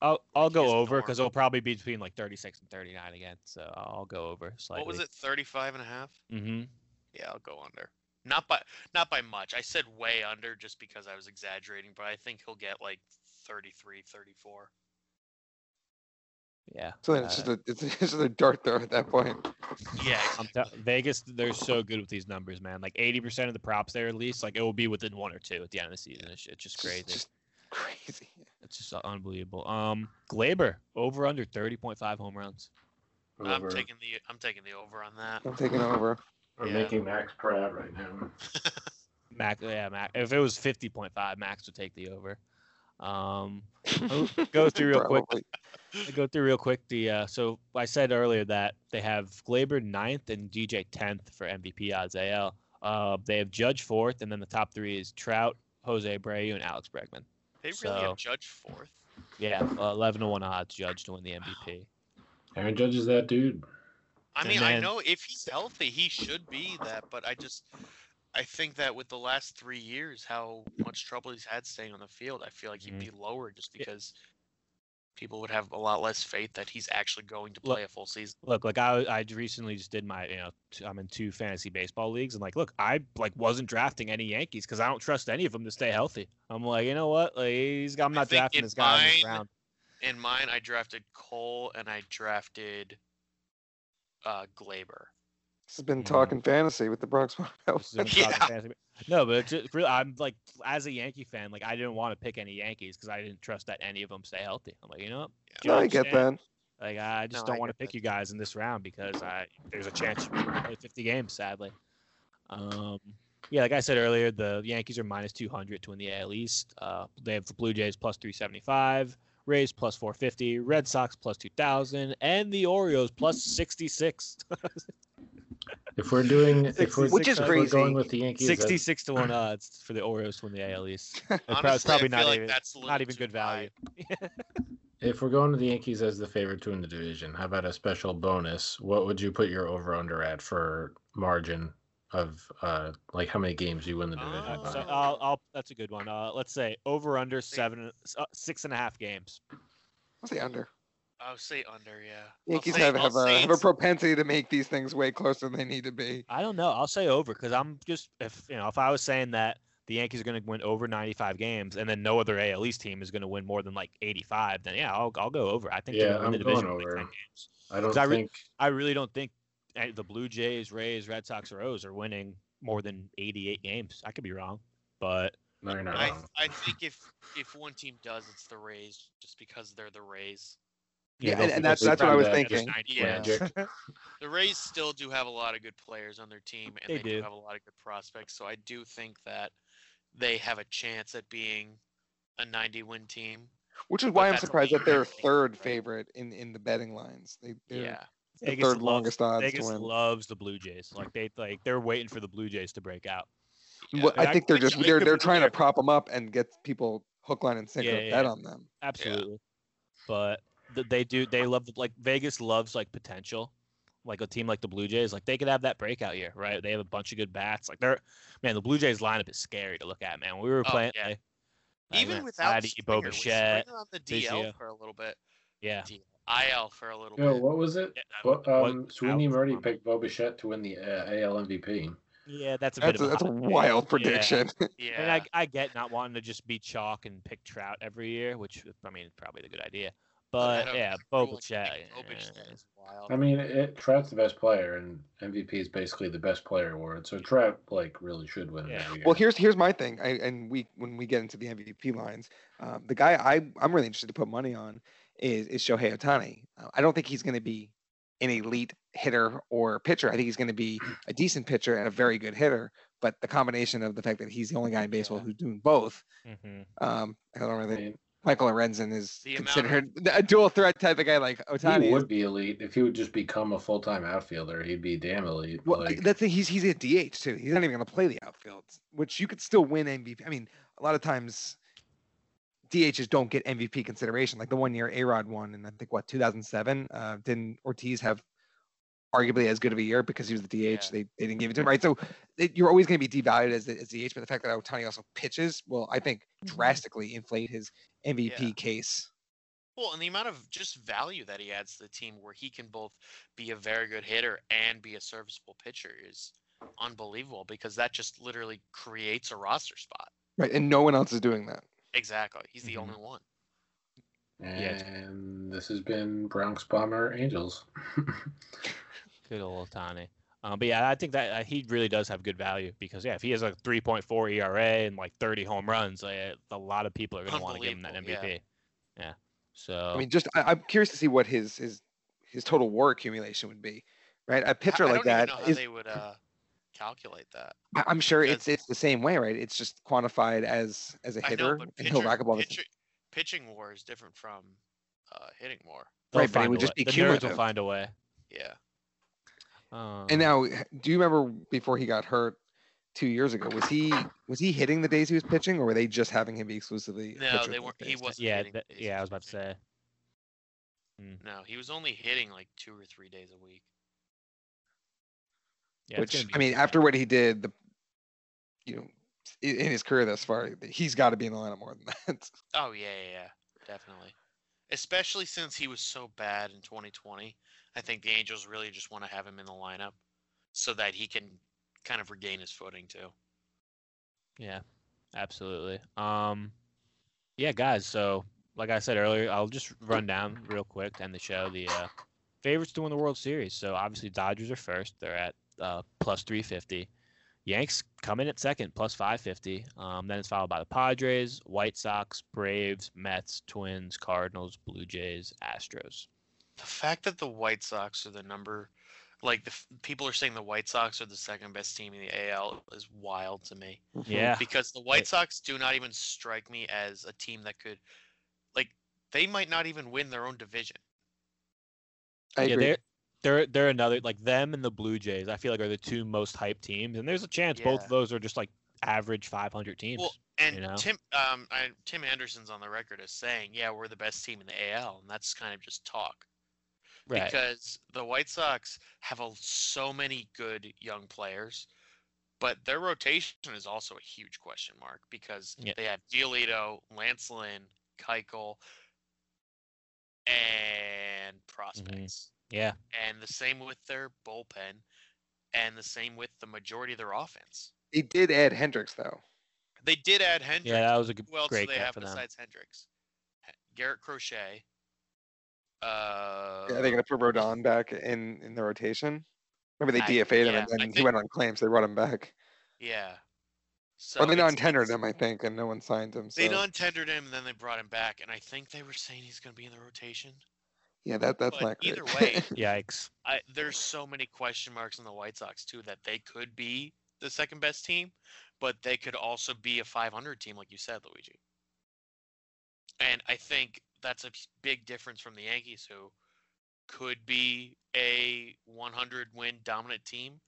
[SPEAKER 2] I'll, I'll
[SPEAKER 3] like
[SPEAKER 2] go over because it'll probably be between like 36 and 39 again. So I'll go over slightly.
[SPEAKER 3] What was it? 35 and a half?
[SPEAKER 2] Mm-hmm.
[SPEAKER 3] Yeah, I'll go under. Not by not by much. I said way under just because I was exaggerating, but I think he'll get like 33, 34.
[SPEAKER 2] Yeah.
[SPEAKER 4] So then it's
[SPEAKER 2] uh,
[SPEAKER 4] just a it's just a dart throw at that point.
[SPEAKER 3] Yeah,
[SPEAKER 2] I'm t- Vegas, they're so good with these numbers, man. Like 80% of the props there, at least, like it will be within one or two at the end of the season. It's, it's just
[SPEAKER 4] It's
[SPEAKER 2] crazy.
[SPEAKER 4] Just crazy.
[SPEAKER 2] It's just unbelievable. Um, Gleyber over under 30.5 home runs.
[SPEAKER 3] I'm taking the I'm taking the over on that.
[SPEAKER 4] I'm taking over.
[SPEAKER 5] I'm
[SPEAKER 3] yeah.
[SPEAKER 5] making Max proud right now.
[SPEAKER 2] Max, yeah, Max. If it was 50.5, Max would take the over. Um, go through real quick. I'll go through real quick. The uh, so I said earlier that they have Gleyber ninth and DJ tenth for MVP odds AL. Uh, they have Judge fourth, and then the top three is Trout, Jose Abreu, and Alex Bregman.
[SPEAKER 3] They really
[SPEAKER 2] So-
[SPEAKER 3] have Judge fourth.
[SPEAKER 2] Yeah, uh, eleven to one odds Judge to win the MVP.
[SPEAKER 5] Aaron Judge is that dude.
[SPEAKER 3] I
[SPEAKER 2] And
[SPEAKER 3] mean, I know if he's healthy, he should be that, but I just I think that with the last three years, how much trouble he's had staying on the field, I feel like he'd
[SPEAKER 2] Mhm.
[SPEAKER 3] be lower just because people would have a lot less faith that he's actually going to
[SPEAKER 2] Look-
[SPEAKER 3] play a full season.
[SPEAKER 2] Look, like I I recently just did my you know t- I'm in two fantasy baseball leagues, and like look, I like wasn't drafting any Yankees because I don't trust any of them to stay healthy. I'm like, you know what? Like he's I'm not drafting this guy in this
[SPEAKER 3] mine-
[SPEAKER 2] round.
[SPEAKER 3] In mine, I drafted Cole and I drafted uh, Gleyber.
[SPEAKER 4] This has been talking fantasy with the Bronx.
[SPEAKER 2] This is
[SPEAKER 4] Wild.
[SPEAKER 2] about
[SPEAKER 3] Yeah.
[SPEAKER 2] No, but just, really, I'm like, as a Yankee fan, like I didn't want to pick any Yankees because I didn't trust that any of them stay healthy. I'm like, you know, what?
[SPEAKER 3] Yeah.
[SPEAKER 4] No, I get that.
[SPEAKER 2] Like I just
[SPEAKER 4] No,
[SPEAKER 2] don't
[SPEAKER 4] I
[SPEAKER 2] want to
[SPEAKER 4] get
[SPEAKER 2] pick you guys in this round because I there's a chance you might play 50 games. Sadly, um, yeah, like I said earlier, the Yankees are minus 200 to win the AL East. Uh, they have the Blue Jays plus 375, Rays plus 450, Red Sox plus 2000, and the Orioles plus 66.
[SPEAKER 5] If we're doing, if we're,
[SPEAKER 4] Which is
[SPEAKER 5] if we're going
[SPEAKER 4] crazy.
[SPEAKER 5] with the Yankees,
[SPEAKER 2] 66 to one odds for the Orioles to win the AL East. It's prob-
[SPEAKER 3] Honestly,
[SPEAKER 2] probably
[SPEAKER 3] I feel
[SPEAKER 2] not
[SPEAKER 3] like
[SPEAKER 2] even
[SPEAKER 3] that's
[SPEAKER 2] not even
[SPEAKER 3] too
[SPEAKER 2] good value.
[SPEAKER 5] if we're going to the Yankees as the favorite to win the division, how about a special bonus? What would you put your over under at for margin of uh like how many games you win the division? By?
[SPEAKER 2] so
[SPEAKER 3] Oh.
[SPEAKER 2] I'll, I'll that's a good one. Uh, let's say over under seven, uh, six and a half games.
[SPEAKER 4] I'll say under.
[SPEAKER 3] I would say under, yeah.
[SPEAKER 4] Yankees
[SPEAKER 3] say-
[SPEAKER 4] have have a have a propensity to make these things way closer than they need to be.
[SPEAKER 2] I don't know. I'll say over because I'm just if you know if I was saying that the Yankees are going to win over 95 games and then no other AL East team is going to win more than like 85, then yeah, I'll, I'll go over. I think
[SPEAKER 5] Yeah,
[SPEAKER 2] win
[SPEAKER 5] I'm
[SPEAKER 2] the
[SPEAKER 5] going
[SPEAKER 2] division like,
[SPEAKER 5] over.
[SPEAKER 2] 10 games.
[SPEAKER 5] I don't
[SPEAKER 2] I re-
[SPEAKER 5] think
[SPEAKER 2] I really don't think eh, the Blue Jays, Rays, Red Sox, or O's are winning more than 88 games. I could be wrong, but
[SPEAKER 5] no, you're not
[SPEAKER 3] I
[SPEAKER 5] wrong.
[SPEAKER 3] I think if if one team does, it's the Rays, just because they're the Rays.
[SPEAKER 4] Yeah, and- and that's- that's what I was thinking.
[SPEAKER 3] Yeah. The Rays still do have a lot of good players on their team, and
[SPEAKER 2] They
[SPEAKER 3] they,
[SPEAKER 2] do.
[SPEAKER 3] do have a lot of good prospects. So I do think that they have a chance at being a 90 win team.
[SPEAKER 4] Which is
[SPEAKER 3] But
[SPEAKER 4] why I'm surprised that they're
[SPEAKER 3] thing,
[SPEAKER 4] third
[SPEAKER 3] right?
[SPEAKER 4] favorite in in the betting lines. They they're
[SPEAKER 3] Yeah.
[SPEAKER 4] the
[SPEAKER 2] Vegas
[SPEAKER 4] third
[SPEAKER 2] loves-
[SPEAKER 4] longest odds
[SPEAKER 2] Vegas
[SPEAKER 4] to win.
[SPEAKER 2] loves the Blue Jays. Like they like they're waiting for the Blue Jays to break out.
[SPEAKER 3] yeah.
[SPEAKER 4] Well,
[SPEAKER 2] And
[SPEAKER 4] I
[SPEAKER 2] I-
[SPEAKER 4] think they're just they're they're trying to prop them up and get people hook, line, and sinker
[SPEAKER 2] Yeah,
[SPEAKER 4] bet
[SPEAKER 2] yeah.
[SPEAKER 4] on them.
[SPEAKER 2] Absolutely. But th- they do they love like Vegas loves like potential. Like a team like the Blue Jays, like they could have that breakout year, right? They have a bunch of good bats. Like they're man, the Blue Jays lineup is scary to look at, man. We were
[SPEAKER 3] Oh,
[SPEAKER 2] playing
[SPEAKER 3] yeah.
[SPEAKER 2] like,
[SPEAKER 3] Even
[SPEAKER 2] like,
[SPEAKER 3] without
[SPEAKER 2] Vladdy,
[SPEAKER 3] Springer,
[SPEAKER 2] Bo
[SPEAKER 3] with
[SPEAKER 2] Bichette,
[SPEAKER 3] on the DL
[SPEAKER 2] Biggio.
[SPEAKER 3] for a little bit,
[SPEAKER 2] yeah.
[SPEAKER 3] DL, IL for a little
[SPEAKER 5] Yo,
[SPEAKER 3] bit.
[SPEAKER 5] what was it?
[SPEAKER 2] Yeah,
[SPEAKER 5] What,
[SPEAKER 2] what-
[SPEAKER 5] um, Sweeney
[SPEAKER 2] Alex
[SPEAKER 5] Murray
[SPEAKER 2] Palmer.
[SPEAKER 5] picked Bo Bichette to win the uh, AL MVP.
[SPEAKER 2] Yeah, that's a
[SPEAKER 4] That's
[SPEAKER 2] bit
[SPEAKER 4] a,
[SPEAKER 2] of
[SPEAKER 4] that's a wild prediction.
[SPEAKER 3] Yeah.
[SPEAKER 2] And I, I get not wanting to just be chalk and pick Trout every year, which I mean, probably a good idea. But
[SPEAKER 3] But
[SPEAKER 2] yeah,
[SPEAKER 3] Bo
[SPEAKER 2] Bo Bichette. yeah.
[SPEAKER 3] is.
[SPEAKER 5] I mean, it, Trout's the best player, and MVP is basically the best player award. So Trout, like, really should win
[SPEAKER 2] Yeah.
[SPEAKER 4] Well, here's here's my thing, I, and we when we get into the MVP lines, um, the guy I I'm really interested to put money on is is Shohei Ohtani. Uh, I don't think he's going to be an elite hitter or pitcher. I think he's going to be a decent pitcher and a very good hitter. But the combination of the fact that he's the only guy in baseball
[SPEAKER 2] Yeah.
[SPEAKER 4] who's doing both,
[SPEAKER 2] Mhm.
[SPEAKER 4] um, I don't
[SPEAKER 5] I
[SPEAKER 4] really.
[SPEAKER 5] mean,
[SPEAKER 4] Michael Lorenzen is
[SPEAKER 3] The amount of-
[SPEAKER 4] considered a dual threat type of guy like Ohtani.
[SPEAKER 5] he
[SPEAKER 4] is.
[SPEAKER 5] would be elite if he would just become a full time outfielder. He'd be damn elite.
[SPEAKER 4] Well,
[SPEAKER 5] like,
[SPEAKER 4] that's the, he's he's a DH too. He's not even going to play the outfield, which you could still win MVP. I mean, a lot of times DHs don't get MVP consideration. Like the one year A Rod won and I think what 2007. Uh, didn't Ortiz have arguably as good of a year because he was the DH?
[SPEAKER 3] Yeah.
[SPEAKER 4] They, they didn't give it to him, right? So it, you're always going to be devalued as, the- as DH, but the fact that Ohtani also pitches will, I think, drastically inflate his MVP
[SPEAKER 3] Yeah.
[SPEAKER 4] case.
[SPEAKER 3] Well, and the amount of just value that he adds to the team where he can both be a very good hitter and be a serviceable pitcher is unbelievable because that just literally creates a roster spot.
[SPEAKER 4] Right, and no one else is doing that.
[SPEAKER 3] Exactly. He's the
[SPEAKER 2] Mhm.
[SPEAKER 3] only one.
[SPEAKER 2] It's-
[SPEAKER 5] and this has been Bronx Bomber Angels.
[SPEAKER 2] Good old Ohtani. Um, but yeah, I think that uh, he really does have good value because yeah, if he has a 3.4 ERA and like 30 home runs, uh, a lot of people are going to want to give him that MVP.
[SPEAKER 3] yeah.
[SPEAKER 2] Yeah. So
[SPEAKER 4] I mean, just I, I'm curious to see what his his his total WAR accumulation would be, right? A pitcher
[SPEAKER 3] I
[SPEAKER 4] like
[SPEAKER 3] don't
[SPEAKER 4] that
[SPEAKER 3] even know how
[SPEAKER 4] is,
[SPEAKER 3] they would uh, calculate that.
[SPEAKER 4] I- I'm sure it's
[SPEAKER 3] because-
[SPEAKER 4] it's the same way, right? It's just quantified as as a
[SPEAKER 3] I know,
[SPEAKER 4] hitter, and he'll rack up all the
[SPEAKER 3] pitcher- pitching war is different from uh, hitting war.
[SPEAKER 2] they'll
[SPEAKER 4] right, but it would just
[SPEAKER 2] way.
[SPEAKER 4] be
[SPEAKER 2] the nerds will find a way.
[SPEAKER 3] Yeah.
[SPEAKER 2] Um,
[SPEAKER 4] And now, do you remember before he got hurt two years ago? Was he was he hitting the days he was pitching, or were they just having him be exclusively?
[SPEAKER 3] No, they weren't. He wasn't.
[SPEAKER 2] yeah,
[SPEAKER 3] hitting
[SPEAKER 2] that,
[SPEAKER 3] days
[SPEAKER 2] yeah, I was about to say. Mm,
[SPEAKER 3] No, he was only hitting like two or three days a week.
[SPEAKER 2] yeah,
[SPEAKER 4] Which I mean, after what he did, the you know, i- in his career thus far, he's got to be in the lineup more than that.
[SPEAKER 3] Oh yeah, yeah, yeah, definitely. Especially since he was so bad in 2020, I think the Angels really just want to have him in the lineup so that he can kind of regain his footing too.
[SPEAKER 2] Yeah, absolutely. Um, yeah, guys. So, like I said earlier, I'll just run down real quick to end the show. The uh, favorites to win the World Series. So obviously Dodgers are first. They're at uh, plus three fifty. Yanks come in at second, plus five fifty. Um, then it's followed by the Padres, White Sox, Braves, Mets, Twins, Cardinals, Blue Jays, Astros.
[SPEAKER 3] The fact that the White Sox are the number, like the people are saying the White Sox are the second best team in the AL is wild to me.
[SPEAKER 2] Yeah,
[SPEAKER 3] because the White Sox do not even strike me as a team that could, like, they might not even win their own division.
[SPEAKER 4] I
[SPEAKER 2] yeah,
[SPEAKER 4] agree.
[SPEAKER 2] they're they're they're another like them and the Blue Jays. I feel like are the two most hyped teams, and there's a chance both of those are just like average 500 teams.
[SPEAKER 3] Well, and
[SPEAKER 2] you know?
[SPEAKER 3] Tim, um, I, Tim Anderson's on the record as saying, "Yeah, we're the best team in the AL," and that's kind of just talk
[SPEAKER 2] right.
[SPEAKER 3] because the White Sox have a, so many good young players, but their rotation is also a huge question mark because
[SPEAKER 2] Yeah.
[SPEAKER 3] they have Giolito, Lance Lynn, Keuchel, and prospects.
[SPEAKER 2] Yeah.
[SPEAKER 3] and the same with their bullpen, and the same with the majority of their offense.
[SPEAKER 4] They did add Hendriks though.
[SPEAKER 3] They did add Hendriks.
[SPEAKER 2] Yeah, that was a good,
[SPEAKER 3] Who else do
[SPEAKER 2] great
[SPEAKER 3] they have
[SPEAKER 2] for them.
[SPEAKER 3] besides Hendriks? Garrett Crochet. Uh,
[SPEAKER 4] Yeah, they're gonna put Rodon back in in the rotation. Remember they
[SPEAKER 3] I-
[SPEAKER 4] DFA'd him
[SPEAKER 3] yeah,
[SPEAKER 4] and
[SPEAKER 3] I
[SPEAKER 4] then he
[SPEAKER 3] think-
[SPEAKER 4] went on claims. They brought him back,
[SPEAKER 3] yeah. So
[SPEAKER 4] or they non-tendered him, I think, and no one signed him. So
[SPEAKER 3] They non-tendered him, and then they brought him back, and I think they were saying he's going to be in the rotation.
[SPEAKER 4] Yeah, that that's
[SPEAKER 3] but
[SPEAKER 4] not great.
[SPEAKER 3] either way,
[SPEAKER 2] Yikes.
[SPEAKER 3] I, there's so many question marks in the White Sox too that they could be the second best team, but they could also be a 500 team, like you said, Luigi. And I think that's a big difference from the Yankees, who could be a 100 win dominant team.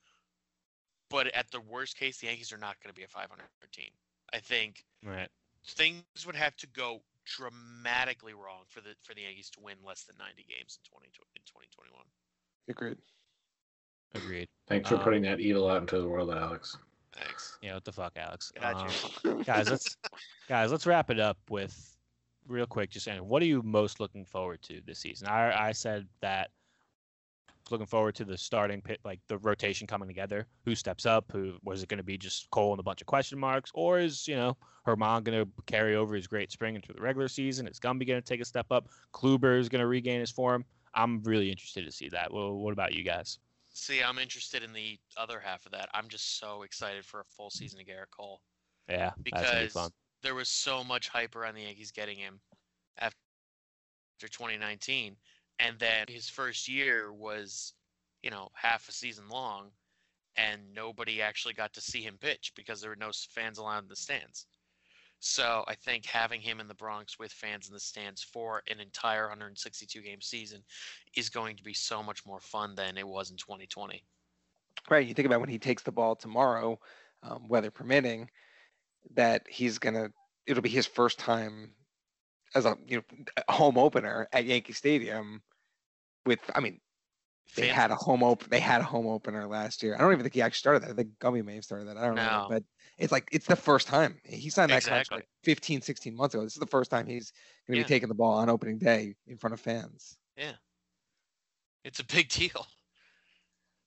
[SPEAKER 3] But at the worst case, the Yankees are not going to be a 500 team. I think
[SPEAKER 2] Right.
[SPEAKER 3] things would have to go dramatically wrong for the for the Yankees to win less than 90 games in 20 in 2021.
[SPEAKER 4] Agreed.
[SPEAKER 2] Agreed.
[SPEAKER 5] Thanks for
[SPEAKER 2] Um,
[SPEAKER 5] putting that evil out into the world, Alex.
[SPEAKER 3] Thanks.
[SPEAKER 2] Yeah, what the fuck, Alex?
[SPEAKER 3] Got you.
[SPEAKER 2] Um, guys, let's guys, let's wrap it up with real quick. Just saying, what are you most looking forward to this season? I I said that looking forward to the starting pit, like the rotation coming together. Who steps up? Who was it going to be? Just Cole and a bunch of question marks, or is you know Germán going to carry over his great spring into the regular season? Is Gumby going to take a step up? Kluber is going to regain his form. I'm really interested to see that. Well, what about you guys?
[SPEAKER 3] See, I'm interested in the other half of that. I'm just so excited for a full season of Gerrit Cole.
[SPEAKER 2] Yeah, gonna be
[SPEAKER 3] because there was so much hype around the Yankees getting him after 2019, and then his first year was, you know, half a season long, and nobody actually got to see him pitch because there were no fans allowed in the stands. So I think having him in the Bronx with fans in the stands for an entire 162 game season is going to be so much more fun than it was in 2020.
[SPEAKER 4] Right. You think about when he takes the ball tomorrow, um, weather permitting, that he's gonna. It'll be his first time as a you know a home opener at Yankee Stadium. With I mean, they
[SPEAKER 3] Fans-
[SPEAKER 4] had a home op. They had a home opener last year. I don't even think he actually started that. I think Gumby may have started that. I don't know. But it's like it's the first time he signed that contract
[SPEAKER 3] Exactly.
[SPEAKER 4] like 15, 16 months ago. This is the first time he's going to
[SPEAKER 3] Yeah.
[SPEAKER 4] be taking the ball on opening day in front of fans. Yeah.
[SPEAKER 3] It's a big deal.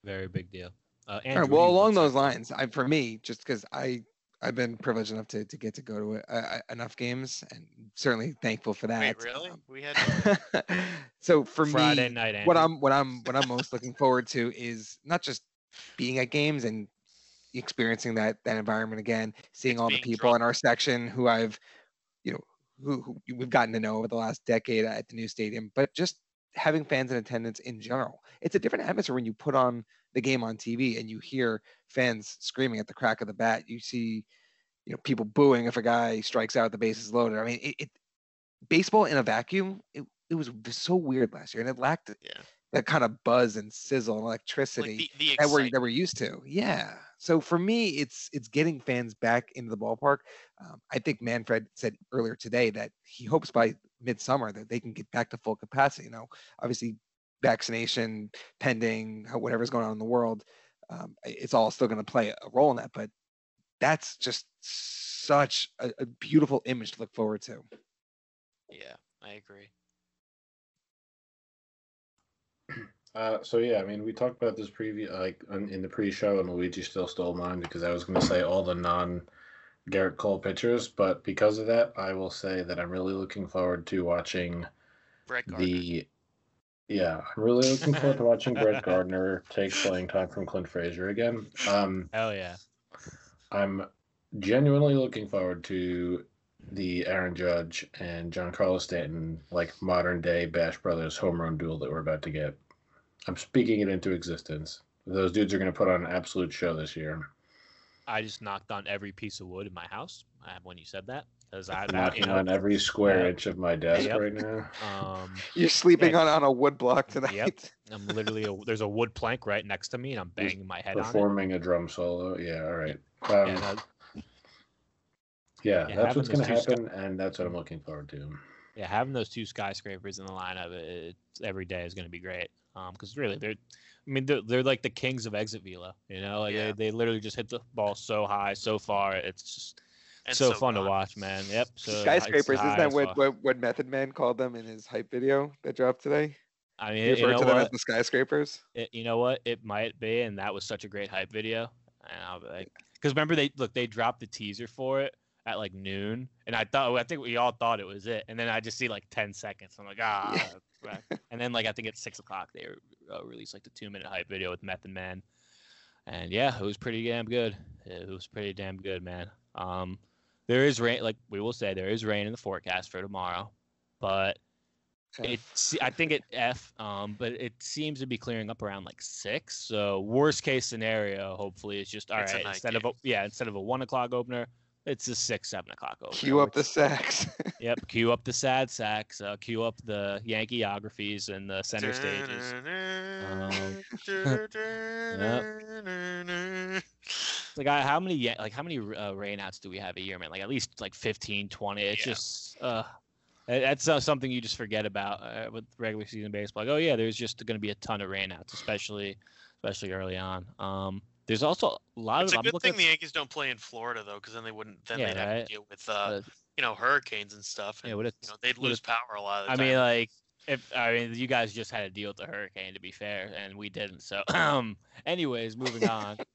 [SPEAKER 2] Very big deal. Uh, Andrew,
[SPEAKER 4] right. Well, along those lines, I for me, just because I I've been privileged enough to to get to go to uh, uh, enough games, and certainly thankful for that.
[SPEAKER 3] Wait, really?
[SPEAKER 4] Um,
[SPEAKER 3] We had
[SPEAKER 4] so for
[SPEAKER 2] Friday
[SPEAKER 4] me,
[SPEAKER 2] night.
[SPEAKER 4] what I'm what I'm what I'm most looking forward to is not just being at games and experiencing that that environment again, seeing
[SPEAKER 3] It's
[SPEAKER 4] all the people
[SPEAKER 3] drunk.
[SPEAKER 4] in our section who I've, you know, who, who we've gotten to know over the last decade at the new stadium, but just having fans in attendance in general. It's a different atmosphere when you put on the game on TV and you hear fans screaming at the crack of the bat. You see, you know, people booing if a guy strikes out, the bases loaded. I mean, it, it baseball in a vacuum. It, it was so weird last year, and it lacked
[SPEAKER 3] Yeah.
[SPEAKER 4] that kind of buzz and sizzle and electricity
[SPEAKER 3] like the, the
[SPEAKER 4] that we're that we're used to. Yeah. So for me, it's it's getting fans back into the ballpark. Um, I think Manfred said earlier today that he hopes by midsummer that they can get back to full capacity. You know, obviously, vaccination pending, whatever's going on in the world, um, it's all still going to play a role in that. But that's just such a, a beautiful image to look forward to.
[SPEAKER 3] Yeah, I agree.
[SPEAKER 5] Uh, so yeah, I mean, we talked about this preview, like in the pre-show, and Luigi still stole mine because I was going to say all the non Gerrit Cole pitchers, but because of that, I will say that I'm really looking forward to watching
[SPEAKER 3] Brett
[SPEAKER 5] the. Yeah, I'm really looking forward to watching Brett Gardner take playing time from Clint Frazier again. Um,
[SPEAKER 2] Hell yeah.
[SPEAKER 5] I'm genuinely looking forward to the Aaron Judge and Giancarlo Stanton like modern day Bash Brothers home run duel that we're about to get. I'm speaking it into existence. Those dudes are going to put on an absolute show this year.
[SPEAKER 2] I just knocked on every piece of wood in my house uh, when you said that because I,
[SPEAKER 5] I'm knocking
[SPEAKER 2] you know,
[SPEAKER 5] on every square
[SPEAKER 2] yeah.
[SPEAKER 5] inch of my desk
[SPEAKER 2] Yep.
[SPEAKER 5] right now.
[SPEAKER 2] um,
[SPEAKER 4] You're sleeping
[SPEAKER 2] Yeah.
[SPEAKER 4] on, on a wood block tonight.
[SPEAKER 2] I'm literally a, there's a wood plank right next to me and I'm
[SPEAKER 5] He's
[SPEAKER 2] banging my head on it.
[SPEAKER 5] Performing a drum solo. Yeah, all right.
[SPEAKER 2] Yeah,
[SPEAKER 5] Um,
[SPEAKER 2] no,
[SPEAKER 5] yeah,
[SPEAKER 2] yeah,
[SPEAKER 5] that's what's going to
[SPEAKER 2] those two
[SPEAKER 5] happen, and that's what I'm looking forward to.
[SPEAKER 2] yeah, having those two skyscrapers in the lineup it, it's every day is going to be great. Um, because really they're, I mean they're, they're like the kings of exit velo. You know, like
[SPEAKER 3] Yeah.
[SPEAKER 2] they, they literally just hit the ball so high, so far. It's just
[SPEAKER 3] And
[SPEAKER 2] so, fun
[SPEAKER 3] gone.
[SPEAKER 2] to watch, man. Yep. So
[SPEAKER 4] Skyscrapers,
[SPEAKER 2] high
[SPEAKER 4] isn't that what, what what Method Man called them in his hype video that dropped today?
[SPEAKER 2] I
[SPEAKER 4] He
[SPEAKER 2] mean, you
[SPEAKER 4] referred
[SPEAKER 2] know
[SPEAKER 4] to them as the skyscrapers.
[SPEAKER 2] It, you know what? It might be, and that was such a great hype video. And I'll be like, because remember they look they dropped the teaser for it at like noon, and I thought I think we all thought it was it, and then I just see like ten seconds. I'm like, ah. crap." and then like I think at six o'clock they uh, released like the two minute hype video with Method Man, and yeah, it was pretty damn good. It was pretty damn good, man. Um, there is rain, like we will say, there is rain in the forecast for tomorrow, but it's I think it F, um, but it seems to be clearing up around like six. So worst case scenario, hopefully, it's just all right.
[SPEAKER 3] It's a night
[SPEAKER 2] Instead of a, yeah, instead of a one o'clock opener, it's a six, seven o'clock over.
[SPEAKER 4] Cue up the sacks.
[SPEAKER 2] Yep, cue up the sad sacks, uh, cue up the Yankeeographies and the center stages. Like, I, how many like how many uh, rainouts do we have a year, man? Like at least like 15, 20. It's
[SPEAKER 3] Yeah.
[SPEAKER 2] just uh, that's uh, something you just forget about uh, with regular season baseball. Like, oh yeah, there's just going to be a ton of rainouts, especially especially early on. Um, there's also a lot
[SPEAKER 3] It's
[SPEAKER 2] of
[SPEAKER 3] a
[SPEAKER 2] I'm
[SPEAKER 3] good thing the Yankees don't play in Florida though, because then they wouldn't. Then
[SPEAKER 2] Yeah,
[SPEAKER 3] they'd have
[SPEAKER 2] right.
[SPEAKER 3] to deal with, uh, you know, hurricanes and stuff.
[SPEAKER 2] Yeah,
[SPEAKER 3] And,
[SPEAKER 2] what
[SPEAKER 3] you know, they'd lose
[SPEAKER 2] it's-
[SPEAKER 3] power a lot of the
[SPEAKER 2] I
[SPEAKER 3] time.
[SPEAKER 2] mean, like, if I mean, you guys just had to deal with the hurricane, to be fair, and we didn't. So, um, anyways, moving on.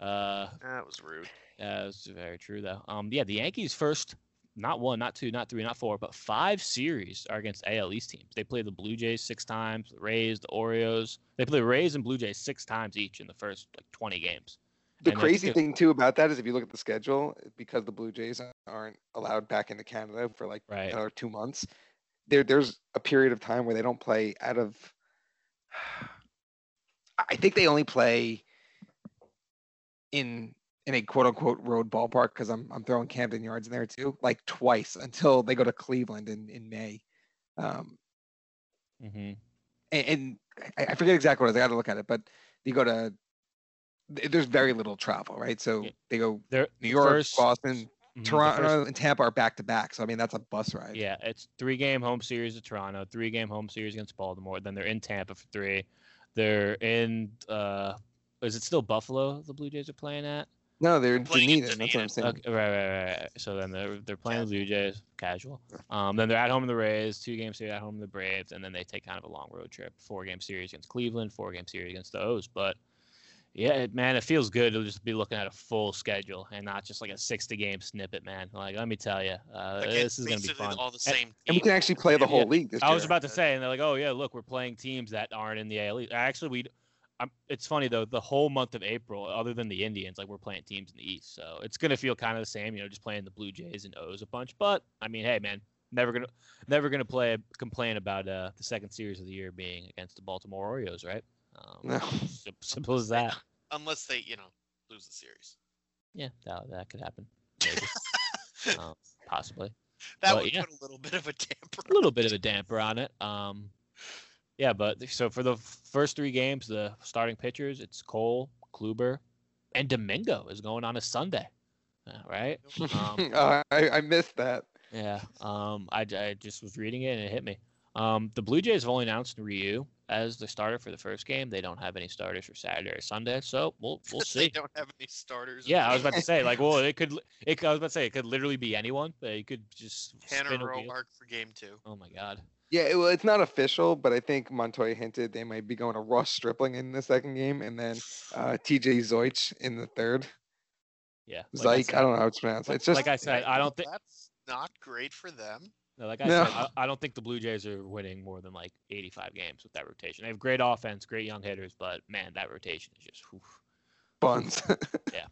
[SPEAKER 2] Uh,
[SPEAKER 3] that was rude.
[SPEAKER 2] yeah, that's very true, though. Um, yeah, the Yankees first, not one, not two, not three, not four, but five series are against AL East teams. They play the Blue Jays six times, the Rays, the Orioles. They play the Rays and Blue Jays six times each in the first like 20 games.
[SPEAKER 4] The
[SPEAKER 2] And
[SPEAKER 4] crazy thing too about that is if you look at the schedule, because the Blue Jays aren't allowed back into Canada for like
[SPEAKER 2] Right.
[SPEAKER 4] another two months, there there's a period of time where they don't play out of. I think they only play in in a quote unquote road ballpark because I'm I'm throwing Camden Yards in there too, like twice until they go to Cleveland in in May. Um,
[SPEAKER 2] Mm-hmm.
[SPEAKER 4] and, and I, I forget exactly what it is. I got to look at it, but they go to there's very little travel, right? So
[SPEAKER 2] Yeah.
[SPEAKER 4] they go
[SPEAKER 2] They're
[SPEAKER 4] New York,
[SPEAKER 2] first,
[SPEAKER 4] Boston,
[SPEAKER 2] mhm,
[SPEAKER 4] Toronto,
[SPEAKER 2] first-
[SPEAKER 4] and Tampa are back to back. So I mean that's a bus ride.
[SPEAKER 2] Yeah, it's three game home series of Toronto, three game home series against Baltimore. Then they're in Tampa for three. They're in uh is it still Buffalo the Blue Jays are playing at?
[SPEAKER 4] No, they're in
[SPEAKER 3] Playing in
[SPEAKER 4] Dunedin. That's what I'm saying.
[SPEAKER 2] Okay, right, right, right, right. So then they're they're playing the Blue Jays, casual. Um, then they're at home in the Rays, two game series at home in the Braves, and then they take kind of a long road trip, four game series against Cleveland, four game series against the O's. But yeah, it, man, it feels good to just be looking at a full schedule and not just like a sixty game snippet, man. Like let me tell you, uh, this is gonna be fun.
[SPEAKER 3] all the same
[SPEAKER 4] And we can actually play the
[SPEAKER 2] Yeah.
[SPEAKER 4] whole league this
[SPEAKER 2] I was
[SPEAKER 4] year.
[SPEAKER 2] about to say, and they're like, "Oh yeah, look, we're playing teams that aren't in the A League. Actually, we, I'm, it's funny though. The whole month of April, other than the Indians, like we're playing teams in the East, so it's gonna feel kind of the same, you know, just playing the Blue Jays and O's a bunch. But I mean, hey, man, never gonna, never gonna play complain about uh, the second series of the year being against the Baltimore Orioles, right? Um,
[SPEAKER 4] No.
[SPEAKER 2] Simple as that.
[SPEAKER 3] Unless they, you know, lose the series.
[SPEAKER 2] Yeah, that that could happen, maybe, um, possibly.
[SPEAKER 3] that
[SPEAKER 2] but
[SPEAKER 3] would
[SPEAKER 2] yeah.
[SPEAKER 3] put a little bit of a damper.
[SPEAKER 2] a little bit of a damper on it. Um, yeah, but so for the first three games, the starting pitchers, it's Cole, Kluber, and Domingo is going on a Sunday, uh, right? Um,
[SPEAKER 4] oh, I, I missed that.
[SPEAKER 2] yeah, um, I, I just was reading it and it hit me. Um, the Blue Jays have only announced Ryu as the starter for the first game. They don't have any starters for Saturday or Sunday, so we'll we'll see.
[SPEAKER 3] they don't have any starters.
[SPEAKER 2] Yeah, I was about to say like, well, it could. It, I was about to say it could literally be anyone. But it could just
[SPEAKER 3] Tanner
[SPEAKER 2] spin a wheel.
[SPEAKER 3] Roark for game two.
[SPEAKER 2] Oh my god.
[SPEAKER 4] Yeah, it, well, it's not official, but I think Montoya hinted they might be going to Ross Stripling in the second game, and then uh, T.J. Zeuch in the third.
[SPEAKER 2] Yeah.
[SPEAKER 4] Zyke,
[SPEAKER 2] like I
[SPEAKER 4] I,
[SPEAKER 2] said-
[SPEAKER 4] don't know how it's pronounced. It's just
[SPEAKER 2] like I said, I don't think.
[SPEAKER 3] That's not great for them.
[SPEAKER 2] No, like I
[SPEAKER 4] No.
[SPEAKER 2] said, I, I don't think the Blue Jays are winning more than like 85 games with that rotation. They have great offense, great young hitters, but man, that rotation is just. Whew.
[SPEAKER 4] buns. Yeah.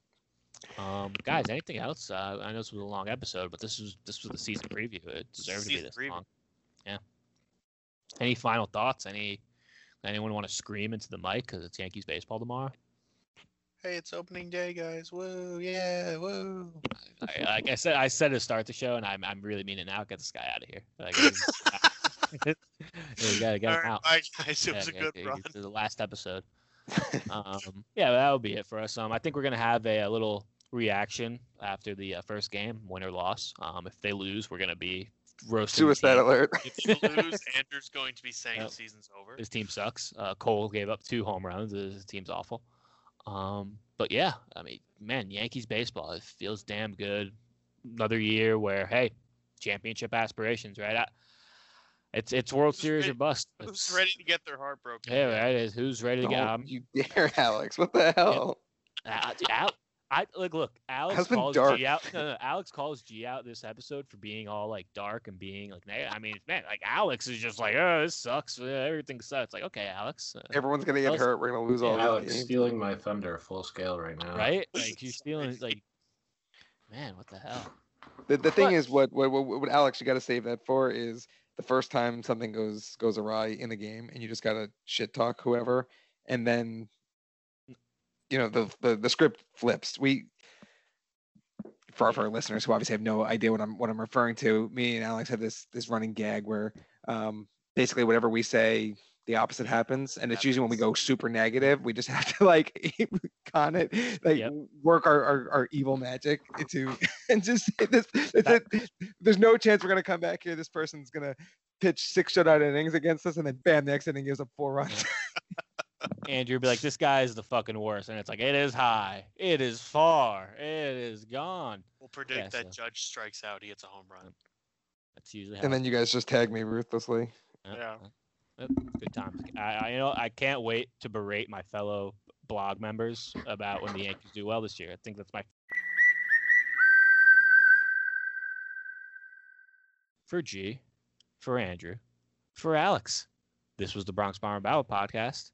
[SPEAKER 2] Um, guys, anything else? Uh, I know this was a long episode, but this was this was the season preview. It deserved to be this
[SPEAKER 3] preview.
[SPEAKER 2] long. Yeah. Any final thoughts? Any anyone want to scream into the mic because it's Yankees baseball tomorrow?
[SPEAKER 3] Hey, it's opening day, guys. Whoa, yeah, whoa.
[SPEAKER 2] I, like I said, I said to start the show, and I'm I'm really meaning it now. Get this guy out of here. Like, yeah, we gotta get
[SPEAKER 3] All
[SPEAKER 2] him
[SPEAKER 3] right,
[SPEAKER 2] out.
[SPEAKER 3] bye, guys. It
[SPEAKER 2] Yeah,
[SPEAKER 3] was a good run.
[SPEAKER 2] The last episode. um, yeah, that'll be it for us. Um, I think we're gonna have a, a little reaction after the uh, first game, win or loss. Um, if they lose, we're gonna be roasting. the
[SPEAKER 4] Suicide
[SPEAKER 2] team.
[SPEAKER 4] alert.
[SPEAKER 3] If you lose, Andrew's going to be saying
[SPEAKER 2] Yep.
[SPEAKER 3] the season's over.
[SPEAKER 2] His team sucks. Uh, Cole gave up two home runs. His team's awful. Um, but yeah, I mean, man, Yankees baseball it feels damn good. Another year where hey, championship aspirations, right? I, it's it's World
[SPEAKER 3] Who's
[SPEAKER 2] Series
[SPEAKER 3] ready-
[SPEAKER 2] or bust.
[SPEAKER 3] Who's
[SPEAKER 2] It's-
[SPEAKER 3] ready to get their heart broken?
[SPEAKER 2] Yeah, right. It's Who's ready to get?
[SPEAKER 4] Don't
[SPEAKER 2] I'm,
[SPEAKER 4] you dare, Alex. What the hell?
[SPEAKER 2] Uh, Al, I like look. Alex
[SPEAKER 4] How's
[SPEAKER 2] calls
[SPEAKER 4] dark?
[SPEAKER 2] G out. No, no, Alex calls G out this episode for being all like dark and being like. neg- I mean, man, like Alex is just like, oh, this sucks. Everything sucks. Like, okay, Alex, uh,
[SPEAKER 4] Everyone's gonna get
[SPEAKER 2] Those-
[SPEAKER 4] hurt. We're gonna lose all
[SPEAKER 2] Yeah,
[SPEAKER 4] these
[SPEAKER 5] Alex
[SPEAKER 4] games.
[SPEAKER 5] stealing my thunder full scale right now.
[SPEAKER 2] right? Like you're stealing. Like, man, what the hell?
[SPEAKER 4] The, the thing
[SPEAKER 2] But-
[SPEAKER 4] is, what, what what what Alex you got to save that for is the first time something goes goes awry in the game, and you just gotta shit talk whoever, and then you know the the, the script flips. We for, our- for our listeners who obviously have no idea what I'm what I'm referring to, me and Alex have this this running gag where um, basically whatever we say, the opposite happens, and it's usually when we go super negative, we just have to like con it, like
[SPEAKER 2] Yep.
[SPEAKER 4] work our, our, our evil magic into and just say this. It, there's no chance we're gonna come back here. This person's gonna pitch six shutout innings against us, and then bam, the next inning gives up four runs.
[SPEAKER 2] Andrew would be like, "This guy is the fucking worst," and it's like, "It is high, it is far, it is gone."
[SPEAKER 3] We'll predict
[SPEAKER 2] Yeah,
[SPEAKER 3] that
[SPEAKER 2] so-
[SPEAKER 3] Judge strikes out. He hits a home run.
[SPEAKER 2] That's usually how
[SPEAKER 4] and then you guys just tag me ruthlessly.
[SPEAKER 2] Yeah,
[SPEAKER 3] Yeah.
[SPEAKER 2] yeah. Good times. I, I, you know, I can't wait to berate my fellow blog members about when the Yankees do well this year. I think that's my. For G, for Andrew, for Alex. This was the Bronx Bomber Babble podcast.